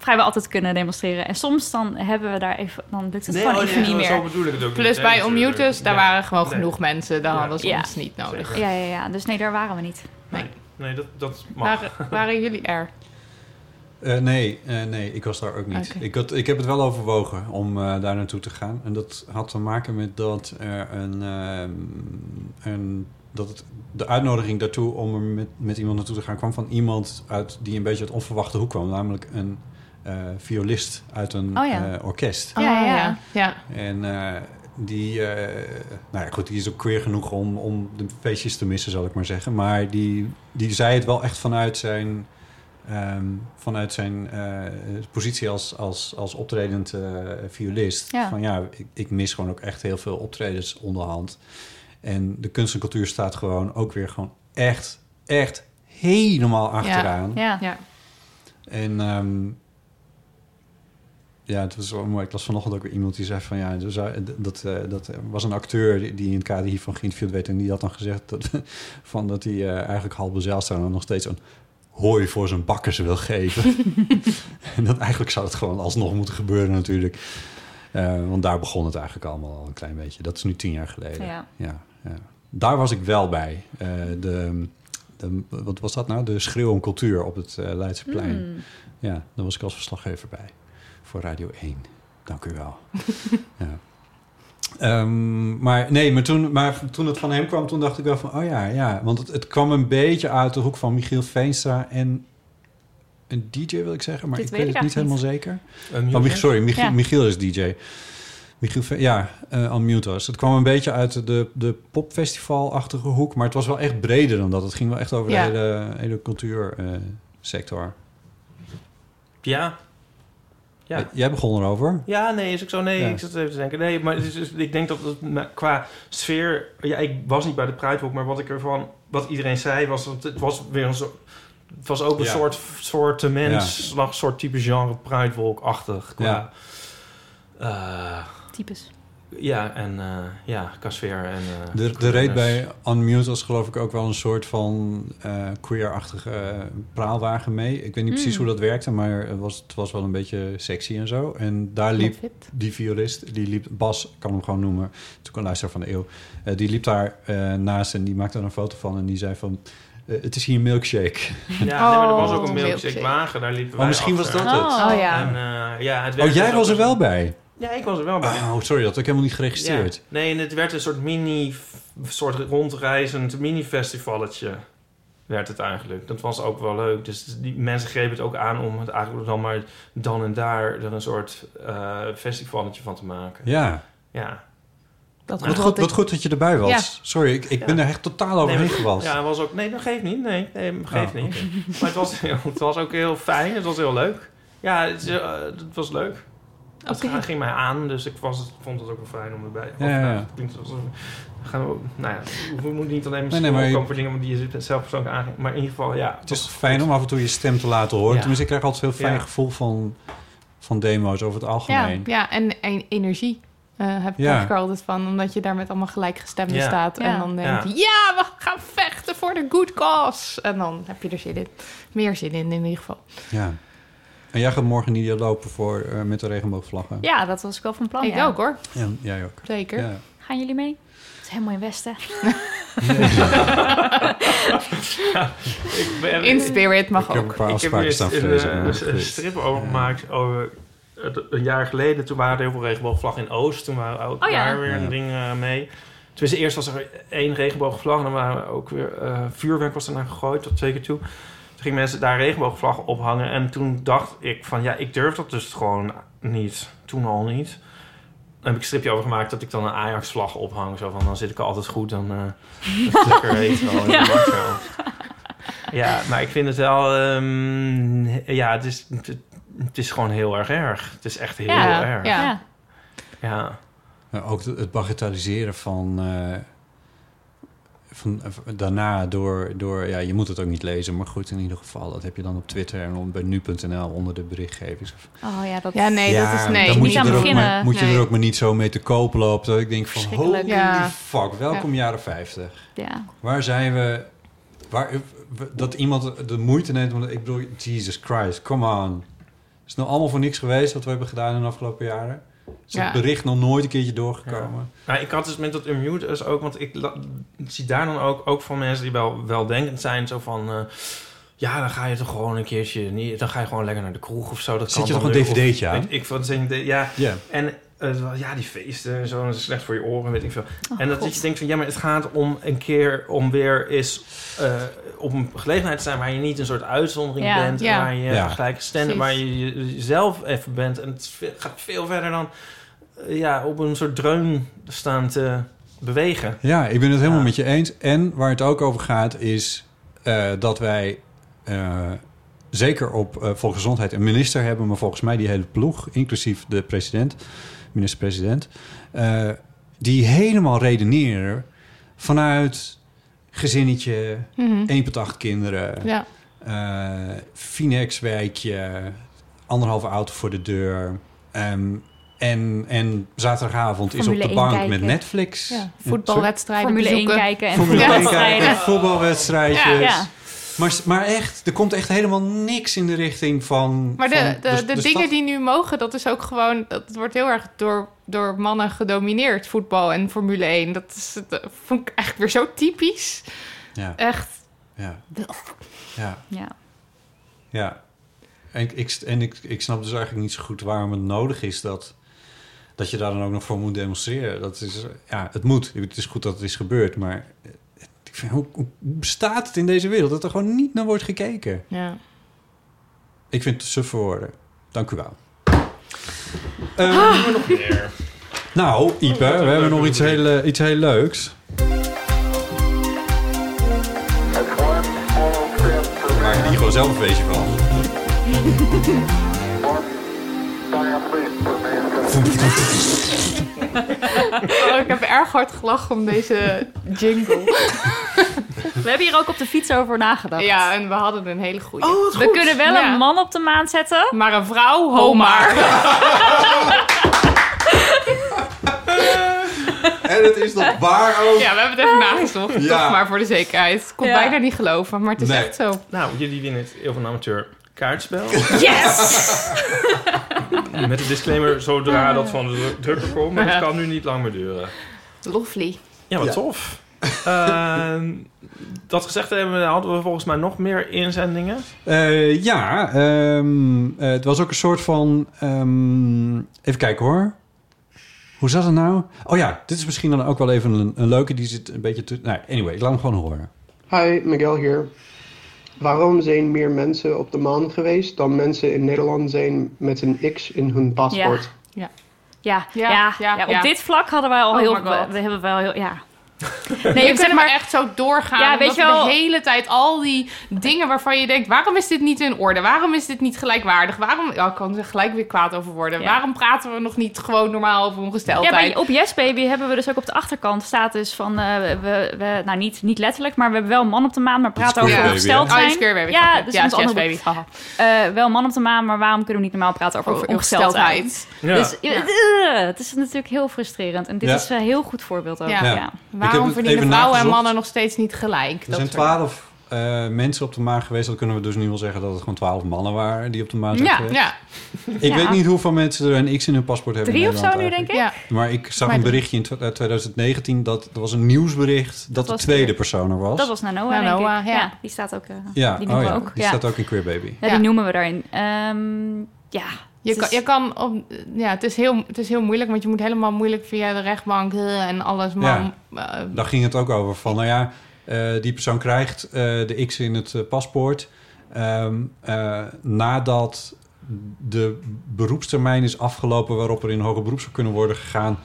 Speaker 3: vrijwel altijd kunnen demonstreren. En soms dan hebben we daar even, dan lukt het
Speaker 5: Nee,
Speaker 3: gewoon
Speaker 5: oh,
Speaker 3: even
Speaker 5: nee,
Speaker 3: niet
Speaker 5: zo
Speaker 3: meer.
Speaker 5: bedoel ik het ook
Speaker 4: Plus
Speaker 5: niet.
Speaker 4: bij Ommutus, daar
Speaker 5: Ja.
Speaker 4: waren gewoon
Speaker 5: Nee.
Speaker 4: genoeg mensen. Daar
Speaker 5: Ja.
Speaker 4: hadden ze
Speaker 3: Ja.
Speaker 4: ons niet nodig.
Speaker 3: Ja, ja, ja. Dus nee, daar waren we niet.
Speaker 4: Nee.
Speaker 5: Nee, dat, dat mag.
Speaker 4: Waren, waren jullie er?
Speaker 1: Eh, nee, eh, nee, ik was daar ook niet. Ik, had, ik heb het wel overwogen om eh, daar naartoe te gaan. En dat had te maken met dat er een, ehm, een dat het, de uitnodiging daartoe om er met, met iemand naartoe te gaan kwam van iemand uit die een beetje uit onverwachte hoek kwam, namelijk een violist uit een
Speaker 3: Oh ja.
Speaker 1: eh, orkest.
Speaker 4: Ja, ja, ja. ja.
Speaker 1: En eh, die, eh, nou ja, goed, die is ook queer genoeg om, om de feestjes te missen, zal ik maar zeggen. Maar die, die zei het wel echt vanuit zijn, ehm, vanuit zijn eh, positie als, als, als optredend eh, violist.
Speaker 3: Ja.
Speaker 1: Van ja, ik, ik mis gewoon ook echt heel veel optredens onderhand. En de kunst en cultuur staat gewoon ook weer gewoon echt, echt helemaal achteraan.
Speaker 3: Ja.
Speaker 4: ja.
Speaker 1: En ehm, ja, het was wel mooi. Ik las vanochtend ook weer iemand die zei van ja, dat, eh, dat was een acteur die, in het kader hiervan geïnterviewd werd. En die had dan gezegd dat, van dat hij eh, eigenlijk halve en nog steeds een hooi voor zijn bakkers wil geven. en dat eigenlijk zou het gewoon alsnog moeten gebeuren natuurlijk. Eh, want daar begon het eigenlijk allemaal al een klein beetje. Dat is nu tien jaar geleden.
Speaker 3: Ja.
Speaker 1: Ja, ja. Daar was ik wel bij. De, de, wat was dat nou? De schreeuw om cultuur op het Leidseplein.
Speaker 3: Hmm.
Speaker 1: Ja, daar was ik als verslaggever bij. Voor Radio 1. Dank u wel. ja. Ehm, maar nee, maar toen, maar toen het van hem kwam, toen dacht ik wel van... Oh ja, ja. Want het, het kwam een beetje uit de hoek van Michiel Veenstra en... Een DJ wil ik zeggen, maar
Speaker 3: Dit
Speaker 1: ik
Speaker 3: weet
Speaker 1: weet
Speaker 3: ik
Speaker 1: het niet helemaal zeker. Oh, sorry, Michiel,
Speaker 3: Ja.
Speaker 1: Michiel is DJ. Michiel, ja, uh, Unmute was. Het kwam een beetje uit de, de popfestivalachtige hoek, maar het was wel echt breder dan dat. Het ging wel echt over
Speaker 4: Ja.
Speaker 1: de hele, hele cultuursector.
Speaker 5: Ja. Ja.
Speaker 1: Jij begon erover.
Speaker 5: Ja, nee, is ook zo. Nee,
Speaker 1: Ja.
Speaker 5: ik zat even te denken. Nee, maar het is, is- ik denk dat het qua sfeer... Ja, ik was niet bij de Pride Walk, maar wat ik ervan... Wat iedereen zei, was dat het was weer een soort... Het was ook een
Speaker 1: Ja.
Speaker 5: soort, soort mens, een soort type genre Pride Walk-achtig. Qua,
Speaker 1: Ja.
Speaker 5: eh,
Speaker 3: Types.
Speaker 5: Ja, en eh, ja, qua sfeer en... eh,
Speaker 1: De, de reed bij Unmute was geloof ik ook wel een soort van eh queer-achtige eh, praalwagen mee. Ik weet niet precies
Speaker 3: Mm.
Speaker 1: hoe dat werkte, maar het was, het was wel een beetje sexy en zo. En daar liep die violist, die liep, Bas, ik kan hem gewoon noemen, ook een luisteraar van de eeuw. eh, die liep daar eh, naast en die maakte er een foto van en die zei van... eh, het is hier een milkshake.
Speaker 5: Ja, nee, maar er was ook
Speaker 4: Oh,
Speaker 5: een milkshake
Speaker 4: milkshake.
Speaker 5: wagen, daar liepen
Speaker 1: Oh,
Speaker 5: wij
Speaker 1: misschien was dat het.
Speaker 3: Oh.
Speaker 4: Oh ja.
Speaker 5: En, eh, ja, het
Speaker 1: Oh, jij was er wel bij?
Speaker 5: Ja, ik was er wel bij.
Speaker 1: Oh, sorry, dat had ik helemaal niet geregistreerd.
Speaker 5: Ja. Nee, en het werd een soort mini, soort rondreizend mini-festivalletje. werd het eigenlijk. Dat was ook wel leuk. Dus die mensen grepen het ook aan om het eigenlijk dan maar dan en daar er een soort eh festivalletje van te maken.
Speaker 1: Ja.
Speaker 5: Ja.
Speaker 4: Dat
Speaker 1: Wat goed, wat goed dat je erbij was.
Speaker 5: Ja.
Speaker 1: Sorry, ik, ik ben er echt totaal overheen
Speaker 5: Nee,
Speaker 1: gewalst.
Speaker 5: Ja, het was ook... Nee, dat geeft niet. Nee, nee dat geeft
Speaker 1: Oh,
Speaker 5: niet. Maar het was, heel- het was ook heel fijn. Het was heel leuk. Ja, het, eh, het was leuk. Het ging mij aan, dus ik was, vond het ook wel fijn om erbij...
Speaker 1: Ja, ja, ja.
Speaker 5: het klinkt als een- gaan we, nou ja, we moeten niet alleen maar,
Speaker 1: Nee, nee,
Speaker 5: voor dingen die je zelf persoonlijk aangeeft. Maar in ieder geval, ja.
Speaker 1: Het is fijn om af en toe je stem te laten horen.
Speaker 5: Ja.
Speaker 1: Tenminste, ik krijg altijd een heel fijn
Speaker 5: Ja.
Speaker 1: gevoel van, van demo's over het
Speaker 4: Ja,
Speaker 1: algemeen.
Speaker 4: ja en, en energie eh, heb ik
Speaker 1: Ja.
Speaker 4: er altijd van. Omdat je daar met allemaal gelijkgestemden
Speaker 1: Ja.
Speaker 4: staat. En
Speaker 3: Ja.
Speaker 4: dan denk
Speaker 5: Ja.
Speaker 4: je, ja, we gaan vechten voor de good cause. En dan heb je er zin in. Meer zin in, in ieder geval.
Speaker 1: Ja. En jij gaat morgen niet lopen voor, eh, met de regenboogvlaggen?
Speaker 3: Ja, dat was ik wel van plan.
Speaker 4: Ik
Speaker 3: ja.
Speaker 4: ook hoor.
Speaker 1: Ja, jij ook.
Speaker 4: Zeker.
Speaker 1: Ja.
Speaker 3: Gaan jullie mee? Het is helemaal in Westen.
Speaker 5: Ik ben-
Speaker 4: In spirit mag
Speaker 1: Ik heb
Speaker 4: ook.
Speaker 1: een paar
Speaker 5: Ik heb
Speaker 1: staan
Speaker 5: een, strip over gemaakt over het- een jaar geleden. Toen waren er heel veel regenboogvlaggen in Oost. Toen waren ook
Speaker 3: Oh ja.
Speaker 5: daar weer
Speaker 1: Ja.
Speaker 5: een ding eh, mee. Tenminste, eerst was er één regenboogvlag. En dan waren we ook weer eh, vuurwerk was er naar gegooid, tot twee keer toe. Toen gingen mensen daar regenboogvlaggen ophangen. En toen dacht ik van, ja, ik durf dat dus gewoon niet. Toen al niet. Dan heb ik een stripje over gemaakt dat ik dan een Ajax-vlag ophang. Zo van, dan zit ik er altijd goed. Dan eh is het lekker heet wel.
Speaker 3: Ja.
Speaker 5: Ja, maar ik vind het wel... ehm, ja, het is, het, het is gewoon heel erg erg. Het is echt heel
Speaker 4: Ja,
Speaker 5: erg.
Speaker 4: ja.
Speaker 3: Ja.
Speaker 5: Ja.
Speaker 1: Ook het- het bagatelliseren van, eh, van eh, daarna door, door... Ja, je moet het ook niet lezen, maar goed, in ieder geval... dat heb je dan op Twitter en op- bij nu.nl onder de berichtgeving.
Speaker 3: Oh ja, dat
Speaker 4: Ja, nee,
Speaker 1: ja,
Speaker 4: dat is nee.
Speaker 1: dan moet
Speaker 3: Niet
Speaker 1: je,
Speaker 3: aan
Speaker 1: er ook
Speaker 3: beginnen.
Speaker 1: maar, moet je er ook maar niet zo mee te koop lopen. Dat ik denk van, holy
Speaker 4: Ja.
Speaker 1: fuck, welkom jaren 50.
Speaker 3: Ja.
Speaker 1: Waar zijn we... Waar, dat iemand de moeite neemt... Want ik bedoel, Jesus Christ, come on. Het is nou allemaal voor niks geweest wat we hebben gedaan in de afgelopen jaren. Is
Speaker 4: Ja.
Speaker 1: het bericht nog nooit een keertje doorgekomen?
Speaker 5: Nou, ik had dus met dat unmute dus ook, want ik, ik zie daar dan ook, ook van mensen die wel weldenkend zijn, zo van, eh, ja, dan ga je toch gewoon een keertje, dan ga je gewoon lekker naar de kroeg of zo. Dat
Speaker 1: Zet
Speaker 5: kan
Speaker 1: je toch een dvd'tje aan?
Speaker 5: weet Ik van ja.
Speaker 1: Ja.
Speaker 5: En eh, ja, die feesten en zo, dat is slecht voor je oren, weet ik veel.
Speaker 3: Oh,
Speaker 5: en dat, je denkt van, ja, maar het gaat om een keer om weer eens eh, op een gelegenheid te zijn waar je niet een soort uitzondering
Speaker 3: Ja.
Speaker 5: bent,
Speaker 4: Ja.
Speaker 5: waar je
Speaker 1: Ja.
Speaker 5: gelijk standen,
Speaker 4: Precies.
Speaker 5: waar je je- jezelf even bent. En het gaat veel verder dan eh, ja, op een soort dreun staan te bewegen.
Speaker 1: Ja, ik ben het helemaal
Speaker 5: Ja.
Speaker 1: met je eens. En waar het ook over gaat is eh, dat wij eh, zeker op eh, volksgezondheid een minister hebben... maar volgens mij die hele ploeg, inclusief de president, minister-president... eh, die helemaal redeneren vanuit gezinnetje,
Speaker 4: Mhm.
Speaker 1: 1,8 kinderen...
Speaker 4: Ja.
Speaker 1: eh Finex-wijkje, anderhalve auto voor de deur... ehm, en, en zaterdagavond is op de
Speaker 3: 1
Speaker 1: bank
Speaker 3: kijken.
Speaker 1: met Netflix.
Speaker 4: ja. Voetbalwedstrijden
Speaker 3: Formule 1
Speaker 4: bezoeken.
Speaker 3: kijken en
Speaker 1: 1
Speaker 3: voetbalwedstrijden.
Speaker 1: voetbalwedstrijdjes.
Speaker 3: Ja.
Speaker 1: Maar, maar echt, er komt echt helemaal niks in de richting van...
Speaker 4: Maar de,
Speaker 1: van
Speaker 4: de, de, dingen die nu mogen, dat is ook gewoon... Dat wordt heel erg door, door mannen gedomineerd, voetbal en Formule 1. Dat, is, dat vond ik eigenlijk weer zo typisch.
Speaker 1: Ja,
Speaker 4: Echt.
Speaker 1: ja, ja,
Speaker 3: Ja.
Speaker 1: ja. En, ik- ik, en ik, ik snap dus eigenlijk niet zo goed waarom het nodig is dat, dat je daar dan ook nog voor moet demonstreren. Dat is, ja, het moet. Het is goed dat het is gebeurd, maar... Ik vind, hoe, hoe bestaat het in deze wereld dat er gewoon niet naar wordt gekeken?
Speaker 4: Ja.
Speaker 1: Ik vind het te suf voor woorden. Dank u wel. Ehm,
Speaker 5: Ah. nog meer.
Speaker 1: Nou, Ipe, we hebben nog iets heel, iets heel leuks. We maken hier gewoon zelf een feestje van.
Speaker 4: Oh, ik heb erg hard gelachen om deze jingle.
Speaker 3: We hebben hier ook op de fiets over nagedacht.
Speaker 4: Ja, en we hadden een hele goede.
Speaker 3: Oh, we kunnen wel
Speaker 4: Ja.
Speaker 3: een man op de maan zetten.
Speaker 4: Maar een vrouw, ho maar.
Speaker 1: En het is nog waar ook.
Speaker 4: Ja, we hebben het even nagezocht.
Speaker 1: Ja.
Speaker 4: Toch maar voor de zekerheid. Ik kon
Speaker 3: Ja.
Speaker 4: bijna niet geloven, maar het is
Speaker 5: Nee.
Speaker 4: echt zo.
Speaker 5: Nou, jullie winnen het Eeuw van Amateur kaartspel.
Speaker 4: Yes!
Speaker 5: Met de disclaimer zodra dat van de drukker komt. Maar het kan nu niet lang meer duren.
Speaker 4: Lovely.
Speaker 5: Ja, wat
Speaker 1: Ja.
Speaker 5: tof. Ehm, dat gezegd hebben, hadden we volgens mij nog meer inzendingen.
Speaker 1: Eh, ja, ehm, eh, het was ook een soort van... ehm, even kijken hoor. Hoe zat het nou? Oh ja, dit is misschien dan ook wel even een, een leuke. Die zit een beetje... Te, nou, anyway, ik laat hem gewoon horen.
Speaker 10: Hi, Miguel hier. Waarom zijn meer mensen op de maan geweest dan mensen in Nederland zijn met een X in hun paspoort?
Speaker 4: Ja.
Speaker 3: Ja, ja, ja,
Speaker 4: ja,
Speaker 3: op
Speaker 4: ja.
Speaker 3: dit vlak hadden wij al
Speaker 4: Oh
Speaker 3: heel... We, we hebben wel heel... Ja.
Speaker 4: Nee,
Speaker 3: zeg
Speaker 4: zeg
Speaker 3: maar-
Speaker 4: echt zo doorgaan.
Speaker 3: Ja,
Speaker 4: Ja,
Speaker 3: weet je
Speaker 4: je
Speaker 3: wel-
Speaker 4: de hele tijd al die dingen waarvan je denkt: waarom is dit niet in orde? Waarom is dit niet gelijkwaardig? Waarom? Ja, ik kan er gelijk weer kwaad over worden.
Speaker 3: Ja.
Speaker 4: Waarom praten we nog niet gewoon normaal over
Speaker 3: Ja,
Speaker 4: ongesteldheid?
Speaker 3: bij, op Yes Baby hebben we dus ook op de achterkant staat dus van... eh, we, we, nou, niet, niet letterlijk, maar we hebben wel man op de maan... maar praten over
Speaker 4: Baby,
Speaker 3: ongesteld
Speaker 4: hè? Oh, je Square Baby,
Speaker 3: Ja, dus
Speaker 4: Ja, Yes
Speaker 3: andere
Speaker 4: Baby.
Speaker 3: Eh, wel man op de maan, maar waarom kunnen we niet normaal praten over,
Speaker 4: Over
Speaker 3: ongesteldheid?
Speaker 4: ongesteldheid.
Speaker 3: Dus
Speaker 4: Ja.
Speaker 3: eh, het is natuurlijk heel frustrerend. En dit
Speaker 1: Ja.
Speaker 3: is een heel goed voorbeeld ook.
Speaker 4: Ja.
Speaker 3: Ja.
Speaker 1: Ja. Het
Speaker 4: verdienen
Speaker 1: even
Speaker 4: vrouwen en mannen nog steeds niet gelijk?
Speaker 1: Er
Speaker 4: Dat
Speaker 1: zijn twaalf eh, mensen op de maan geweest. Dan kunnen we dus nu wel zeggen dat het gewoon twaalf mannen waren die op de maan zijn
Speaker 4: Ja,
Speaker 1: geweest.
Speaker 4: ja.
Speaker 1: Ik
Speaker 4: Ja.
Speaker 1: weet niet hoeveel mensen er een X in hun paspoort hebben.
Speaker 3: Drie of zo nu, denk ik?
Speaker 1: Maar ik zag
Speaker 3: Maar
Speaker 1: een berichtje in tw- uit 2019 dat er was een nieuwsbericht dat, de tweede
Speaker 3: de-
Speaker 1: persoon er was.
Speaker 3: Dat was Nanoa, denk
Speaker 4: Nanoa,
Speaker 3: ik.
Speaker 4: ja.
Speaker 3: Ja. die staat ook. eh,
Speaker 1: ja,
Speaker 3: die
Speaker 1: oh ja,
Speaker 3: ook.
Speaker 1: die
Speaker 3: ja.
Speaker 1: staat ook in Queer Baby.
Speaker 3: Ja, die noemen we daarin. Ehm, ja,
Speaker 4: Je kan, je kan op, ja, het is, heel, het is heel moeilijk, want je moet helemaal moeilijk via de rechtbank en alles. Maar,
Speaker 1: Ja.
Speaker 4: eh,
Speaker 1: Daar ging het ook over. Van, nou ja, eh, die persoon krijgt eh, de X in het paspoort. ehm, eh, nadat de beroepstermijn is afgelopen... waarop er in hoger beroep zou kunnen worden gegaan.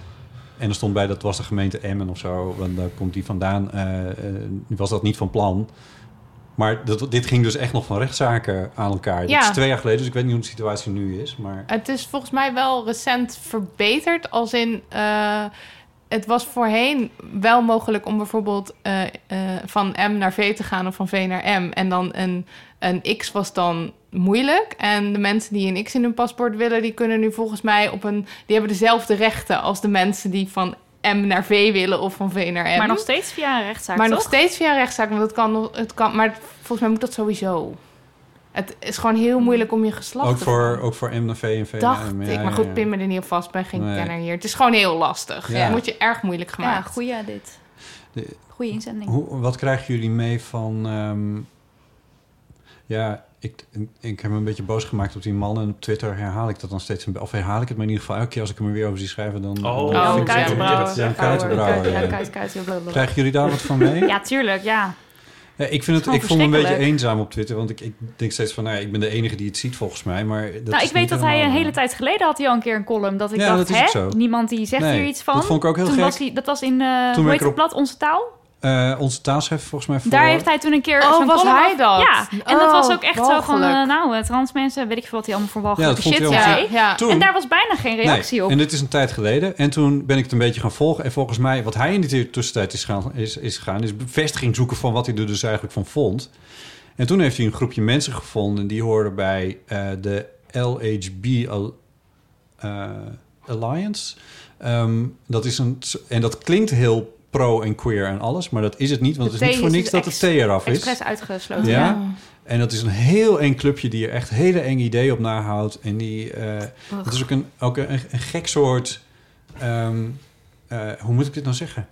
Speaker 1: En er stond bij, dat was de gemeente Emmen of zo. Want daar komt die vandaan. was dat niet van plan. Maar dat, dit ging dus echt nog van rechtszaken aan elkaar. Dat
Speaker 4: Ja.
Speaker 1: is twee jaar geleden, dus ik weet niet hoe de situatie nu is. Maar
Speaker 4: Het is volgens mij wel recent verbeterd. Als in, eh, het was voorheen wel mogelijk om bijvoorbeeld eh, eh, van M naar V te gaan of van V naar M. En dan een, een X was dan moeilijk. En de mensen die een X in hun paspoort willen, die kunnen nu volgens mij op een. Die hebben dezelfde rechten als de mensen die van M naar V willen of van V naar M.
Speaker 3: Maar nog steeds via een rechtszaak,
Speaker 4: Maar
Speaker 3: toch?
Speaker 4: nog steeds via een rechtszaak, want het kan, nog- het kan. Maar volgens mij moet dat sowieso. Het is gewoon heel moeilijk om je geslacht
Speaker 1: ook
Speaker 4: te
Speaker 1: voor, ook voor M naar V en V naar
Speaker 4: Dacht
Speaker 1: M.
Speaker 4: ik.
Speaker 1: Ja,
Speaker 4: Maar
Speaker 1: ja,
Speaker 4: goed,
Speaker 1: ja.
Speaker 4: pin me er niet op vast. Ben geen
Speaker 1: Nee.
Speaker 4: kenner hier. Het is gewoon heel lastig.
Speaker 1: Ja.
Speaker 4: Het moet je erg moeilijk
Speaker 3: Ja,
Speaker 4: gemaakt.
Speaker 3: goeie dit.
Speaker 1: De-
Speaker 3: Goeie inzending.
Speaker 1: Hoe, wat krijgen jullie mee van... ehm, ja, ik, ik heb me een beetje boos gemaakt op die man. En op Twitter herhaal ik dat dan steeds. Of herhaal ik het, maar in ieder geval elke keer als ik hem er weer over zie schrijven... dan
Speaker 5: Oh.
Speaker 1: dan
Speaker 5: Oh,
Speaker 3: Kuitenbrouwer.
Speaker 1: Ja, kuitenbrouwer.
Speaker 3: Ja.
Speaker 1: Krijgen jullie daar wat van mee?
Speaker 3: Ja, tuurlijk, ja.
Speaker 1: Ja, ik, vind het, ik voel me een beetje eenzaam op Twitter. Want ik, ik denk steeds van, nou ja, ik ben de enige die het ziet volgens mij. Maar dat
Speaker 3: nou, ik weet dat hij een hele tijd geleden had hij al een keer een column. Dat ik
Speaker 1: Ja,
Speaker 3: dacht,
Speaker 1: dat is
Speaker 3: hè? Niemand die zegt
Speaker 1: Nee,
Speaker 3: hier iets van.
Speaker 1: dat vond ik ook heel
Speaker 3: toen
Speaker 1: gek.
Speaker 3: Was hij, dat was in, eh
Speaker 1: Toen
Speaker 3: hoe heet het blad? Onze Taal?
Speaker 1: Eh, onze taalschef volgens mij voor...
Speaker 3: Daar heeft hij toen een keer
Speaker 4: Oh, was hij
Speaker 3: af-
Speaker 4: dat?
Speaker 3: Ja, en dat
Speaker 4: Oh,
Speaker 3: was ook echt zo van,
Speaker 4: walgelijk.
Speaker 3: eh, nou, eh, trans mensen, weet ik veel wat hij allemaal voor
Speaker 1: Ja,
Speaker 3: walgelijke
Speaker 1: dat vond
Speaker 3: shit zei.
Speaker 1: Ja. Toen-
Speaker 3: En daar was bijna geen reactie
Speaker 1: Nee,
Speaker 3: op.
Speaker 1: En dit is een tijd geleden. En toen ben ik het een beetje gaan volgen. En volgens mij, wat hij in die tussentijd is gaan, is, is gegaan... is bevestiging zoeken van wat hij er dus eigenlijk van vond. En toen heeft hij een groepje mensen gevonden... die hoorden bij eh, de LHB Al- eh, Alliance. Ehm, dat is een, en dat klinkt heel pro en queer en alles... maar dat is het niet, want het is niet voor niks dat de T eraf is.
Speaker 3: Expres uitgesloten.
Speaker 1: Ja.
Speaker 3: Ja.
Speaker 1: En dat is een heel eng clubje die er echt hele enge ideeën op nahoudt. En die, eh, het is ook een, ook een, een gek soort, ehm, eh, hoe moet ik dit nou zeggen?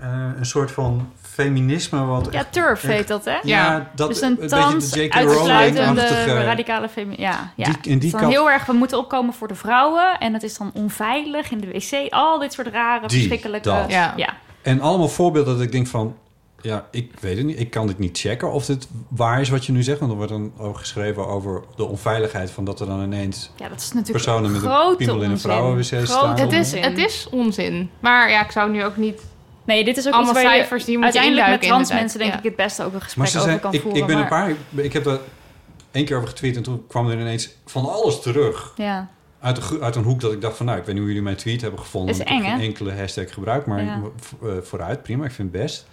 Speaker 1: Eh, een soort van feminisme wat...
Speaker 3: Ja,
Speaker 1: echt-
Speaker 3: turf
Speaker 1: echt-
Speaker 3: heet dat, hè?
Speaker 1: Ja, dat
Speaker 3: dus
Speaker 1: een
Speaker 3: een
Speaker 1: beetje
Speaker 3: trans,
Speaker 1: de J.K. Rowling-achtige-
Speaker 3: radicale femi... Ja, ja.
Speaker 1: Die- in die
Speaker 3: het is dan
Speaker 1: kant-
Speaker 3: heel erg, we moeten opkomen voor de vrouwen. En het is dan onveilig in de wc. Al dit soort rare,
Speaker 1: Die,
Speaker 3: verschrikkelijke...
Speaker 1: dat.
Speaker 3: Ja. ja.
Speaker 1: En allemaal voorbeelden dat ik denk van... Ja, ik weet het niet. Ik kan dit niet checken of dit waar is wat je nu zegt. Want er wordt dan ook geschreven over de onveiligheid... van dat er dan ineens
Speaker 3: Ja, dat is natuurlijk
Speaker 1: personen met een piemel in een vrouwenwc staan.
Speaker 4: Het is,
Speaker 3: onzin.
Speaker 4: het is onzin. Maar ja, ik zou nu ook niet...
Speaker 3: Nee, dit is ook
Speaker 4: Allemaal
Speaker 3: iets waar je
Speaker 4: cijfers die moet
Speaker 3: uiteindelijk met trans mensen denk ik het beste ook een
Speaker 1: Maar
Speaker 3: gesprek
Speaker 1: ze
Speaker 3: over
Speaker 1: zijn,
Speaker 3: kan
Speaker 1: ik,
Speaker 3: voeren.
Speaker 1: ik ben een paar... Ik heb er één keer over getweet... en toen kwam er ineens van alles terug.
Speaker 3: Ja.
Speaker 1: Uit, uit een hoek dat ik dacht van... nou, ik weet niet hoe jullie mijn tweet hebben gevonden.
Speaker 3: Is
Speaker 1: Ik heb
Speaker 3: eng,
Speaker 1: geen enkele hashtag gebruikt, maar
Speaker 3: Ja.
Speaker 1: eh, vooruit, prima. Ik vind het best.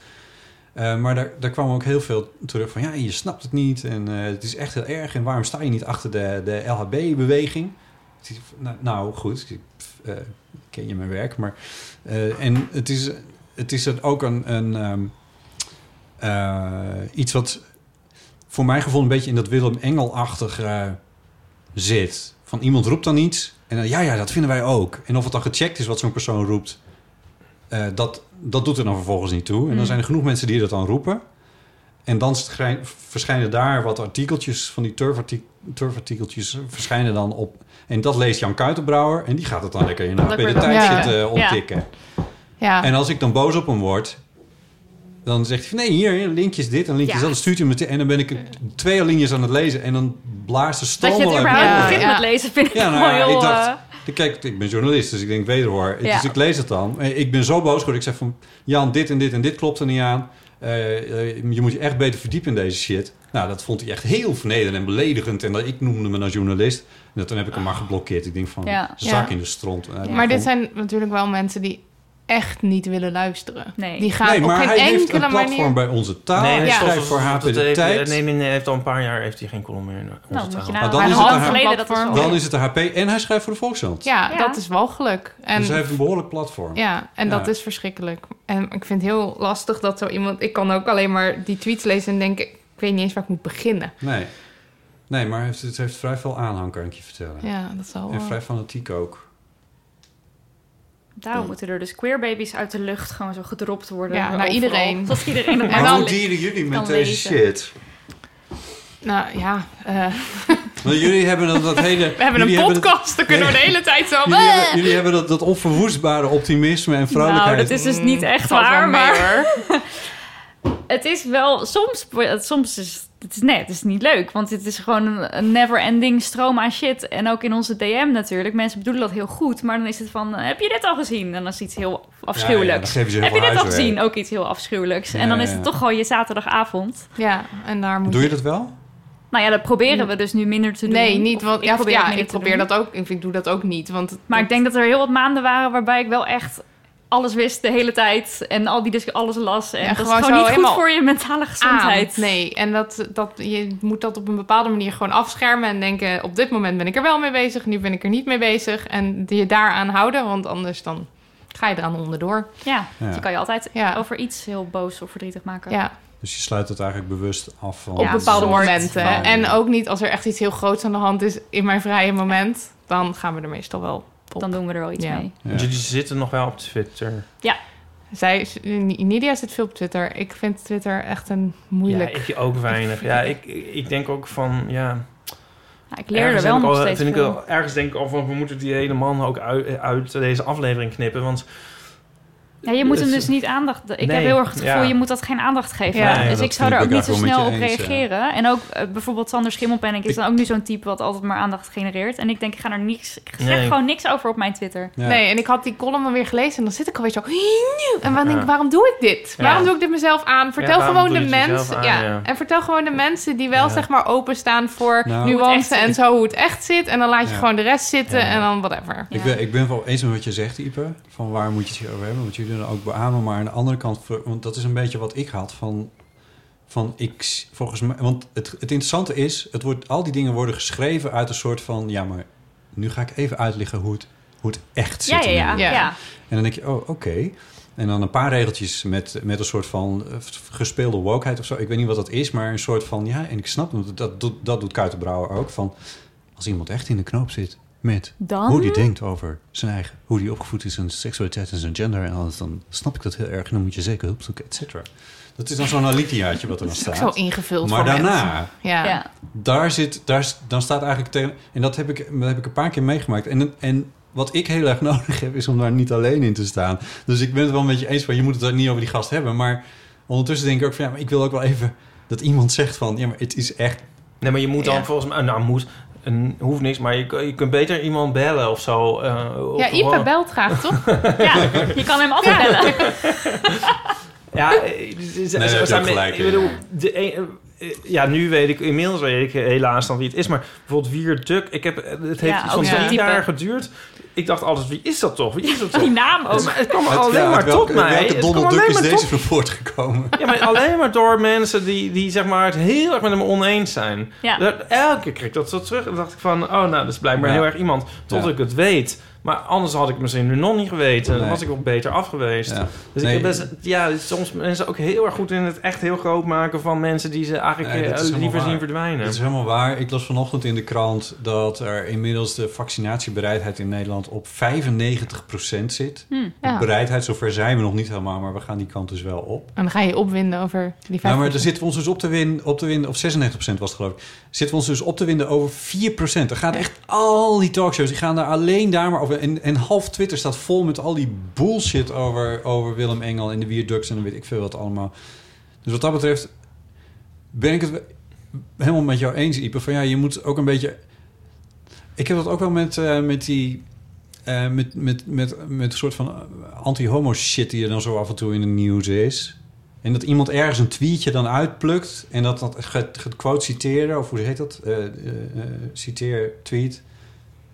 Speaker 1: Eh, maar daar, daar kwam ook heel veel terug van... ja, je snapt het niet en eh, het is echt heel erg... en waarom sta je niet achter de, de LHB-beweging? Nou, nou, goed, ik ken je mijn werk, maar... en het is, het is ook een... een ehm, eh, iets wat voor mijn gevoel een beetje in dat Willem Engel-achtig eh, zit. Van iemand roept dan iets en dan, ja, ja, dat vinden wij ook. En of het dan gecheckt is wat zo'n persoon roept, eh, dat, dat doet er dan vervolgens niet toe. En dan
Speaker 3: Mm.
Speaker 1: zijn er genoeg mensen die dat dan roepen. En dan verschijnen daar wat artikeltjes van die turfarti- turfartikeltjes verschijnen dan op. En dat leest Jan Kuitenbrouwer en die gaat het dan lekker in de, tijd
Speaker 4: ja.
Speaker 1: zitten
Speaker 4: Ja.
Speaker 1: onttikken.
Speaker 4: Ja.
Speaker 1: En als ik dan boos op hem word, dan zegt hij van nee, hier, hier, linkjes dit en linkjes
Speaker 3: Ja.
Speaker 1: dat. Dan stuurt hij me te- en dan ben ik twee alinea's aan het lezen en dan blaast de
Speaker 3: Dat
Speaker 1: stroom
Speaker 3: je het
Speaker 1: al uit
Speaker 3: überhaupt begint met lezen vind ik
Speaker 1: Ja, nou
Speaker 3: heel...
Speaker 1: ik dacht,
Speaker 3: eh,
Speaker 1: ik- kijk, ik ben journalist, dus ik denk wederhoor.
Speaker 3: Ja.
Speaker 1: Dus ik lees het dan. Eh, Ik ben zo boos geworden. Ik zeg van, Jan, dit en dit en dit klopt er niet aan. Eh, je moet je echt beter verdiepen in deze shit. Nou, dat vond hij echt heel vernederend en beledigend. En dat, ik noemde me als journalist. En dat, toen heb ik hem maar geblokkeerd. Ik denk van,
Speaker 4: Ja.
Speaker 1: zak
Speaker 4: Ja.
Speaker 1: in de stront.
Speaker 4: Maar dit zijn natuurlijk wel mensen die echt niet willen luisteren.
Speaker 3: Nee.
Speaker 4: Die gaan
Speaker 1: Nee,
Speaker 4: op
Speaker 1: maar
Speaker 4: geen
Speaker 1: hij heeft
Speaker 4: enkele
Speaker 1: een platform
Speaker 4: manier...
Speaker 1: bij onze taal.
Speaker 5: Nee,
Speaker 1: hij
Speaker 5: nee,
Speaker 1: schrijft
Speaker 5: zoals-
Speaker 1: voor HP de
Speaker 5: heeft,
Speaker 1: Tijd.
Speaker 5: Nee, nee, nee, heeft al een paar jaar heeft hij geen column meer in onze
Speaker 3: Nou, moet
Speaker 5: taal.
Speaker 3: je
Speaker 1: Maar
Speaker 3: nou,
Speaker 1: dan is het
Speaker 3: is wel...
Speaker 1: Dan is het de HP en hij schrijft voor de Volkskrant.
Speaker 4: Ja,
Speaker 3: Ja.
Speaker 4: dat is walgelijk. En
Speaker 1: Dus hij heeft een behoorlijk platform.
Speaker 4: Ja, en dat
Speaker 1: Ja.
Speaker 4: is verschrikkelijk. En ik vind het heel lastig dat zo iemand... Ik kan ook alleen maar die tweets lezen en denken... Ik weet niet eens waar ik moet beginnen.
Speaker 1: Nee. Nee, maar het, het heeft vrij veel aanhang, kan ik je vertellen.
Speaker 4: Ja, dat zal
Speaker 1: En vrij fanatiek ook.
Speaker 3: Daarom moeten er dus queerbabies uit de lucht gewoon zo gedropt worden.
Speaker 4: Ja, naar
Speaker 3: overal.
Speaker 4: iedereen.
Speaker 3: Tot iedereen het
Speaker 4: En
Speaker 3: maar
Speaker 1: Hoe dieren jullie met deze
Speaker 3: lezen.
Speaker 1: shit?
Speaker 4: Nou ja, eh,
Speaker 1: Want jullie hebben dat, dat hele...
Speaker 4: we hebben een podcast. Dan kunnen we de hele tijd zo...
Speaker 1: Jullie, hebben, jullie hebben dat, dat onverwoestbare optimisme en vrolijkheid.
Speaker 3: Nou, dat is dus niet echt
Speaker 4: wel
Speaker 3: waar,
Speaker 4: mee,
Speaker 3: maar... het is wel... Soms, soms is het is, nee, het is niet leuk. Want het is gewoon een, never-ending stroom aan shit. En ook in onze DM natuurlijk. Mensen bedoelen dat heel goed. Maar dan is het van, eh, heb je dit al gezien? En dan is iets heel afschuwelijks.
Speaker 1: Ja, ja, heel
Speaker 3: heb je dit al gezien? Ook iets heel afschuwelijks.
Speaker 1: Ja,
Speaker 3: en dan is het
Speaker 1: ja.
Speaker 3: toch gewoon je zaterdagavond.
Speaker 4: Ja, en daar moet
Speaker 1: Doe je dat wel?
Speaker 3: Nou ja, dat proberen we dus nu minder te doen.
Speaker 4: Nee, niet. Want
Speaker 3: ik
Speaker 4: ja,
Speaker 3: probeer
Speaker 4: ja, ik probeer dat ook. Ik, ik doe dat ook niet. Want
Speaker 3: Maar ik denk dat er heel wat maanden waren waarbij ik wel echt alles wist de hele tijd. En al die dus alles las. En
Speaker 4: Ja,
Speaker 3: dat is
Speaker 4: gewoon
Speaker 3: gewoon
Speaker 4: zo
Speaker 3: niet goed voor je mentale gezondheid.
Speaker 4: aan. Nee, en dat, dat, je moet dat op een bepaalde manier gewoon afschermen en denken... op dit moment ben ik er wel mee bezig, nu ben ik er niet mee bezig. En je daaraan houden, want anders dan ga je eraan onderdoor.
Speaker 3: Ja,
Speaker 1: Ja.
Speaker 3: dus je kan je altijd
Speaker 4: Ja.
Speaker 3: over iets heel boos of verdrietig maken.
Speaker 4: Ja,
Speaker 1: Dus je sluit het eigenlijk bewust af van...
Speaker 4: op bepaalde momenten. En ook niet als er echt iets heel groots aan de hand is in mijn vrije moment... dan gaan we er meestal wel
Speaker 3: Dan doen we er wel iets
Speaker 4: Ja.
Speaker 3: mee.
Speaker 1: Ja.
Speaker 5: Want Jullie zitten nog wel op Twitter.
Speaker 3: Ja,
Speaker 4: Zij, Nidia zit veel op Twitter. Ik vind Twitter echt een moeilijk...
Speaker 5: Ja, ik ook weinig. Ja, ik, ik denk ook van, ja...
Speaker 3: nou, ik leer er
Speaker 5: ergens
Speaker 3: wel
Speaker 5: denk ik
Speaker 3: nog
Speaker 5: al-
Speaker 3: steeds
Speaker 5: vind ik
Speaker 3: veel.
Speaker 5: wel, Ergens denk ik al van, we moeten die hele man ook uit, uit deze aflevering knippen. Want
Speaker 3: Ja, je moet hem
Speaker 5: Het-
Speaker 3: dus niet aandacht... Ik
Speaker 5: Nee,
Speaker 3: heb heel erg het gevoel,
Speaker 5: ja.
Speaker 3: je moet dat geen aandacht geven.
Speaker 4: Ja,
Speaker 5: Nee,
Speaker 3: dus ik zou er
Speaker 1: vind
Speaker 3: ook niet zo snel op
Speaker 1: eens,
Speaker 3: reageren. En ook eh, bijvoorbeeld Sander Schimmelpenninck is dan ook nu zo'n type... wat altijd maar aandacht genereert. En ik denk, ik ga er niks... Ik zeg
Speaker 5: Nee.
Speaker 3: gewoon niks over op mijn Twitter.
Speaker 1: Ja.
Speaker 4: Nee, en ik had die column dan weer gelezen en dan zit ik alweer zo... En dan denk ik, waarom doe ik dit?
Speaker 5: Ja.
Speaker 4: Waarom doe ik dit mezelf aan? Vertel gewoon de mensen... ja.
Speaker 5: ja.
Speaker 4: En vertel gewoon de mensen die wel
Speaker 5: Ja.
Speaker 4: zeg maar openstaan voor
Speaker 1: Nou.
Speaker 4: Nuance en zo hoe het echt zit. En dan laat je gewoon de rest zitten en dan whatever.
Speaker 1: Ik, ben, ik ben het wel eens met wat je zegt, Ipe. Van waar moet je het hier over hebben? Want jullie doen ook beamen. Maar aan de andere kant, want dat is een beetje wat ik had van... Van ik, volgens mij, want het, het interessante is, het wordt, al die dingen worden geschreven uit een soort van, ja, maar nu ga ik even uitleggen hoe het, hoe het echt zit.
Speaker 3: Ja, ja, ja.
Speaker 1: En dan denk je, oh, oké. En dan een paar regeltjes met, met een soort van eh, gespeelde wokeheid of zo. Ik weet niet wat dat is, maar een soort van... Ja, en ik snap dat, doet dat doet Kuitenbrouwer ook. Van, als iemand echt in de knoop zit met
Speaker 3: Dan?
Speaker 1: hoe die denkt over zijn eigen... hoe die opgevoed is, zijn seksualiteit en zijn gender en alles... dan snap ik dat heel erg en dan moet je zeker hulp zoeken, et cetera. Dat is dan zo'n alitiaatje wat er dan
Speaker 4: Dat is ook
Speaker 1: staat.
Speaker 4: zo ingevuld
Speaker 1: Maar
Speaker 4: voor
Speaker 1: daarna.
Speaker 4: Ja.
Speaker 3: Ja.
Speaker 1: daar zit, daar, is- dan staat eigenlijk tegen. En dat heb ik, dat heb ik een paar keer meegemaakt. En, en wat ik heel erg nodig heb, is om daar niet alleen in te staan. Dus ik ben het wel een beetje eens van, je moet het niet over die gast hebben. Maar ondertussen denk ik ook van, ja, maar ik wil ook wel even dat iemand zegt van, ja, maar het is echt.
Speaker 5: Nee, maar je moet dan
Speaker 4: Ja.
Speaker 5: volgens mij... Nou, moet... Een, hoeft niks, maar je, je kunt beter iemand bellen of zo. eh, of
Speaker 4: Ja, Ipe
Speaker 5: gewoon-
Speaker 4: belt graag, toch?
Speaker 3: Ja, je kan hem altijd bellen.
Speaker 5: Ja, eh, dus- dus-
Speaker 1: heb je
Speaker 5: zijn
Speaker 1: gelijk
Speaker 5: ik bedoel,
Speaker 1: ja.
Speaker 5: de een- eh, ja, nu weet ik, inmiddels weet ik helaas dan wie het is. Maar bijvoorbeeld Wier Duk, ik heb, het heeft
Speaker 3: Ja,
Speaker 4: zo'n
Speaker 5: drie jaar geduurd. Ik dacht altijd, wie is dat toch? Wie is dat toch?
Speaker 3: Die naam ook.
Speaker 5: Maar het kwam alleen
Speaker 1: ja,
Speaker 5: maar
Speaker 1: welke,
Speaker 5: tot mij.
Speaker 1: welke Donald Duck is
Speaker 5: maar
Speaker 1: deze
Speaker 5: tot-
Speaker 1: van voortgekomen?
Speaker 5: Ja, maar alleen maar door mensen die, die zeg maar het heel erg met hem oneens zijn.
Speaker 3: Ja.
Speaker 5: Dat- Elke keer kreeg ik dat zo terug. En dacht ik van, oh nou, dat is blijkbaar
Speaker 1: Ja.
Speaker 5: heel erg iemand. Tot
Speaker 1: Ja.
Speaker 5: ik het weet. Maar anders had ik misschien nu nog niet geweten. Dan was ik ook beter af geweest.
Speaker 1: Ja.
Speaker 5: Dus
Speaker 1: Nee.
Speaker 5: ik heb best, ja, soms mensen ook heel erg goed in het echt heel groot maken van mensen die ze eigenlijk
Speaker 1: Nee,
Speaker 5: eh, liever zien verdwijnen.
Speaker 1: Dat is helemaal waar. Ik las vanochtend in de krant dat er inmiddels de vaccinatiebereidheid in Nederland op 95% zit.
Speaker 3: Hm.
Speaker 4: Ja.
Speaker 1: Bereidheid, zover zijn we nog niet helemaal, maar we gaan die kant dus wel op.
Speaker 4: En dan ga je opwinden over die vijf.
Speaker 1: Nou, maar daar zitten we ons dus op te winnen, op te winnen of 96% was het geloof ik, zitten we ons dus op te winden over 4%. Er gaat echt al die talkshows, die gaan daar alleen daar maar over. En, en half Twitter staat vol met al die bullshit over, over Willem Engel en de Viaducts en weet ik veel wat allemaal. Dus wat dat betreft ben ik het helemaal met jou eens, Ipe. Van ja, je moet ook een beetje... Ik heb dat ook wel met, eh, met die... eh, met, met, met, met soort van anti-homo shit die er dan zo af en toe in het nieuws is. En dat iemand ergens een tweetje dan uitplukt en dat dat gaat, quote citeren, of hoe heet dat? Eh, citeer tweet.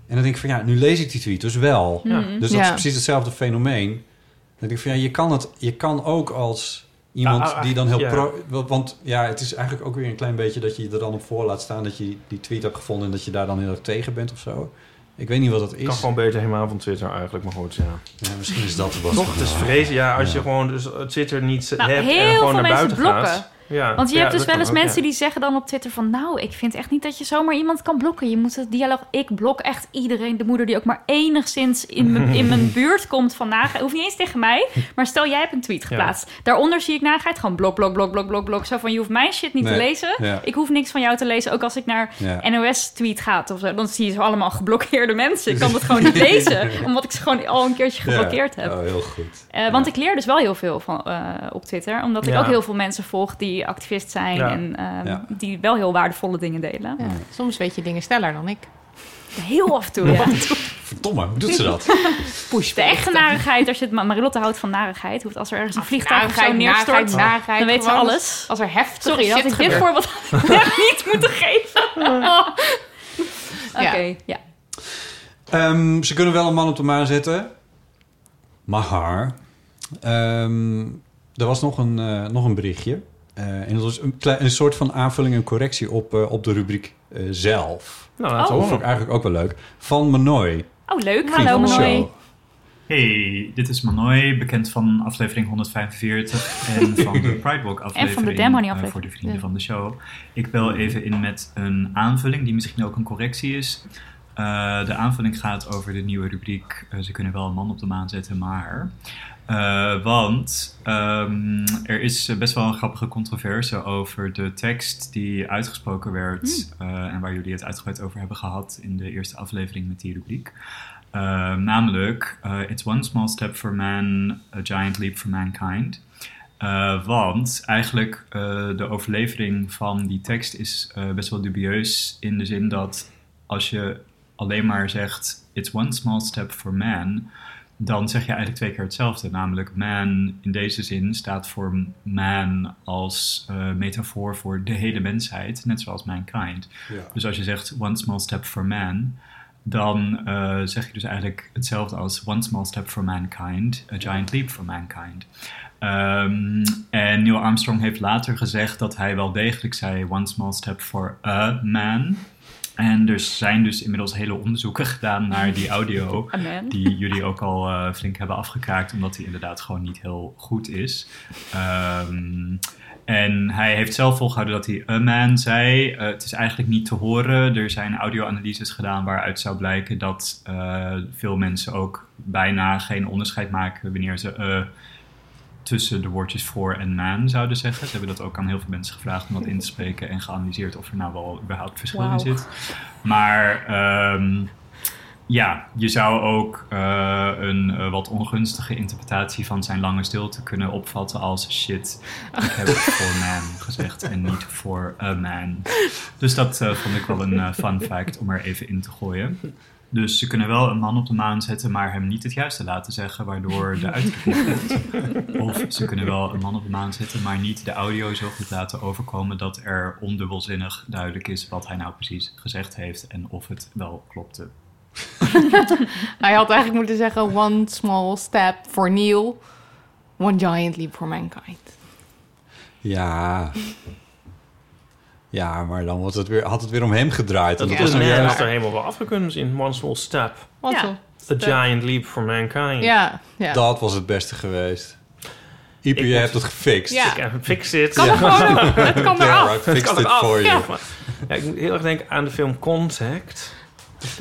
Speaker 1: En dan denk ik van ja, nu lees ik die tweet dus wel.
Speaker 4: Ja.
Speaker 1: Dus dat
Speaker 4: Ja.
Speaker 1: is precies hetzelfde fenomeen. Dan denk ik van ja, je kan, het, je kan ook als iemand
Speaker 5: Ah,
Speaker 1: die dan heel
Speaker 5: ja.
Speaker 1: pro... want- ja, het is eigenlijk ook weer een klein beetje dat je je er dan op voor laat staan dat je die tweet hebt gevonden en dat je daar dan heel erg tegen bent of zo. Ik weet niet wat dat is.
Speaker 5: Kan gewoon beter helemaal van Twitter eigenlijk, maar goed, ja.
Speaker 1: Ja, misschien is dat wat.
Speaker 5: Toch, het is vrezen. Ja, als je gewoon dus het Twitter niet
Speaker 3: Nou,
Speaker 5: hebt en
Speaker 3: heel
Speaker 5: gewoon
Speaker 3: veel
Speaker 5: naar
Speaker 3: mensen
Speaker 5: buiten
Speaker 3: blokken.
Speaker 5: gaat. Ja,
Speaker 3: Want je
Speaker 5: ja,
Speaker 3: hebt dus wel eens
Speaker 5: ook,
Speaker 3: mensen
Speaker 5: ja.
Speaker 3: die zeggen dan op Twitter van... nou, ik vind echt niet dat je zomaar iemand kan blokken. Je moet het dialoog... Ik blok echt iedereen. De moeder die ook maar enigszins in mijn, in mijn buurt komt van nagheid. Hoeft niet eens tegen mij. Maar stel, jij hebt een tweet geplaatst. Daaronder zie ik nagheid. Gewoon blok, blok, blok, blok, blok, blok. Zo van, je hoeft mijn shit niet te lezen. Ik hoef niks van jou te lezen. Ook als ik naar. NOS-tweet gaat of zo. Dan zie je zo allemaal geblokkeerde mensen. Ik kan dat gewoon niet lezen. Omdat ik ze gewoon al een keertje geblokkeerd heb.
Speaker 1: Oh, heel goed.
Speaker 3: Eh, want ik leer dus wel heel veel van, eh, op Twitter. Omdat ik ook heel veel mensen volg die activist zijn.
Speaker 4: Ja.
Speaker 3: En ehm,
Speaker 4: Ja.
Speaker 3: die wel heel waardevolle dingen delen.
Speaker 4: Ja, soms weet je dingen sneller dan ik.
Speaker 3: Heel af en toe.
Speaker 4: Ja.
Speaker 1: Verdomme, hoe doet ze dat?
Speaker 3: De echte narigheid, als je het, Ma- Marilotte houdt van narigheid. Hoeft als er ergens een vliegtuig zo neerstort,
Speaker 4: narigheid, narigheid,
Speaker 3: dan weet ze alles.
Speaker 4: als er heftige
Speaker 3: Sorry,
Speaker 4: shit
Speaker 3: ik dit voorbeeld niet moeten geven. Oké, ja.
Speaker 1: Ehm, ze kunnen wel een man op de maan zetten. Maar ehm, er was nog een, eh, nog een berichtje. Eh, en dat was een, een soort van aanvulling en correctie op, eh, op de rubriek eh, zelf.
Speaker 5: Nou,
Speaker 1: dat
Speaker 3: horen.
Speaker 1: vond ik eigenlijk ook wel leuk. Van Manoy.
Speaker 3: Oh, leuk. Hallo, Manoy.
Speaker 11: Hey, dit is Manoy, bekend van aflevering 145 en van de Pride Walk aflevering.
Speaker 3: En van de Damn Honey aflevering.
Speaker 11: voor de vrienden
Speaker 3: Ja.
Speaker 11: van de show. Ik bel even in met een aanvulling die misschien ook een correctie is. Eh, de aanvulling gaat over de nieuwe rubriek Ze kunnen wel een man op de maan zetten, maar... Eh, want ehm, er is eh, best wel een grappige controverse over de tekst die uitgesproken werd. eh, en waar jullie het uitgebreid over hebben gehad in de eerste aflevering met die rubriek. Namelijk, It's one small step for man, a giant leap for mankind. Want eigenlijk de overlevering van die tekst is best wel dubieus in de zin dat als je alleen maar zegt It's one small step for man, dan zeg je eigenlijk twee keer hetzelfde. Namelijk man in deze zin staat voor man als eh, metafoor voor de hele mensheid, net zoals mankind.
Speaker 1: Ja.
Speaker 11: Dus als je zegt one small step for man, dan eh, zeg je dus eigenlijk hetzelfde als one small step for mankind, a giant leap for mankind. Ehm, en Neil Armstrong heeft later gezegd dat hij wel degelijk zei one small step for a man. En er zijn dus inmiddels hele onderzoeken gedaan naar die audio, die jullie ook al eh, flink hebben afgekraakt, omdat die inderdaad gewoon niet heel goed is. Ehm, en hij heeft zelf volgehouden dat hij a man zei. Eh, het is eigenlijk niet te horen. Er zijn audio-analyses gedaan waaruit zou blijken dat eh, veel mensen ook bijna geen onderscheid maken wanneer ze tussen de woordjes voor en man zouden zeggen. Ze hebben dat ook aan heel veel mensen gevraagd om dat in te spreken en geanalyseerd of er nou wel überhaupt verschil in zit. Maar ehm, ja, je zou ook eh, een eh, wat ongunstige interpretatie van zijn lange stilte kunnen opvatten als shit. Ik heb voor man gezegd en niet voor a man. Dus dat eh, vond ik wel een fun fact om er even in te gooien. Dus ze kunnen wel een man op de maan zetten, maar hem niet het juiste laten zeggen, waardoor de komt. Of ze kunnen wel een man op de maan zetten, maar niet de audio zo goed laten overkomen dat er ondubbelzinnig duidelijk is wat hij nou precies gezegd heeft en of het wel klopte.
Speaker 4: Hij had eigenlijk moeten zeggen one small step for Neil, one giant leap for mankind.
Speaker 1: Ja. Ja, maar dan wordt het weer, had het weer om hem gedraaid. En
Speaker 5: Dat
Speaker 1: dat
Speaker 5: is
Speaker 1: was
Speaker 5: juist
Speaker 1: juist...
Speaker 5: er helemaal wel afgekund misschien. One small step.
Speaker 4: One
Speaker 3: Ja.
Speaker 5: A giant leap for mankind.
Speaker 4: Ja, ja.
Speaker 1: Dat was het beste geweest.
Speaker 5: Ik
Speaker 1: je hebt het gefixt.
Speaker 4: Ja.
Speaker 5: Ik heb fix it.
Speaker 4: Kan er gewoon. Het kan eraf.
Speaker 1: right, fixed it for you.
Speaker 5: Ja, maar- ja, ik moet heel erg denken aan de film Contact.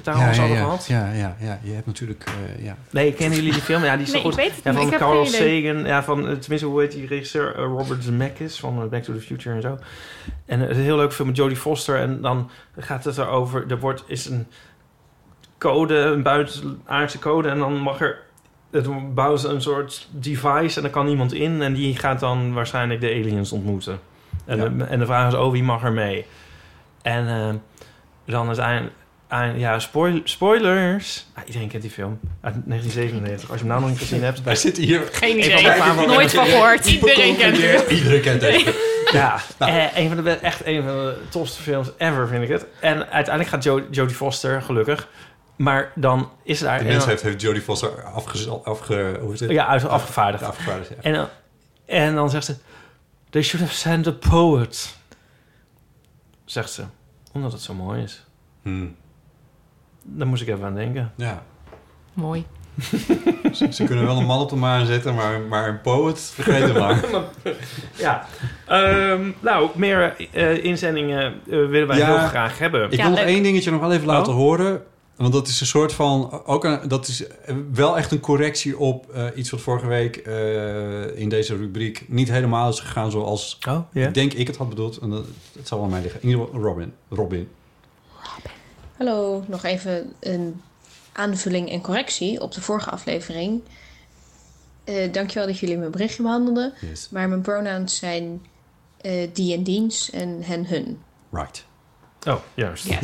Speaker 5: Daar al
Speaker 1: ja,
Speaker 5: over
Speaker 1: ja,
Speaker 5: gehad?
Speaker 1: ja, ja, ja, je hebt natuurlijk... eh, ja.
Speaker 5: Nee, kennen jullie die film? Ja, die is zo
Speaker 3: Nee,
Speaker 5: goed.
Speaker 3: ik weet het
Speaker 5: ja, van Carl. Sagan. Ja, van, eh, tenminste, hoe heet die regisseur? Eh, Robert Zemeckis van Back to the Future en zo. En het is een heel leuk film met Jodie Foster. En dan gaat het erover... Er wordt, is een code, een buitenaardse code. En dan mag er... Het bouwen ze een soort device en dan kan iemand in. En die gaat dan waarschijnlijk de aliens ontmoeten. En, de, en de vraag is, oh, wie mag er mee? En eh, dan uiteindelijk... aan- ja, spoil, spoilers. Ah, iedereen kent die film. Uit 1997. Als je hem nou nog niet gezien hebt.
Speaker 1: Wij zitten hier...
Speaker 4: Geen
Speaker 5: Een
Speaker 4: idee.
Speaker 5: van de favoriete-
Speaker 4: Nooit van gehoord. Iedereen kent het.
Speaker 1: Iedereen kent het.
Speaker 5: Ja, eh, een van de, echt een van de tofste films ever, vind ik het. En uiteindelijk gaat Jo- Jodie Foster, gelukkig. Maar dan is daar...
Speaker 1: De
Speaker 5: en
Speaker 1: mens
Speaker 5: dan-
Speaker 1: heeft, heeft Jodie Foster afge, afge, hoe is het?
Speaker 5: Ja, uit- afgevaardigd.
Speaker 1: afgevaardigd ja.
Speaker 5: En dan, en dan zegt ze... They should have sent a poet. Zegt ze. Omdat het zo mooi is.
Speaker 1: Hmm.
Speaker 5: Daar moest ik even aan denken.
Speaker 1: Ja.
Speaker 4: Mooi.
Speaker 1: Ze, ze kunnen wel een man op de maan zetten, maar, maar een poet, vergeet het maar.
Speaker 5: ja. Ehm, nou, meer eh, inzendingen eh, willen wij
Speaker 1: Ja,
Speaker 5: heel graag hebben.
Speaker 1: Ik wil nog één dingetje nog wel even laten
Speaker 5: Oh.
Speaker 1: horen. Want dat is een soort van... Ook een, dat is wel echt een correctie op eh, iets wat vorige week eh, in deze rubriek niet helemaal is gegaan zoals
Speaker 5: Oh,
Speaker 1: ik denk ik het had bedoeld. En dat, het zal wel mij liggen. In ieder geval Robin. Robin.
Speaker 12: Hallo, nog even een aanvulling en correctie op de vorige aflevering. Eh dankjewel dat jullie mijn berichtje behandelden.
Speaker 1: Yes.
Speaker 12: Maar mijn pronouns zijn eh, die en diens en hen hun.
Speaker 1: Right.
Speaker 5: Oh, juist.
Speaker 1: Ja.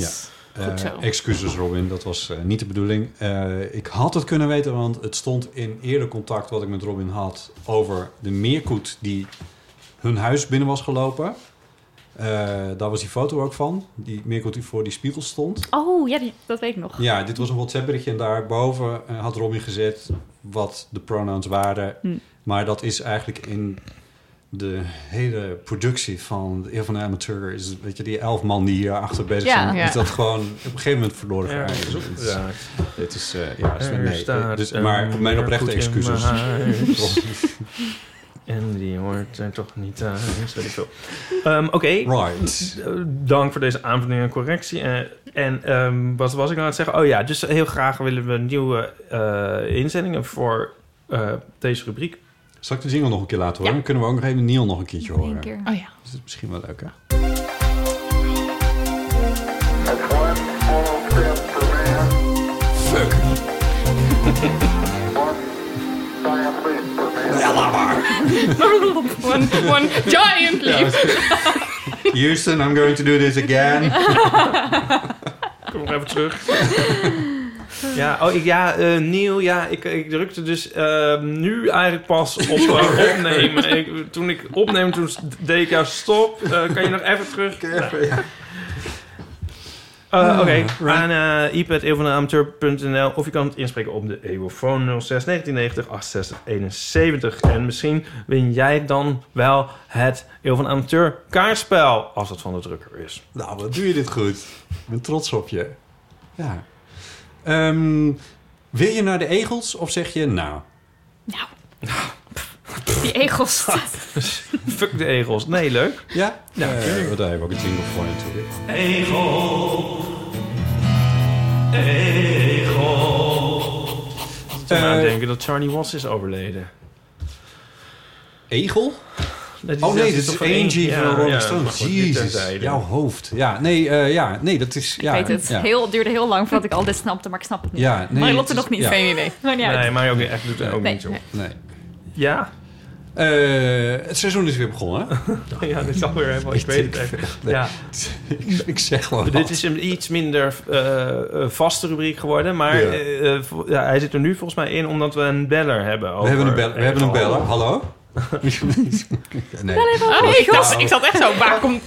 Speaker 1: Eh, excuses Robin, dat was eh, niet de bedoeling. Eh, ik had het kunnen weten, want het stond in eerder contact wat ik met Robin had over de meerkoet die hun huis binnen was gelopen. Eh, daar was die foto ook van. Die meerkoet die voor die spiegel stond.
Speaker 3: Oh, ja, die, dat weet ik nog.
Speaker 1: Ja, dit was een WhatsApp berichtje en daarboven eh, had Robin gezet wat de pronouns waren.
Speaker 3: Hm.
Speaker 1: Maar dat is eigenlijk in de hele productie van de Eeuw van de Amateur... Is, weet je, die elf man die hier achter bezig
Speaker 3: Ja.
Speaker 1: zijn...
Speaker 3: Ja.
Speaker 1: is dat gewoon op een gegeven moment verloren
Speaker 5: Ja,
Speaker 1: geraakt.
Speaker 5: dat is ook
Speaker 1: Het is- eh, ja, het is- nee,
Speaker 5: staat
Speaker 1: dus, maar mijn oprechte excuses.
Speaker 5: En die hoort er toch niet thuis, weet ik veel. Ehm, Oké.
Speaker 1: Right.
Speaker 5: Dank voor deze aanvulling en correctie. Eh, en ehm, wat was ik nou aan het zeggen? Oh ja, dus heel graag willen we nieuwe eh, inzendingen voor eh, deze rubriek.
Speaker 1: Zal ik de jingle nog een keer laten horen? Dan kunnen we ook nog even Neil nog een keertje horen.
Speaker 3: keer.
Speaker 4: Oh ja.
Speaker 1: Dat is misschien wel leuk, hè? Fuck.
Speaker 4: One, one giant leap.
Speaker 1: Houston, I'm going to do this again.
Speaker 5: Kom nog even terug. Ja, oh, ik, ja eh, Neil, ja, ik, ik drukte dus eh, nu eigenlijk pas op eh, opnemen. Ik, toen ik opneem, toen deed ik jou stop. Eh, kan je nog even terug?
Speaker 1: Even, ja.
Speaker 5: Eh, Oké,
Speaker 1: right.
Speaker 5: aan uh, ip.eeuwvandeamateur.nl of je kan het inspreken op de eeuwofoon 06 1990 68 71. En misschien win jij dan wel het Eeuw van Amateur kaartspel, als dat van de drukker is.
Speaker 1: Nou, wat doe je dit goed. Ik ben trots op je. Ja. Ehm, wil je naar de egels of zeg je nou?
Speaker 3: Die egels.
Speaker 5: Fuck de egels. Nee, leuk.
Speaker 1: Ja?
Speaker 5: Ja,
Speaker 1: Eh, daar hebben we ook een jingle voor natuurlijk.
Speaker 5: Egel. Egel. Toen
Speaker 1: Eh,
Speaker 5: aan denken dat Charlie Watts is overleden.
Speaker 1: Egel? Oh nee, dit
Speaker 5: toch
Speaker 1: is Angie
Speaker 5: ja,
Speaker 1: van Rolling
Speaker 5: ja,
Speaker 1: Stones.
Speaker 5: dit
Speaker 1: Jezus, jouw hoofd. Ja, nee, eh, ja, nee, dat is... Ja,
Speaker 3: ik weet het.
Speaker 1: Ja.
Speaker 3: Heel, het duurde heel lang voordat ik al dit snapte, maar ik snap het niet.
Speaker 1: Ja, nee,
Speaker 3: maar Lotte nog niet.
Speaker 1: ja.
Speaker 3: Geen idee. Maar niet uit.
Speaker 5: Nee, maar ook niet, echt doet het ook
Speaker 3: Nee,
Speaker 5: niet zo.
Speaker 3: nee.
Speaker 1: Nee.
Speaker 5: Ja?
Speaker 1: Eh, het seizoen is weer begonnen. hè?
Speaker 5: ja, dit is alweer helemaal... Ik weet het.
Speaker 1: Nee.
Speaker 5: Ja.
Speaker 1: ik, ik zeg gewoon
Speaker 5: Dit is een iets minder eh, vaste rubriek geworden. Maar
Speaker 1: Ja.
Speaker 5: eh, ja, hij zit er nu volgens mij in omdat we een beller hebben.
Speaker 1: We hebben een, bel, we hebben een beller. Hallo? nee.
Speaker 4: Oh, ik, dacht, ik zat echt zo, waar komt...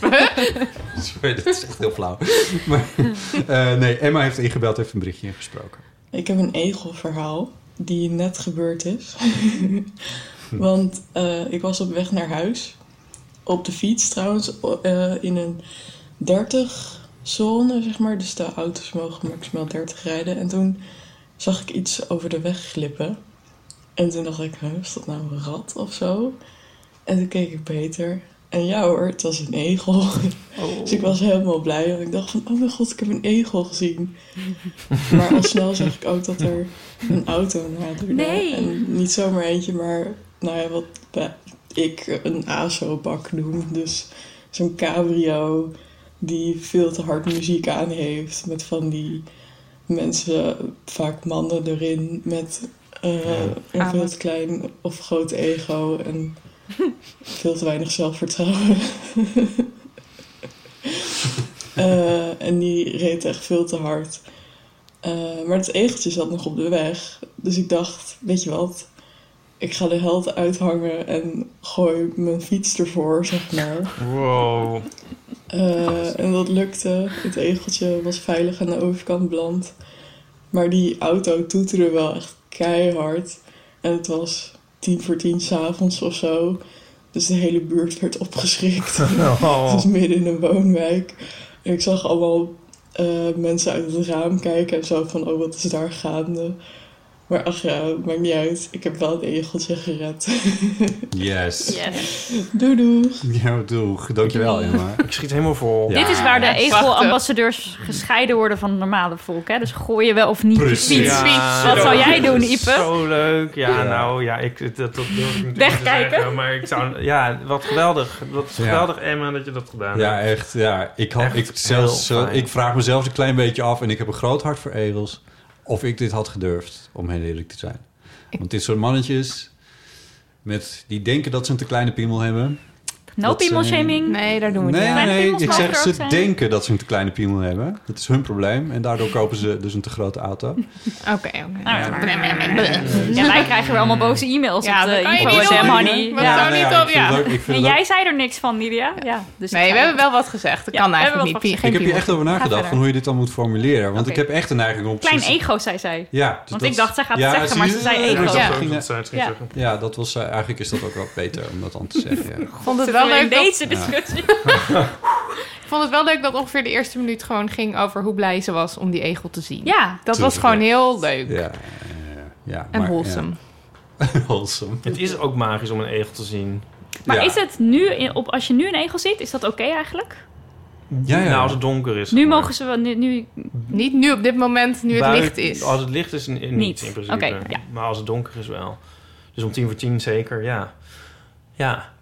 Speaker 1: Sorry, dat is echt heel flauw. Maar, eh, nee, Emma heeft ingebeld, heeft een berichtje ingesproken.
Speaker 13: Ik heb een egelverhaal die net gebeurd is. Want eh, ik was op weg naar huis. Op de fiets trouwens, eh, in een 30 zone, zeg maar. Dus de auto's mogen maximaal 30 rijden. En toen zag ik iets over de weg glippen. En toen dacht ik, is dat nou een rat of zo? En toen keek ik beter. En ja hoor, het was een egel. Dus ik was helemaal blij. Want ik dacht van, oh mijn god, ik heb een egel gezien. Maar al snel zag ik ook dat er een auto naderde.
Speaker 3: Nee.
Speaker 13: En niet zomaar eentje, maar nou ja, wat ik een ASO-bak noem. Dus zo'n cabrio die veel te hard muziek aan heeft. Met van die mensen, vaak mannen erin met eh, een veel te klein of groot ego en veel te weinig zelfvertrouwen. Eh, en die reed echt veel te hard. Eh, maar het egeltje zat nog op de weg. Dus ik dacht, weet je wat? Ik ga de held uithangen en gooi mijn fiets ervoor, zeg maar.
Speaker 5: Wow.
Speaker 13: Eh, en dat lukte. Het egeltje was veilig aan de overkant beland. Maar die auto toeterde wel echt keihard. En het was tien voor tien s'avonds of zo. Dus de hele buurt werd opgeschrikt.
Speaker 5: Oh.
Speaker 13: Het was midden in een woonwijk. En ik zag allemaal eh, mensen uit het raam kijken en zo van, oh, wat is daar gaande? Maar ach ja, maakt niet uit. Ik heb wel het egeltje gered.
Speaker 1: Yes.
Speaker 13: Doei doei.
Speaker 1: Ja, doeg. Dankjewel, Emma.
Speaker 5: Ik schiet helemaal vol.
Speaker 3: Dit is waar de egel-ambassadeurs gescheiden worden van het normale volk. Hè? Dus gooi je wel of niet
Speaker 5: Precies.
Speaker 3: je fiets.
Speaker 5: Ja,
Speaker 3: Wat
Speaker 5: zo-
Speaker 3: zou jij doen, Ipe?
Speaker 5: Zo leuk. Ja,
Speaker 1: Ja.
Speaker 5: nou ja, ik, dat, dat durf ik
Speaker 3: Wegkijken.
Speaker 5: zeggen, Maar ik zou... Ja, wat geweldig. Wat
Speaker 1: Ja.
Speaker 5: geweldig, Emma, dat je dat gedaan
Speaker 1: Ja,
Speaker 5: hebt.
Speaker 1: echt. Ja, ik, had,
Speaker 5: Echt
Speaker 1: ik, zelfs, ik vraag mezelf een klein beetje af, en ik heb een groot hart voor egels, of ik dit had gedurfd, om heel eerlijk te zijn. Want dit soort mannetjes, met, die denken dat ze een te kleine piemel hebben.
Speaker 3: No
Speaker 1: Dat
Speaker 3: shaming.
Speaker 4: Nee, daar doen we
Speaker 1: Nee,
Speaker 4: niet aan.
Speaker 1: Nee, ik zeg ze
Speaker 3: zijn.
Speaker 1: denken dat ze een te kleine piemel hebben. Dat is hun probleem. En daardoor kopen ze dus een te grote auto.
Speaker 4: Oké, oké.
Speaker 3: Nou, Ja, wij krijgen weer allemaal boze e-mails
Speaker 4: Ja,
Speaker 3: op de
Speaker 4: kan je
Speaker 3: info Honey.
Speaker 4: Wat
Speaker 3: Ja. En jij zei er niks van, Lydia. Ja, dus
Speaker 4: Nee, we hebben wel wat gezegd. Dat kan
Speaker 3: we hebben
Speaker 4: eigenlijk
Speaker 3: wat
Speaker 4: niet.
Speaker 1: ik heb hier
Speaker 4: piemel.
Speaker 1: echt over nagedacht van hoe je dit dan moet formuleren. Want ik heb echt de neiging om...
Speaker 3: Klein ego, zei zij.
Speaker 1: Ja. dus
Speaker 3: Want ik dacht, zij gaat het zeggen, maar
Speaker 1: je?
Speaker 3: ze zei ego.
Speaker 4: Ja.
Speaker 5: Dat
Speaker 1: was, eh, eigenlijk is dat ook wel beter om dat dan te zeggen.
Speaker 4: Ik vond het
Speaker 3: Zitten
Speaker 4: wel
Speaker 3: we in
Speaker 4: leuk dat,
Speaker 3: deze discussie.
Speaker 4: ik vond het wel leuk dat ongeveer de eerste minuut gewoon ging over hoe blij ze was om die egel te zien.
Speaker 3: Ja,
Speaker 4: Dat was gewoon heel leuk.
Speaker 1: Ja, ja, ja,
Speaker 4: En
Speaker 1: maar-
Speaker 4: wholesome.
Speaker 5: Het is ook magisch om een egel te zien.
Speaker 3: Maar is het nu, in- op, als je nu een egel ziet, is dat oké eigenlijk?
Speaker 1: Ja, ja.
Speaker 5: Nou, als het donker is.
Speaker 3: Nu
Speaker 5: maar.
Speaker 3: mogen ze wel, nu, nu
Speaker 4: Niet nu op dit moment, nu het licht is.
Speaker 5: Als het licht is, niet,
Speaker 3: Niet.
Speaker 5: in principe.
Speaker 3: Ja.
Speaker 5: Maar als het donker is wel. Dus om tien voor tien zeker, ja. Ja.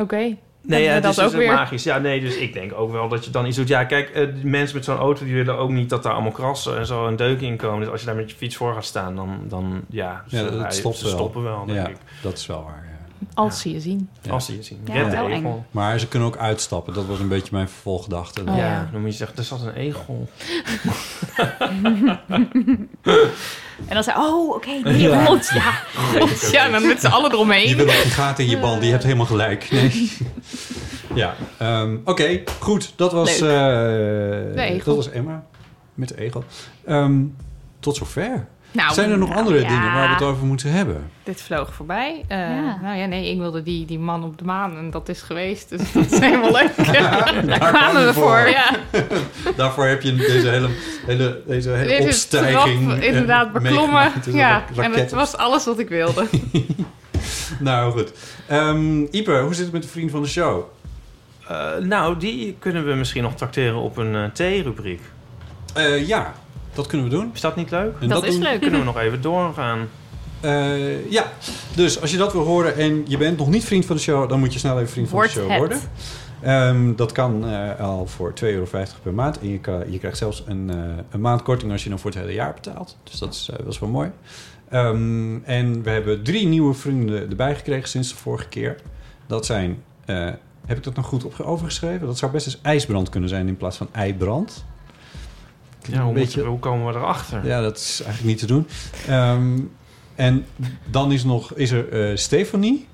Speaker 4: Oké.
Speaker 5: Nee,
Speaker 4: we
Speaker 5: het
Speaker 4: dat
Speaker 5: is dus
Speaker 4: ook weer?
Speaker 5: magisch. Ja, nee, dus ik denk ook wel dat je dan iets doet. Ja, kijk, eh, mensen met zo'n auto die willen ook niet dat daar allemaal krassen en zo en deuken in komen. Dus als je daar met je fiets voor gaat staan, dan, dan ja,
Speaker 1: Ja,
Speaker 5: ze,
Speaker 1: dat stopt
Speaker 5: ze
Speaker 1: wel.
Speaker 5: stoppen wel, denk
Speaker 1: Ja,
Speaker 5: ik.
Speaker 1: dat is wel waar, ja.
Speaker 4: Als ze je zien.
Speaker 1: Ja.
Speaker 5: Als ze je zien.
Speaker 3: Ja,
Speaker 5: Red de egel.
Speaker 1: Maar ze kunnen ook uitstappen. Dat was een beetje mijn vervolggedachte.
Speaker 4: Oh,
Speaker 5: ja, dan moet je zeggen, er zat een egel.
Speaker 3: En dan zei oh, oké, die hond, ja.
Speaker 4: Ja, dan met z'n allen
Speaker 1: Je
Speaker 4: eromheen.
Speaker 1: bent een gaten in je band. Je hebt helemaal gelijk. Nee. ja, ehm, oké. goed. Dat was, eh,
Speaker 4: egel.
Speaker 1: dat was Emma. Met de egel. Ehm, tot zover.
Speaker 4: Nou,
Speaker 1: Zijn er nog
Speaker 4: nou,
Speaker 1: andere
Speaker 4: ja.
Speaker 1: dingen waar we het over moeten hebben?
Speaker 4: Dit vloog voorbij. Eh,
Speaker 3: Ja.
Speaker 4: Nou ja, nee, ik wilde die, die man op de maan en dat is geweest. Dus dat is helemaal leuk.
Speaker 3: Daar kwamen we voor.
Speaker 4: Ja,
Speaker 1: Daarvoor heb je deze hele, hele, deze hele
Speaker 4: dit is
Speaker 1: opstijging
Speaker 4: trap inderdaad beklommen. Ja, en het was alles wat ik wilde.
Speaker 1: Nou, goed. Ehm Ipe, hoe zit het met de vriend van de show?
Speaker 5: Eh, nou, die kunnen we misschien nog tracteren op een eh thee-rubriek.
Speaker 1: Eh, ja, dat kunnen we doen.
Speaker 5: Is dat niet leuk?
Speaker 1: En
Speaker 3: Dat is
Speaker 1: doen-
Speaker 3: leuk.
Speaker 5: Kunnen we nog even doorgaan.
Speaker 1: Eh, ja, dus als je dat wil horen en je bent nog niet vriend van de show, dan moet je snel even vriend
Speaker 3: Word
Speaker 1: van de show
Speaker 3: het.
Speaker 1: worden. Ehm, dat kan eh, al voor 2,50 euro per maand. En je, kan, je krijgt zelfs een, eh, een maand korting als je dan voor het hele jaar betaalt. Dus dat is, dat is wel mooi. Ehm, en we hebben drie nieuwe vrienden erbij gekregen sinds de vorige keer. Dat zijn, eh, heb ik dat nog goed op, overgeschreven? Dat zou best eens ijsbrand kunnen zijn in plaats van eibrand.
Speaker 5: Ja, hoe,
Speaker 1: Een beetje-
Speaker 5: we- hoe komen we erachter?
Speaker 1: Ja, dat is eigenlijk niet te doen. Ehm, en dan is, nog, is er eh Stefanie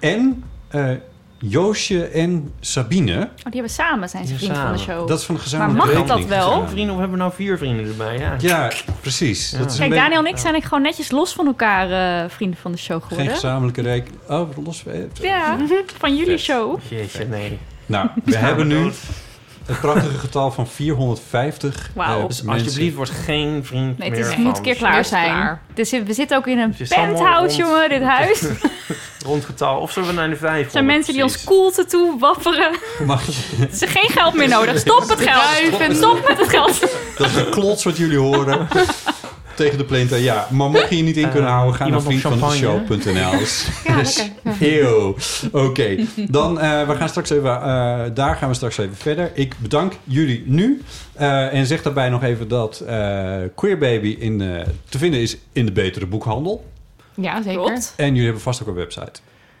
Speaker 1: en eh, Joosje en Sabine.
Speaker 3: Oh, die hebben samen, zijn ze vriend van de show.
Speaker 1: Dat is van de
Speaker 3: maar
Speaker 1: gezamenlijke
Speaker 3: mag dat wel?
Speaker 5: Vrienden, of hebben we nou vier vrienden erbij? Ja.
Speaker 1: Ja, precies. Dat is een
Speaker 3: Kijk,
Speaker 1: beetje-
Speaker 3: Daniel en ik zijn ik gewoon netjes los van elkaar eh, vrienden van de show
Speaker 1: Geen
Speaker 3: geworden.
Speaker 1: gezamenlijke rekening. Oh, los.
Speaker 3: Ja, van jullie show.
Speaker 5: Jeetje, nee.
Speaker 1: Nou, we hebben nu het prachtige getal van 450.
Speaker 3: Wauw.
Speaker 1: eh,
Speaker 5: Dus alsjeblieft, word geen vriend
Speaker 3: Nee,
Speaker 5: meer
Speaker 3: het is, moet een keer klaar zijn.
Speaker 4: klaar.
Speaker 3: Is, we zitten ook in een
Speaker 5: allemaal
Speaker 3: penthouse,
Speaker 5: rond.
Speaker 3: jongen, dit huis. Er
Speaker 5: Rondgetal. Of zullen we naar de vijf?
Speaker 3: zijn mensen die ons koelte toe wapperen.
Speaker 1: Mag je-
Speaker 3: Er is geen geld meer nodig. Stop het geld. Stop met het geld.
Speaker 1: Dat is een klots wat jullie horen. tegen de plint. aan. Ja, maar mocht je je niet in kunnen
Speaker 5: Eh,
Speaker 1: houden, ga naar vriendvandeshow.nl.
Speaker 4: Ja,
Speaker 1: Dus, eeuw. Oké, dan eh, we gaan straks even, eh, daar gaan we straks even verder. Ik bedank jullie nu. Eh, en zeg daarbij nog even dat eh, Queer Baby in, eh, te vinden is in de betere boekhandel.
Speaker 4: Ja, zeker.
Speaker 3: Klopt.
Speaker 1: En jullie hebben vast ook een website.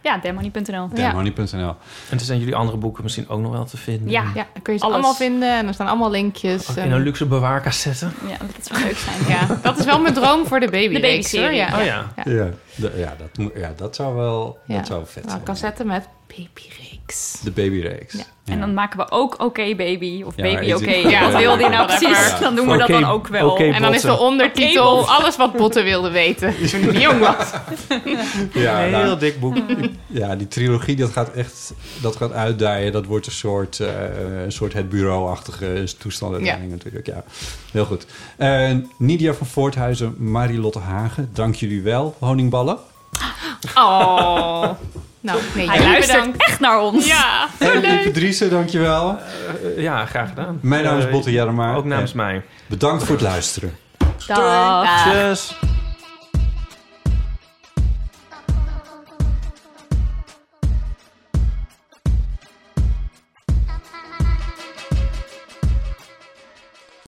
Speaker 3: Ja, demony.nl.
Speaker 1: Demony.nl.
Speaker 5: En toen zijn jullie andere boeken misschien ook nog wel te vinden.
Speaker 3: Ja,
Speaker 4: Ja, dan kun je ze
Speaker 3: Alles.
Speaker 4: allemaal vinden en er staan allemaal linkjes.
Speaker 5: Ook in een luxe bewaarcassette.
Speaker 3: Ja, dat zou leuk zijn.
Speaker 4: Ja, dat is wel mijn droom voor de baby.
Speaker 3: De babyserie.
Speaker 4: Ja.
Speaker 5: Oh ja.
Speaker 4: Ja.
Speaker 1: Ja, dat, ja, dat zou wel
Speaker 4: Ja.
Speaker 1: dat zou vet
Speaker 4: Nou,
Speaker 1: zijn.
Speaker 4: cassette met babyreeks.
Speaker 1: De babyreeks.
Speaker 4: Ja.
Speaker 3: En dan maken we ook Oké Baby of
Speaker 1: Ja,
Speaker 3: Baby Oké.
Speaker 1: Ja,
Speaker 3: Wat wil die nou precies? Dan doen we dat dan ook wel.
Speaker 4: En dan is de ondertitel alles wat Botten wilde weten. Toen hij jong was.
Speaker 1: Ja,
Speaker 5: Een
Speaker 1: nou,
Speaker 5: heel dik boek.
Speaker 1: Ja, die trilogie dat gaat echt dat gaat uitdijen. Dat wordt een soort, eh, een soort het bureau-achtige toestand uiteindelijk natuurlijk. Ja, heel goed. Eh, Nidia van Voorthuizen, Marilotte Hagen, dank jullie wel. Honingballen.
Speaker 4: Oh. Nou, nee,
Speaker 3: Hij luistert
Speaker 4: bedankt.
Speaker 3: echt naar ons.
Speaker 4: Ja.
Speaker 1: En Ipe Driessen, dankjewel.
Speaker 5: Eh, ja, graag gedaan.
Speaker 1: Mijn naam is
Speaker 5: Eh,
Speaker 1: Botte Jellema.
Speaker 5: Ook namens
Speaker 1: En
Speaker 5: mij.
Speaker 1: Bedankt voor het luisteren.
Speaker 3: Dag.
Speaker 5: Tjus.